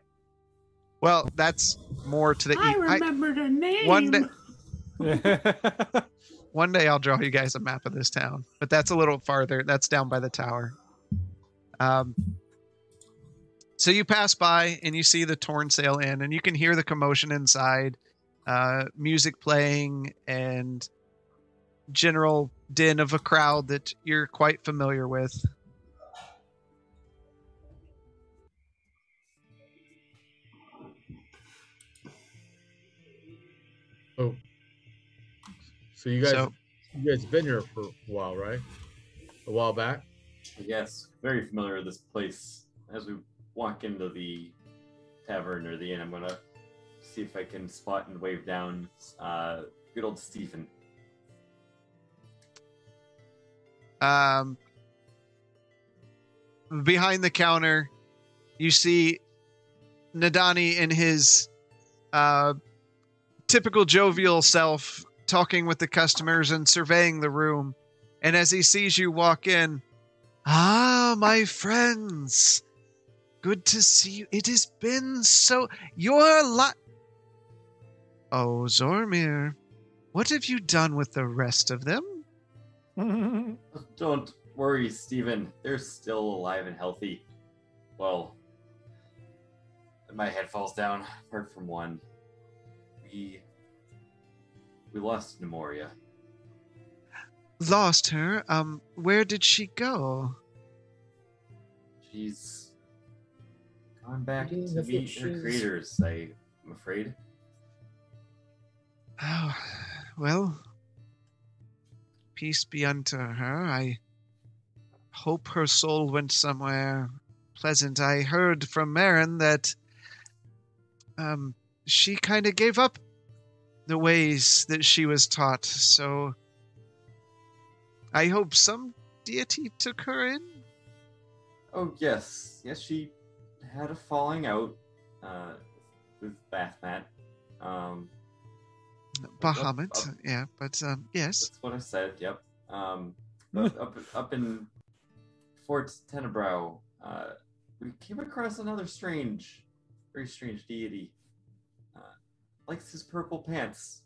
B: Well, that's more to the
C: I
B: east. I-
C: remember the name.
B: one day, one day I'll draw you guys a map of this town, but that's a little farther. That's down by the tower. Um, so you pass by and you see the torn sail inn, and you can hear the commotion inside, uh, music playing, and general din of a crowd that you're quite familiar with.
F: Oh. So you guys,
B: So-
F: you guys been here for a while, right? A while back.
D: Yes, very familiar with this place. As we walk into the tavern or the inn, I'm gonna see if I can spot and wave down uh, good old Stephen.
B: Um, behind the counter, you see Nadani in his uh, typical jovial self talking with the customers and surveying the room. And as he sees you walk in, ah, my friends, good to see you. It has been so. You're. Oh, Zoramir, what have you done with the rest of them?
D: Don't worry, Stephen. They're still alive and healthy. Well, my head falls down, apart from one. We we lost Nemoria.
B: Lost her. Um, where did she go?
D: She's gone back to
E: the
D: meet her
E: fishes.
D: creators. I, I'm afraid.
B: Oh, well, peace be unto her. I hope her soul went somewhere pleasant. I heard from Marin that um, she kind of gave up the ways that she was taught, so I hope some deity took her in.
D: Oh yes, yes. She had a falling out uh, with Bathmat. Um,
B: Bahamut,
D: up-
B: yeah, but um, yes.
D: That's what I said. Yep. Um, up, up up in Fort Tenebris, uh, we came across another strange, very strange deity. Uh, likes his purple pants,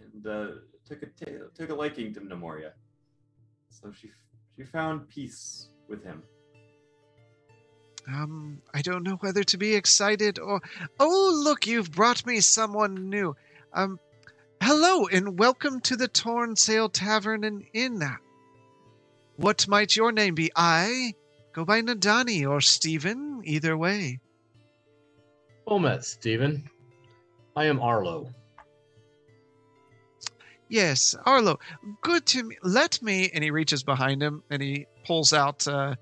D: and uh, took a took a liking to Nemoria. So she she found peace with him.
B: Um, I don't know whether to be excited or. Oh, look, you've brought me someone new. Um, hello and welcome to the Torn Sail Tavern and Inn. What might your name be? I go by Nadani or Stephen, either way.
F: Well met, Stephen. I am Arlo.
B: Yes, Arlo, good to me. Let me. And he reaches behind him and he pulls out uh,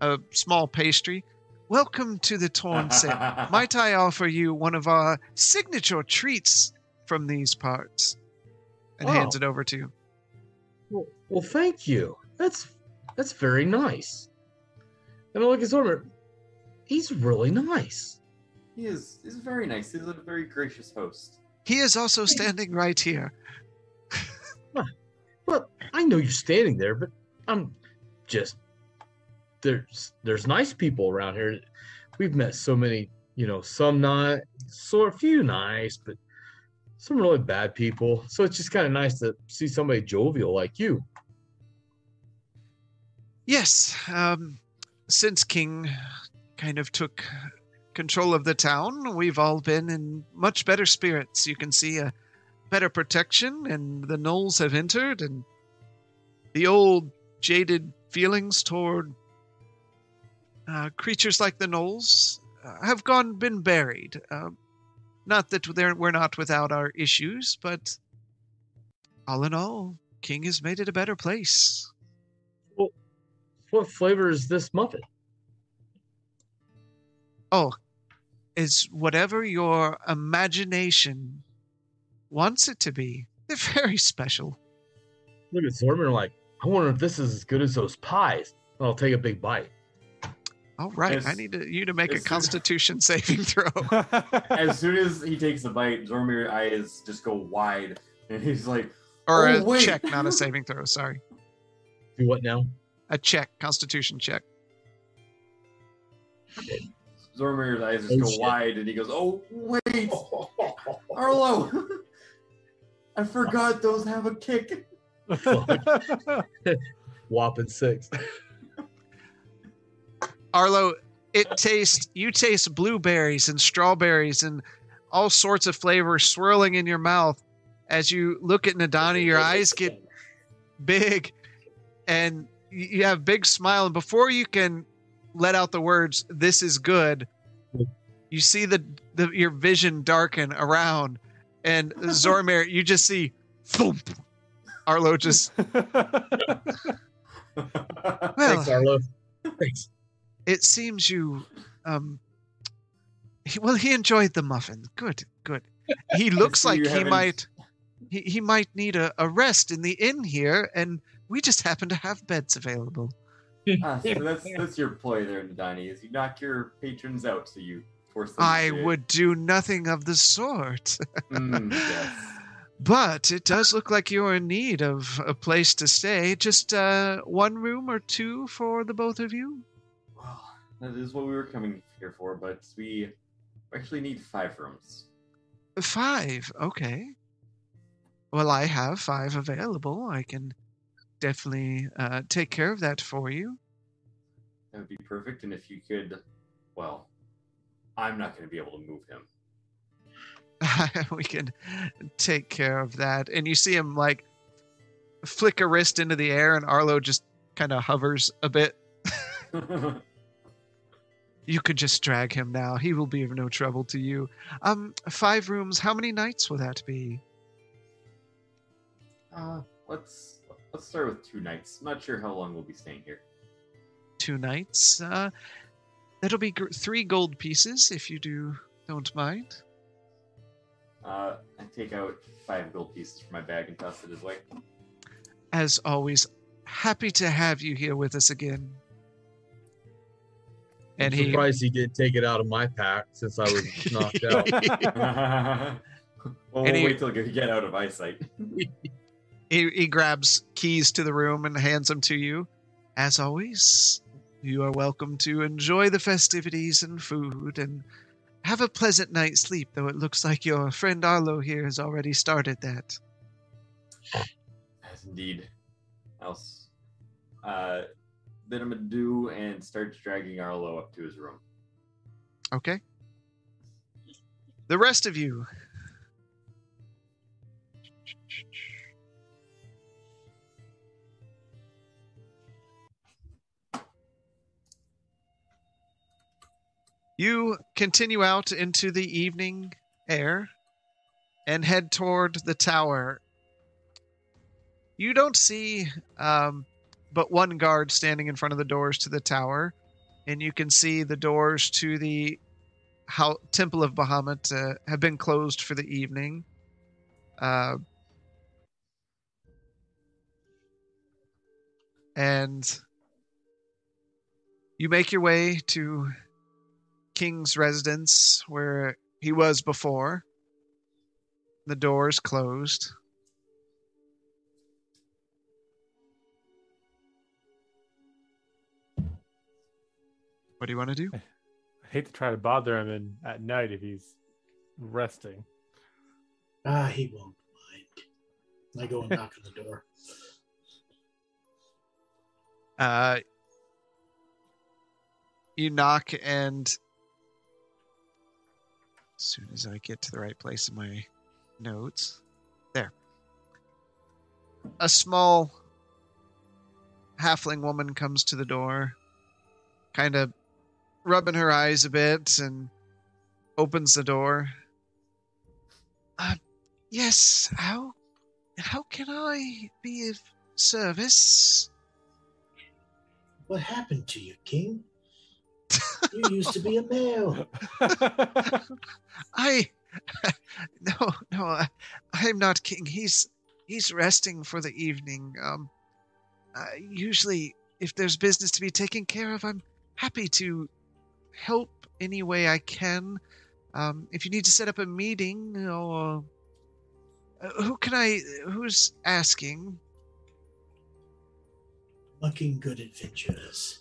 B: a small pastry. Welcome to the Torn Set. Might I offer you one of our signature treats from these parts? And
F: Wow.
B: hands it over to you.
F: Well, well, thank you. That's that's very nice. And I look at Zoramir. He's really nice.
D: He is he's very nice. He's a very gracious host.
B: He is also standing right here.
F: Well, I know you're standing there, but I'm just there's there's nice people around here. We've met so many, you know, some not, so a few nice, but some really bad people. So it's just kind of nice to see somebody jovial like you.
B: Yes, um, since King kind of took control of the town, we've all been in much better spirits. You can see a better protection, and the gnolls have entered, and the old jaded feelings toward uh, creatures like the gnolls uh, have gone been buried. Uh, not that they're, we're not without our issues, but all in all, King has made it a better place.
F: What flavor is this muffin?
B: Oh, it's whatever your imagination wants it to be. They're very special.
F: Look at Zoramir like, I wonder if this is as good as those pies. I'll take a big bite.
B: All right, I need to, you to make a
D: Yes.
B: Constitution saving throw.
D: As soon as he takes a bite, Zoramir's eyes just go wide, and he's like,
B: Or
D: Oh,
B: a
D: wait.
B: check, not a saving throw. Sorry,
F: Do what now?
B: a check, Constitution check.
D: Zoramir's eyes just
F: Oh,
D: go
F: shit.
D: wide, and he goes, "Oh wait, Arlo, I forgot those have a kick."
F: Whopping six.
B: Arlo, it tastes. You taste blueberries and strawberries and all sorts of flavors swirling in your mouth as you look at Nadani. Your eyes get big and you have a big smile and before you can let out the words this is good you see the, the your vision darken around and zoramir you just see thump. arlo just well
F: Thanks, Arlo. Thanks.
B: It seems you um he, well he enjoyed the muffin good good he looks like he
D: haven't-
B: might he, he might need a, a rest in the inn here and we just happen to have beds available
D: Ah, so that's that's your ploy there, Nadani, is you knock your patrons out, so you force them.
B: i
D: stay.
B: would do nothing of the sort
D: Mm, yes.
B: but it does look like you're in need of a place to stay just uh one room or two for the both of you
D: Well, that is what we were coming here for, but we actually need five rooms.
B: Five. Okay. Well, I have five available. I can definitely uh, take care of that for you.
D: That would be perfect. And if you could, well, I'm not going to be able to move him.
B: we can take care of that. And you see him like flick a wrist into the air, and Arlo just kind of hovers a bit. You could just drag him now. He will be of no trouble to you. Um, five rooms. How many nights will that be?
D: uh, let's let's start with two nights. Not sure how long we'll be staying here.
B: Two nights. Uh, that'll be gr- three gold pieces if you do don't mind.
D: Uh, I take out five gold pieces from my bag and toss it his way.
B: As always, happy to have you here with us again. And
F: I'm
B: he
F: surprised he didn't take it out of my pack since I was knocked out.
D: well, we'll
B: he-
D: wait till you get out of eyesight.
B: he, he grabs keys to the room and hands them to you. As always, you are welcome to enjoy the festivities and food and have a pleasant night's sleep, though it looks like your friend Arlo here has already started that.
D: As indeed. Else, uh, bid him adieu and starts dragging Arlo up to his room.
B: Okay? The rest of you. You continue out into the evening air and head toward the tower. You don't see um, but one guard standing in front of the doors to the tower, and you can see the doors to the how, Temple of Bahamut uh, have been closed for the evening. Uh, and you make your way to King's residence where he was before. The doors closed. What do you want to do?
A: I hate to try to bother him in, at night if he's resting.
E: Ah, he won't mind. I go and knock on the door.
B: Uh, you knock, and as soon as I get to the right place in my notes, there. A small halfling woman comes to the door, kind of rubbing her eyes a bit, and opens the door. Uh, yes, how how can I be of service?
E: What happened to you, King? You used to be a male.
B: I no no I, I'm not king. He's he's resting for the evening. Um, uh, usually, if there's business to be taken care of, I'm happy to help any way I can. Um, if you need to set up a meeting or uh, who can I? Who's asking?
E: Mucking Good Adventures.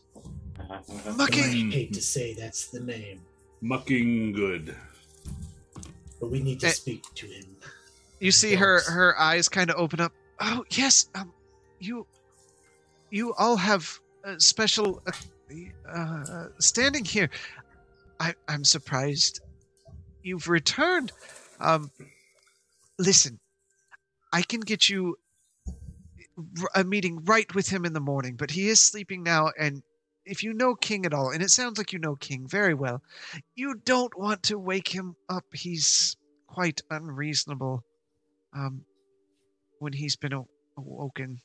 B: Mucking.
E: I hate to say that's the name,
C: Mucking good.
E: but we need to
B: Eh.
E: speak to him.
B: You see her her eyes kind of open up. Oh yes, um, you you all have a special uh, standing here. I I'm surprised you've returned. Um, listen, I can get you a meeting right with him in the morning, but he is sleeping now, and if you know King at all, and it sounds like you know King very well, you don't want to wake him up. He's quite unreasonable um, when he's been aw- awoken.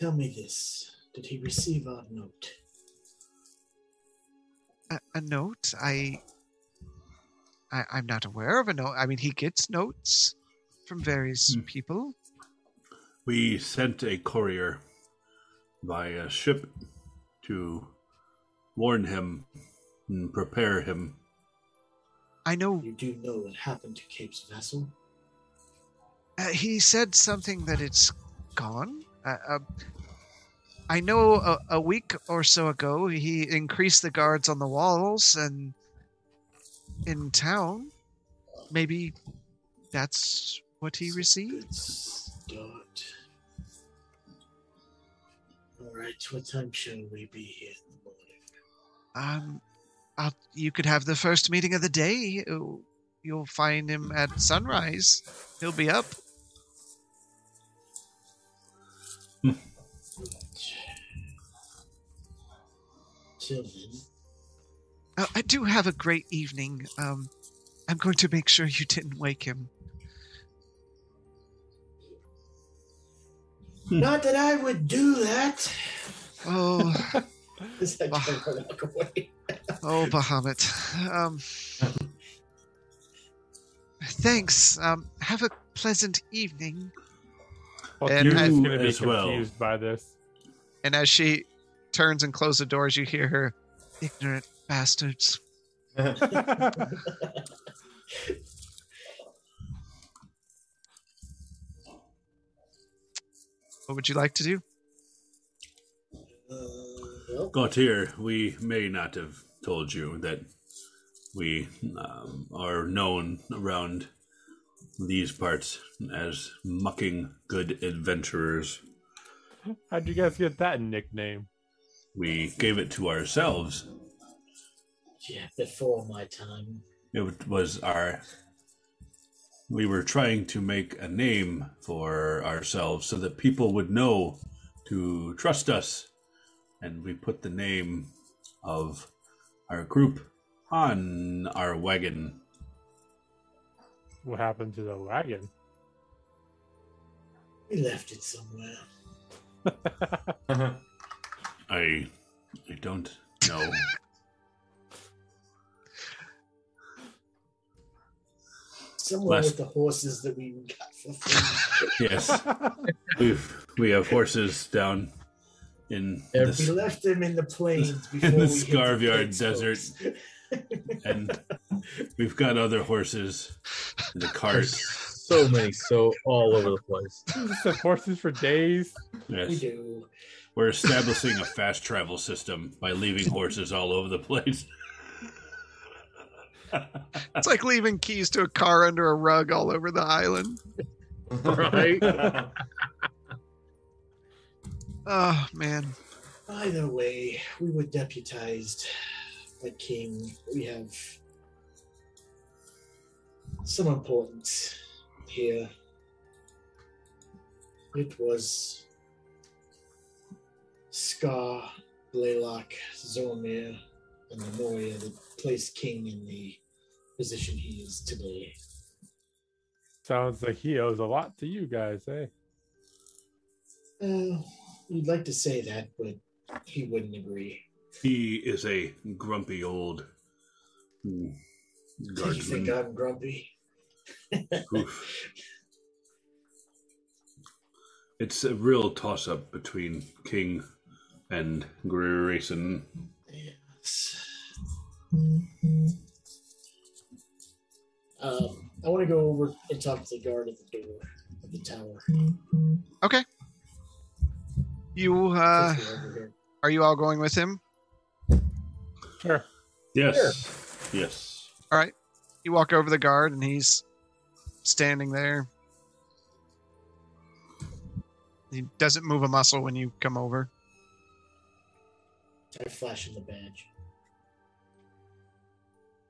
E: Tell me this: Did he receive our note?
B: A, a note? I, I, I'm not aware of a note. I mean, he gets notes from various
C: Hmm.
B: people.
C: We sent a courier by a ship to warn him and prepare him.
B: I know
E: You do know what happened to Cape's vessel?
B: uh, he said something that it's gone. Uh, uh, I know a, a week or so ago he increased the guards on the walls and in town. Maybe that's what he received.
E: Start. All right, what time shall we be here in the morning?
B: Um, I'll, you could have the first meeting of the day. You'll- You'll find him at sunrise. He'll be up.
E: Till then,
B: Uh, I do have a great evening. Um, I'm going to make sure you didn't wake him.
E: not that I would do that.
B: Oh,
E: As I try walk away.
B: oh, Bahamut. Um, thanks. Um, have a pleasant evening.
A: Well,
B: And
A: Kira's
C: I-
A: gonna be
C: as well.
A: confused by this.
B: And as she turns and closes the doors, you hear her, ignorant bastards. What would you like to do?
C: Gautier, we may not have told you that we um, are known around these parts as mucking good adventurers.
A: How'd you guys get that nickname?
C: We gave it to ourselves.
E: yeah, before my time.
C: It was our. We were trying to make a name for ourselves so that people would know to trust us. And we put the name of our group on our wagon.
A: What happened to the wagon?
E: We left it somewhere.
C: I I don't know.
E: Somewhere
C: Last-
E: with the horses that we got for free.
C: yes, we've we have horses down in
F: Every-
E: we left them in the plains before
C: the
E: we hit the
C: Scarvyard desert. and we've got other horses in the cart.
F: There's so many, so all over the place.
A: Just have horses for days.
C: Yes.
E: we do.
C: We're establishing a fast travel system by leaving horses all over the place.
B: It's like leaving keys to a car under a rug all over the island.
F: Right?
B: Oh man.
E: Either way, we were deputized by King. We have some importance here. It was Scar, Blaylock, Zoramir, and the Memoria that placed King in the position he is today.
A: Sounds like he owes a lot to you guys, eh?
E: Uh, you'd like to say that, but he wouldn't agree.
C: He is a grumpy old mm,
E: Do you think. I'm grumpy?
C: It's a real toss up between King and Grayson.
E: Yes. Um, I want to go over and talk to the guard at the door of the tower. Okay.
B: You uh
E: we're
B: are you all going with him?
A: Sure.
C: Yes. Yes.
B: All right. You walk over the guard and he's standing there. He doesn't move a muscle when you come over.
E: I flash him the badge.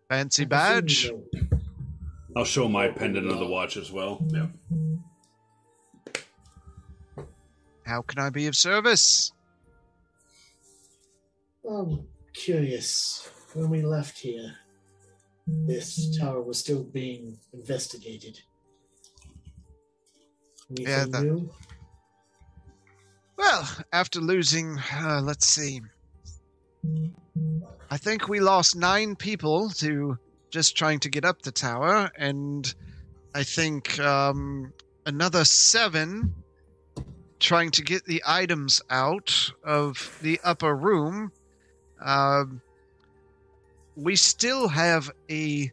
B: Fancy badge.
C: I'll show my pendant of the watch as well. Yeah.
B: How can I be of service?
E: I'm curious. When we left here, this tower was still being investigated. Anything
B: Yeah, that-
E: new?
B: Well, after losing, uh, let's see. I think we lost nine people to just trying to get up the tower, and I think um, another seven trying to get the items out of the upper room. Um, we still have a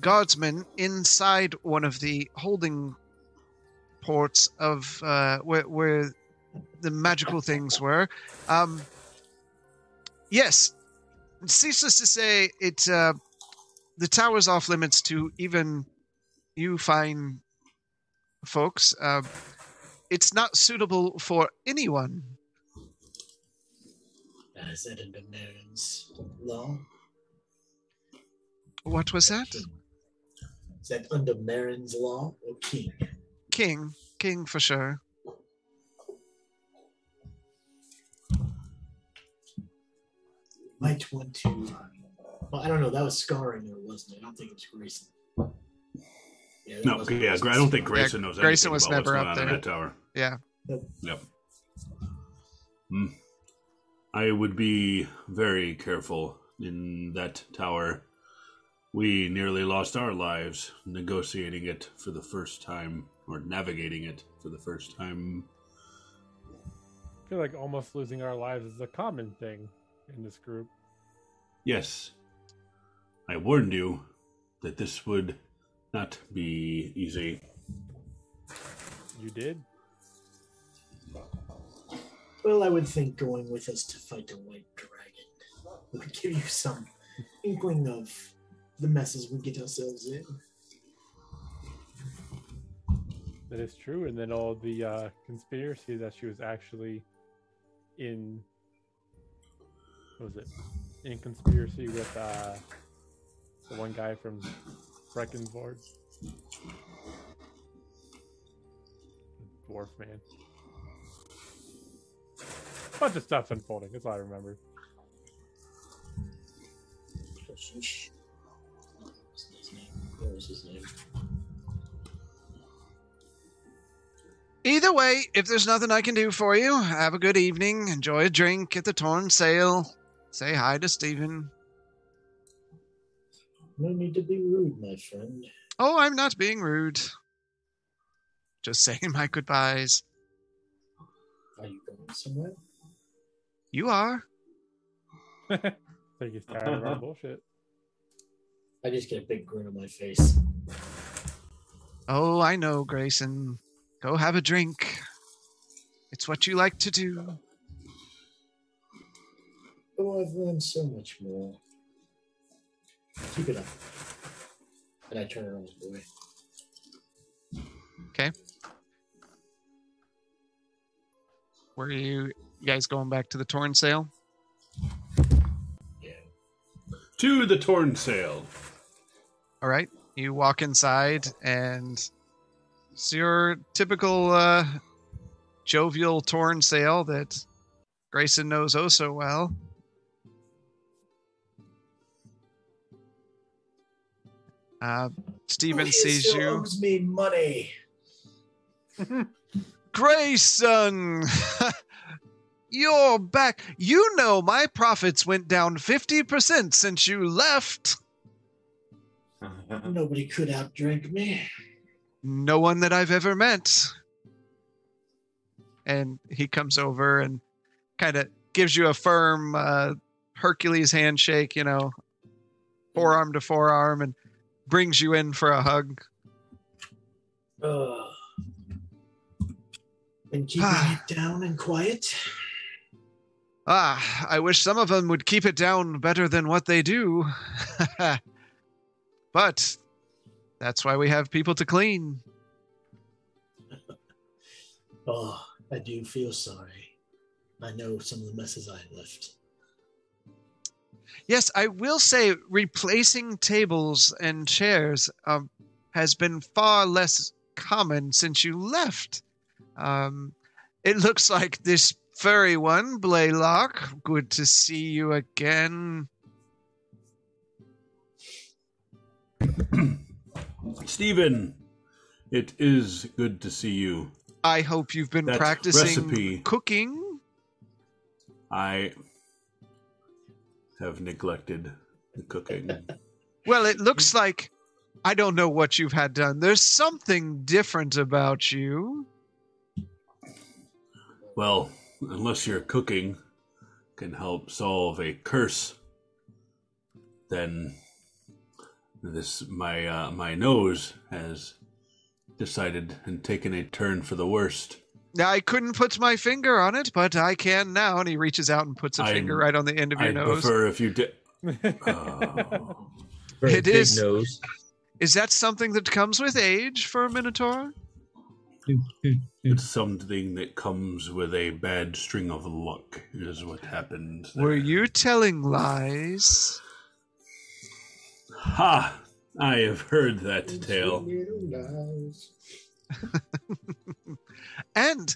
B: guardsman inside one of the holding ports of uh, where, where the magical things were. Um, yes, ceaseless to say, it uh, the tower's off limits to even you fine folks. Uh, it's not suitable for anyone.
E: Is that under Marin's law?
B: What was that?
E: King. That under Marin's law or King?
B: King, king for sure.
E: Might want to. Well, I don't know. That was scarring, there, wasn't it? I don't think it was Grayson. Yeah,
C: No,
E: wasn't
C: yeah,
E: Grayson.
C: I don't think Grayson knows anything
B: Grayson was
C: about
B: never
C: going
B: up there.
C: that tower.
B: Yeah.
E: Nope.
C: Yep. Hmm. I would be very careful in that tower. We nearly lost our lives negotiating it for the first time, or navigating it for the first time.
A: I feel like almost losing our lives is a common thing in this group.
C: Yes, I warned you that this would not be easy.
A: You did?
E: Well, I would think going with us to fight the White Dragon would give you some inkling of the messes we get ourselves in.
A: That is true. And then all the uh, conspiracy that she was actually in. Was it? In conspiracy with uh, the one guy from Breckenford. Dwarf man. Bunch of stuff unfolding. That's all I remember.
E: What was his name?
B: Either way, if there's nothing I can do for you, have a good evening. Enjoy a drink at the Torn Sail. Say hi to Stephen.
E: No need to be rude, my friend.
B: Oh, I'm not being rude. Just saying my goodbyes.
E: Are you going somewhere?
B: You are.
A: think he's tired of our bullshit.
E: I just get a big grin on my face.
B: Oh, I know, Grayson. Go have a drink. It's what you like to do.
E: Oh, I've learned so much more. Keep it up. And I turn around the boy. Okay.
B: Where are you, you guys going back to the Torn Sail?
E: Yeah.
C: To the torn sail.
B: All right. You walk inside, and it's your typical uh, jovial Torn Sail that Grayson knows oh so well. Uh, Steven sees
E: still
B: you.
E: owes me money.
B: Grayson! You're back. You know my profits went down 50% since you left.
E: Nobody could outdrink me.
B: No one that I've ever met. And he comes over and kind of gives you a firm uh, Hercules handshake, you know, forearm to forearm, and brings you in for a hug.
E: Ugh. Been keeping it down and quiet.
B: Ah, I wish some of them would keep it down better than what they do. but that's why we have people to clean.
E: Oh, I do feel sorry. I know some of the messes I left.
B: Yes, I will say replacing tables and chairs um, has been far less common since you left. Um, it looks like this furry one, Blaylock. Good to see you again.
C: Stephen, it is good to see you.
B: I hope you've been
C: That
B: practicing
C: recipe.
B: cooking.
C: I have neglected the cooking.
B: Well, it looks like I don't know what you've had done. There's something different about you.
C: well, unless your cooking can help solve a curse, then this my uh, my nose has decided and taken a turn for the worst.
B: I couldn't put my finger on it, but I can now. And he reaches out and puts a
C: I-
B: finger right on the end of your
C: I
B: nose.
C: prefer if you did. Oh.
F: Very
B: It
F: big
B: is-
F: nose.
B: Is that something that comes with age for a Minotaur?
C: It's something that comes with a bad string of luck, is what happened. there.
B: Were you telling lies?
C: Ha! I have heard that tale.
B: And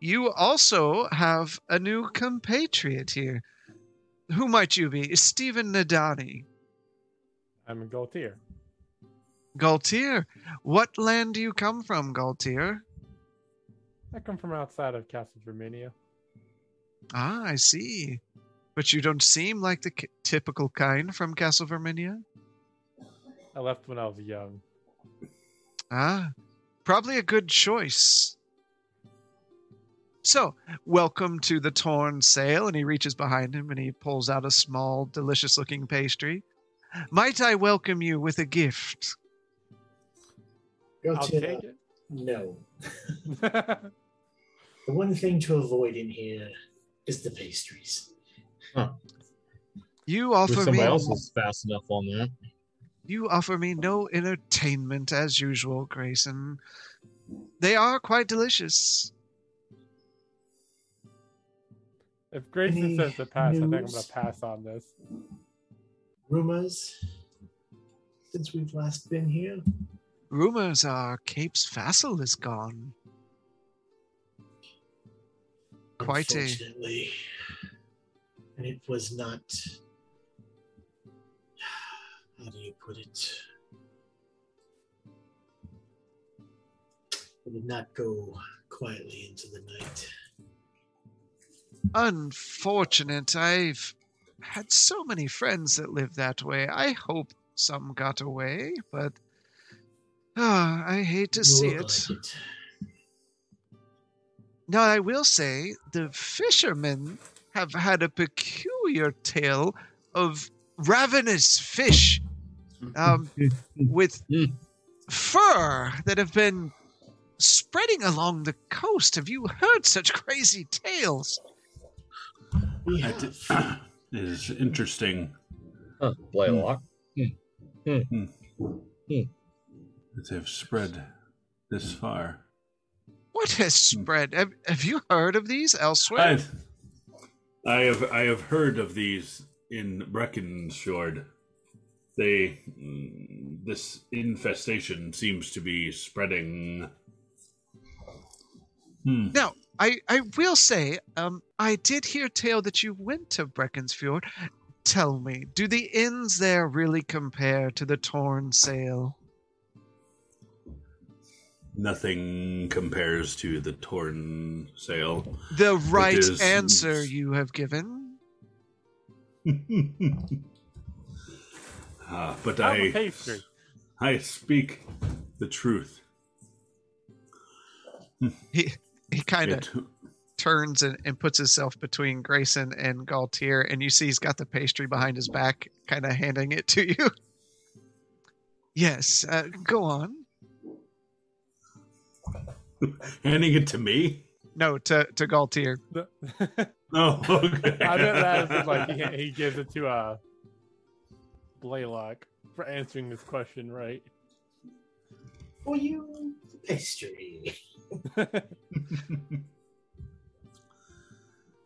B: you also have a new compatriot here. Who might you be? Stephen Nadani.
A: I'm in Gaultier.
B: Galtier. What land do you come from, Galtier?
A: I come from outside of Castle Verminia.
B: Ah, I see. But you don't seem like the k- typical kind from Castle Verminia.
A: I left when I was young.
B: Ah, probably a good choice. So, welcome to the Torn Sail. And he reaches behind him and he pulls out a small, delicious looking pastry. Might I welcome you with a gift?
E: Go
A: I'll
E: to
A: take
E: the, no. The one thing to avoid in here is the pastries.
B: You
F: Wish
B: offer
F: somebody
B: me
F: else was fast enough on that.
B: you offer me no entertainment as usual, Grayson. They are quite delicious.
A: If Grayson
E: Any
A: says to pass, I think I'm gonna pass on this.
E: Rumors since we've last been here.
B: Rumors are Cape's vassal is gone. Quite a
E: And it was not how do you put it? It did not go quietly into the night.
B: Unfortunate. I've had so many friends that live that way. I hope some got away, but ah, I hate to see it.
E: like it.
B: Now, I will say the fishermen have had a peculiar tale of ravenous fish um, with fur that have been spreading along the coast. Have you heard such crazy tales?
E: We
C: That
E: have.
C: is interesting
F: Huh, Blaylock. Hmm. Hmm. Hmm.
C: that they've spread this far.
B: What has spread? Have, have you heard of these elsewhere?
C: I've, I have I have heard of these in Breckenshord. They mm, this infestation seems to be spreading. Hmm.
B: Now, I, I will say, um, I did hear tale that you went to Breckensfjord. Tell me, do the inns there really compare to the torn sail?
C: Nothing compares to the torn sail.
B: The right
C: is-
B: answer you have given.
C: Ah, but
A: Have a
C: I
A: pastry.
C: I speak the truth.
B: He he kind of turns and, and puts himself between Grayson and Galtier, and you see he's got the pastry behind his back, kind of handing it to you. Yes, uh, go on.
C: handing it to me.
B: No, to to Galtier.
C: Oh, okay.
A: I meant that as like he, he gives it to uh Blaylock for answering this question right.
E: For you, pastry.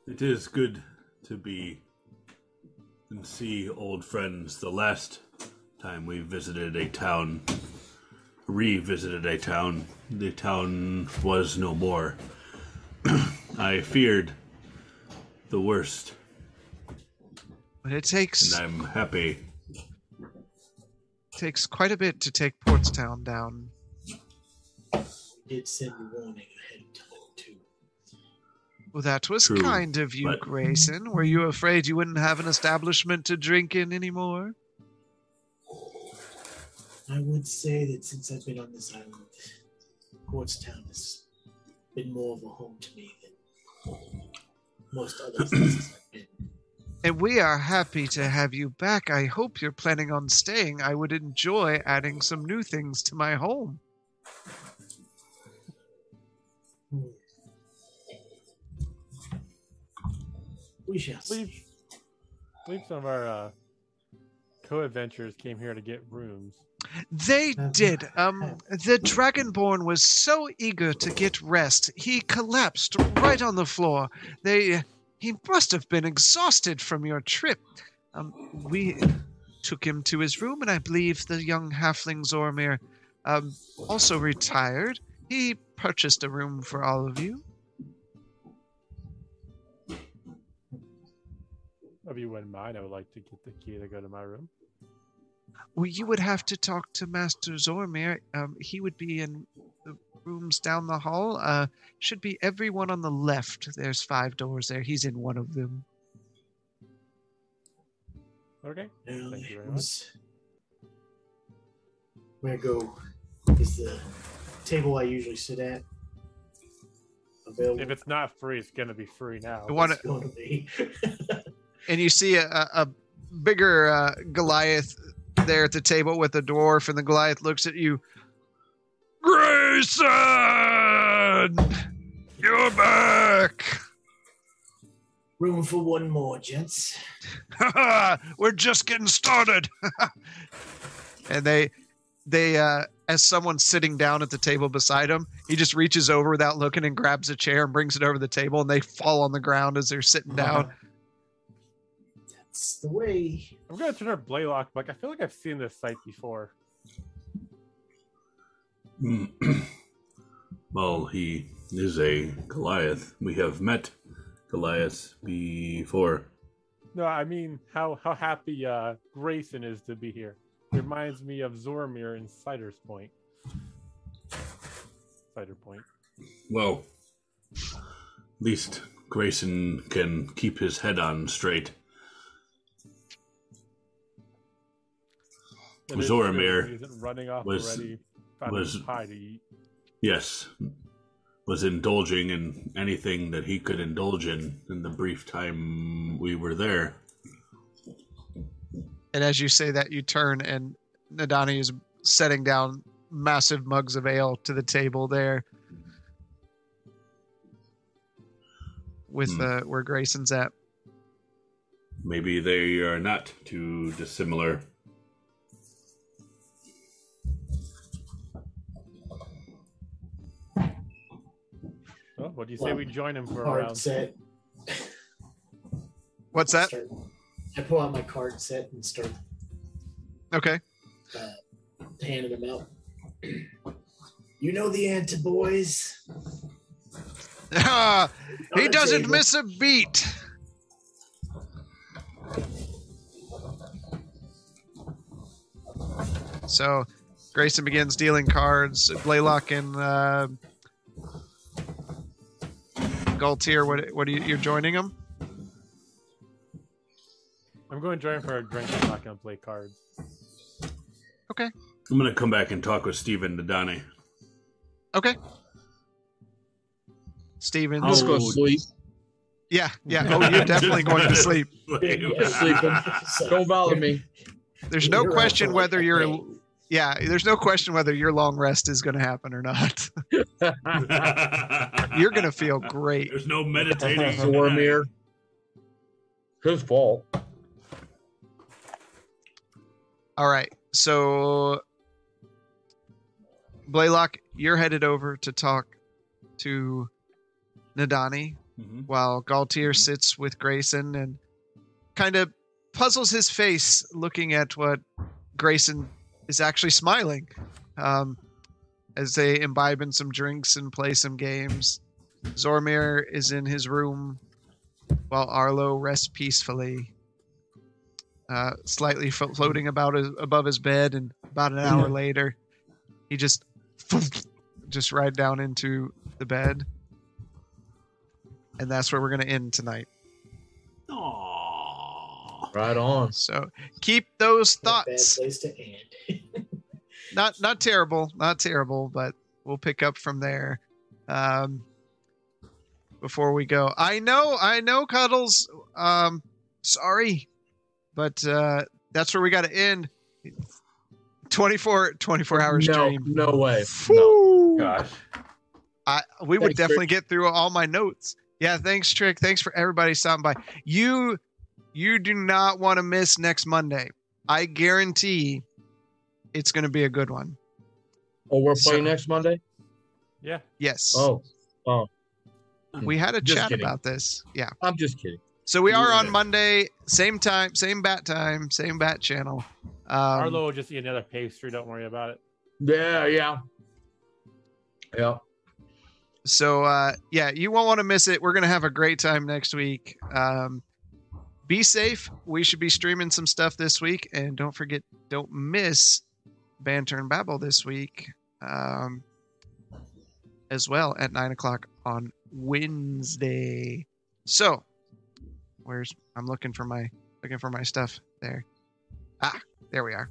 C: It is good to be and see old friends. The last time we visited a town, revisited a town, the town was no more. I feared the worst,
B: But it takes
C: and I'm happy.
B: takes quite a bit to take Portstown down.
E: Did send a warning ahead of time too.
B: Well, that was
C: True,
B: kind of you,
C: but-
B: Grayson. Were you afraid you wouldn't have an establishment to drink in anymore?
E: I would say that since I've been on this island, Portstown has been more of a home to me than most other places I've been.
B: And we are happy to have you back. I hope you're planning on staying. I would enjoy adding some new things to my home.
E: We shall see.
A: believe, believe some of our uh, co-adventurers came here to get rooms.
B: They did. Um, the Dragonborn was so eager to get rest, he collapsed right on the floor. They, he must have been exhausted from your trip. Um, we took him to his room, and I believe the young halfling Zoramir, um, also retired. He purchased a room for all of you.
A: If you wouldn't mind, I would like to get the key to go to my room.
B: Well, you would have to talk to Master Zoramir. Um, he would be in the rooms down the hall. Uh, should be everyone on the left. There's five doors there. He's in one of them.
A: Okay.
E: Now,
A: Thank you very
E: there's- Where I go is the table I usually sit at. Available.
A: If it's not free, it's gonna be free now.
B: The one,
E: It's going to be.
B: and you see a, a, a bigger uh, Goliath there at the table with the dwarf, and the Goliath looks at you. Grayson, you're back.
E: Room for one more, gents.
B: We're just getting started. and they they uh as someone's sitting down at the table beside him, he just reaches over without looking and grabs a chair and brings it over the table and they fall on the ground as they're sitting down.
E: That's the way.
A: I'm gonna turn up Blaylock. Like I feel like I've seen this site before.
C: well, he is a Goliath. We have met Goliath before.
A: No, I mean how how happy uh, Grayson is to be here. reminds me of Zoramir in Cider's Point. Cider Point.
C: Well, at least Grayson can keep his head on straight.
A: It is
C: Zoramir
A: true, running off
C: was-
A: already.
C: Was-
A: a to eat.
C: Yes, was indulging in anything that he could indulge in in the brief time we were there.
B: And as you say that, you turn and Nadani is setting down massive mugs of ale to the table there, with
C: Hmm.
B: uh, where Grayson's at.
C: Maybe they are not too dissimilar.
A: Oh, what do you say we join him for a round?
E: set.
B: What's that?
E: Start, I pull out my card set and start
B: Okay.
E: handing them out. you know the answer, boys.
B: Ah, he doesn't miss a beat. So Grayson begins dealing cards. Blaylock and uh, Galtier, what, what are you, you're joining them?
A: I'm going to join for a drink. I'm not going to play cards. Okay.
C: I'm gonna come back and talk with Steven Nadani.
B: Okay. Steven.
F: Just go sleep.
B: Yeah, yeah. Oh, you're definitely going to sleep.
E: Yeah,
F: sleeping. Don't bother me.
B: There's no
E: You're
B: question whether you're
E: day.
B: Yeah, there's no question whether your long rest is going to happen or not. You're going to feel great.
C: There's no meditating.
F: Zoramir. His fault.
B: All right. So Blaylock, you're headed over to talk to Nadani
C: Mhm.
B: while Galtier sits with Grayson and kind of puzzles his face looking at what Grayson is actually smiling um, as they imbibe in some drinks and play some games. Zoramir is in his room while Arlo rests peacefully, uh, slightly flo- floating about his, above his bed. And about an hour later, he just just right down into the bed. And that's where we're going to end tonight.
C: Aw.
F: Right on.
B: So keep those
E: Not Bad
B: thoughts.
E: place to end.
B: Not not terrible, not terrible, but we'll pick up from there. Um, before we go, I know, I know, Cuddles. Um, sorry, but uh, that's where we got to end. 24, 24 hour
F: no,
B: stream.
F: No way. No.
D: Gosh.
B: I we would
F: Thanks,
B: definitely get through all my notes. Yeah, thanks, Trick. Thanks for everybody stopping by. You you do not want to miss next Monday. I guarantee it's going to be a good one.
F: Oh, we're
B: So-
F: playing next Monday?
A: Yeah.
B: Yes.
F: Oh, Oh.
B: we had a
F: Just
B: chat
F: kidding.
B: about this. Yeah.
F: I'm just kidding.
B: So we are on Monday, same time, same bat time, same bat channel. Um,
A: Arlo will just eat another pastry. Don't worry about it.
F: Yeah, yeah. Yeah.
B: So uh, yeah, you won't want to miss it. We're gonna have a great time next week. Um, be safe. We should be streaming some stuff this week, and don't forget, don't miss Banter and Babble this week, um, as well at nine o'clock on Wednesday. So, where's I'm looking for my looking for my stuff there. Ah, there we are.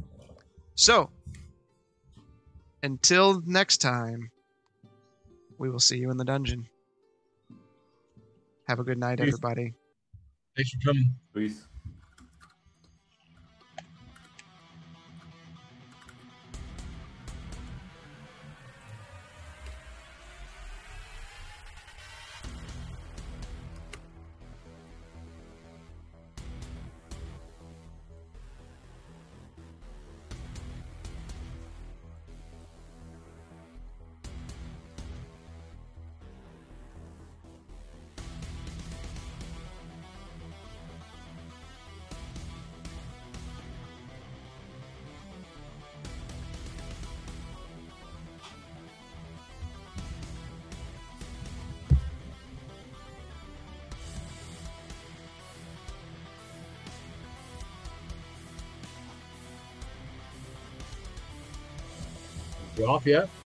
B: So, until next time. We will see you in the dungeon. Have a good night, everybody.
F: Thanks for coming.
D: Peace.
F: Off yet?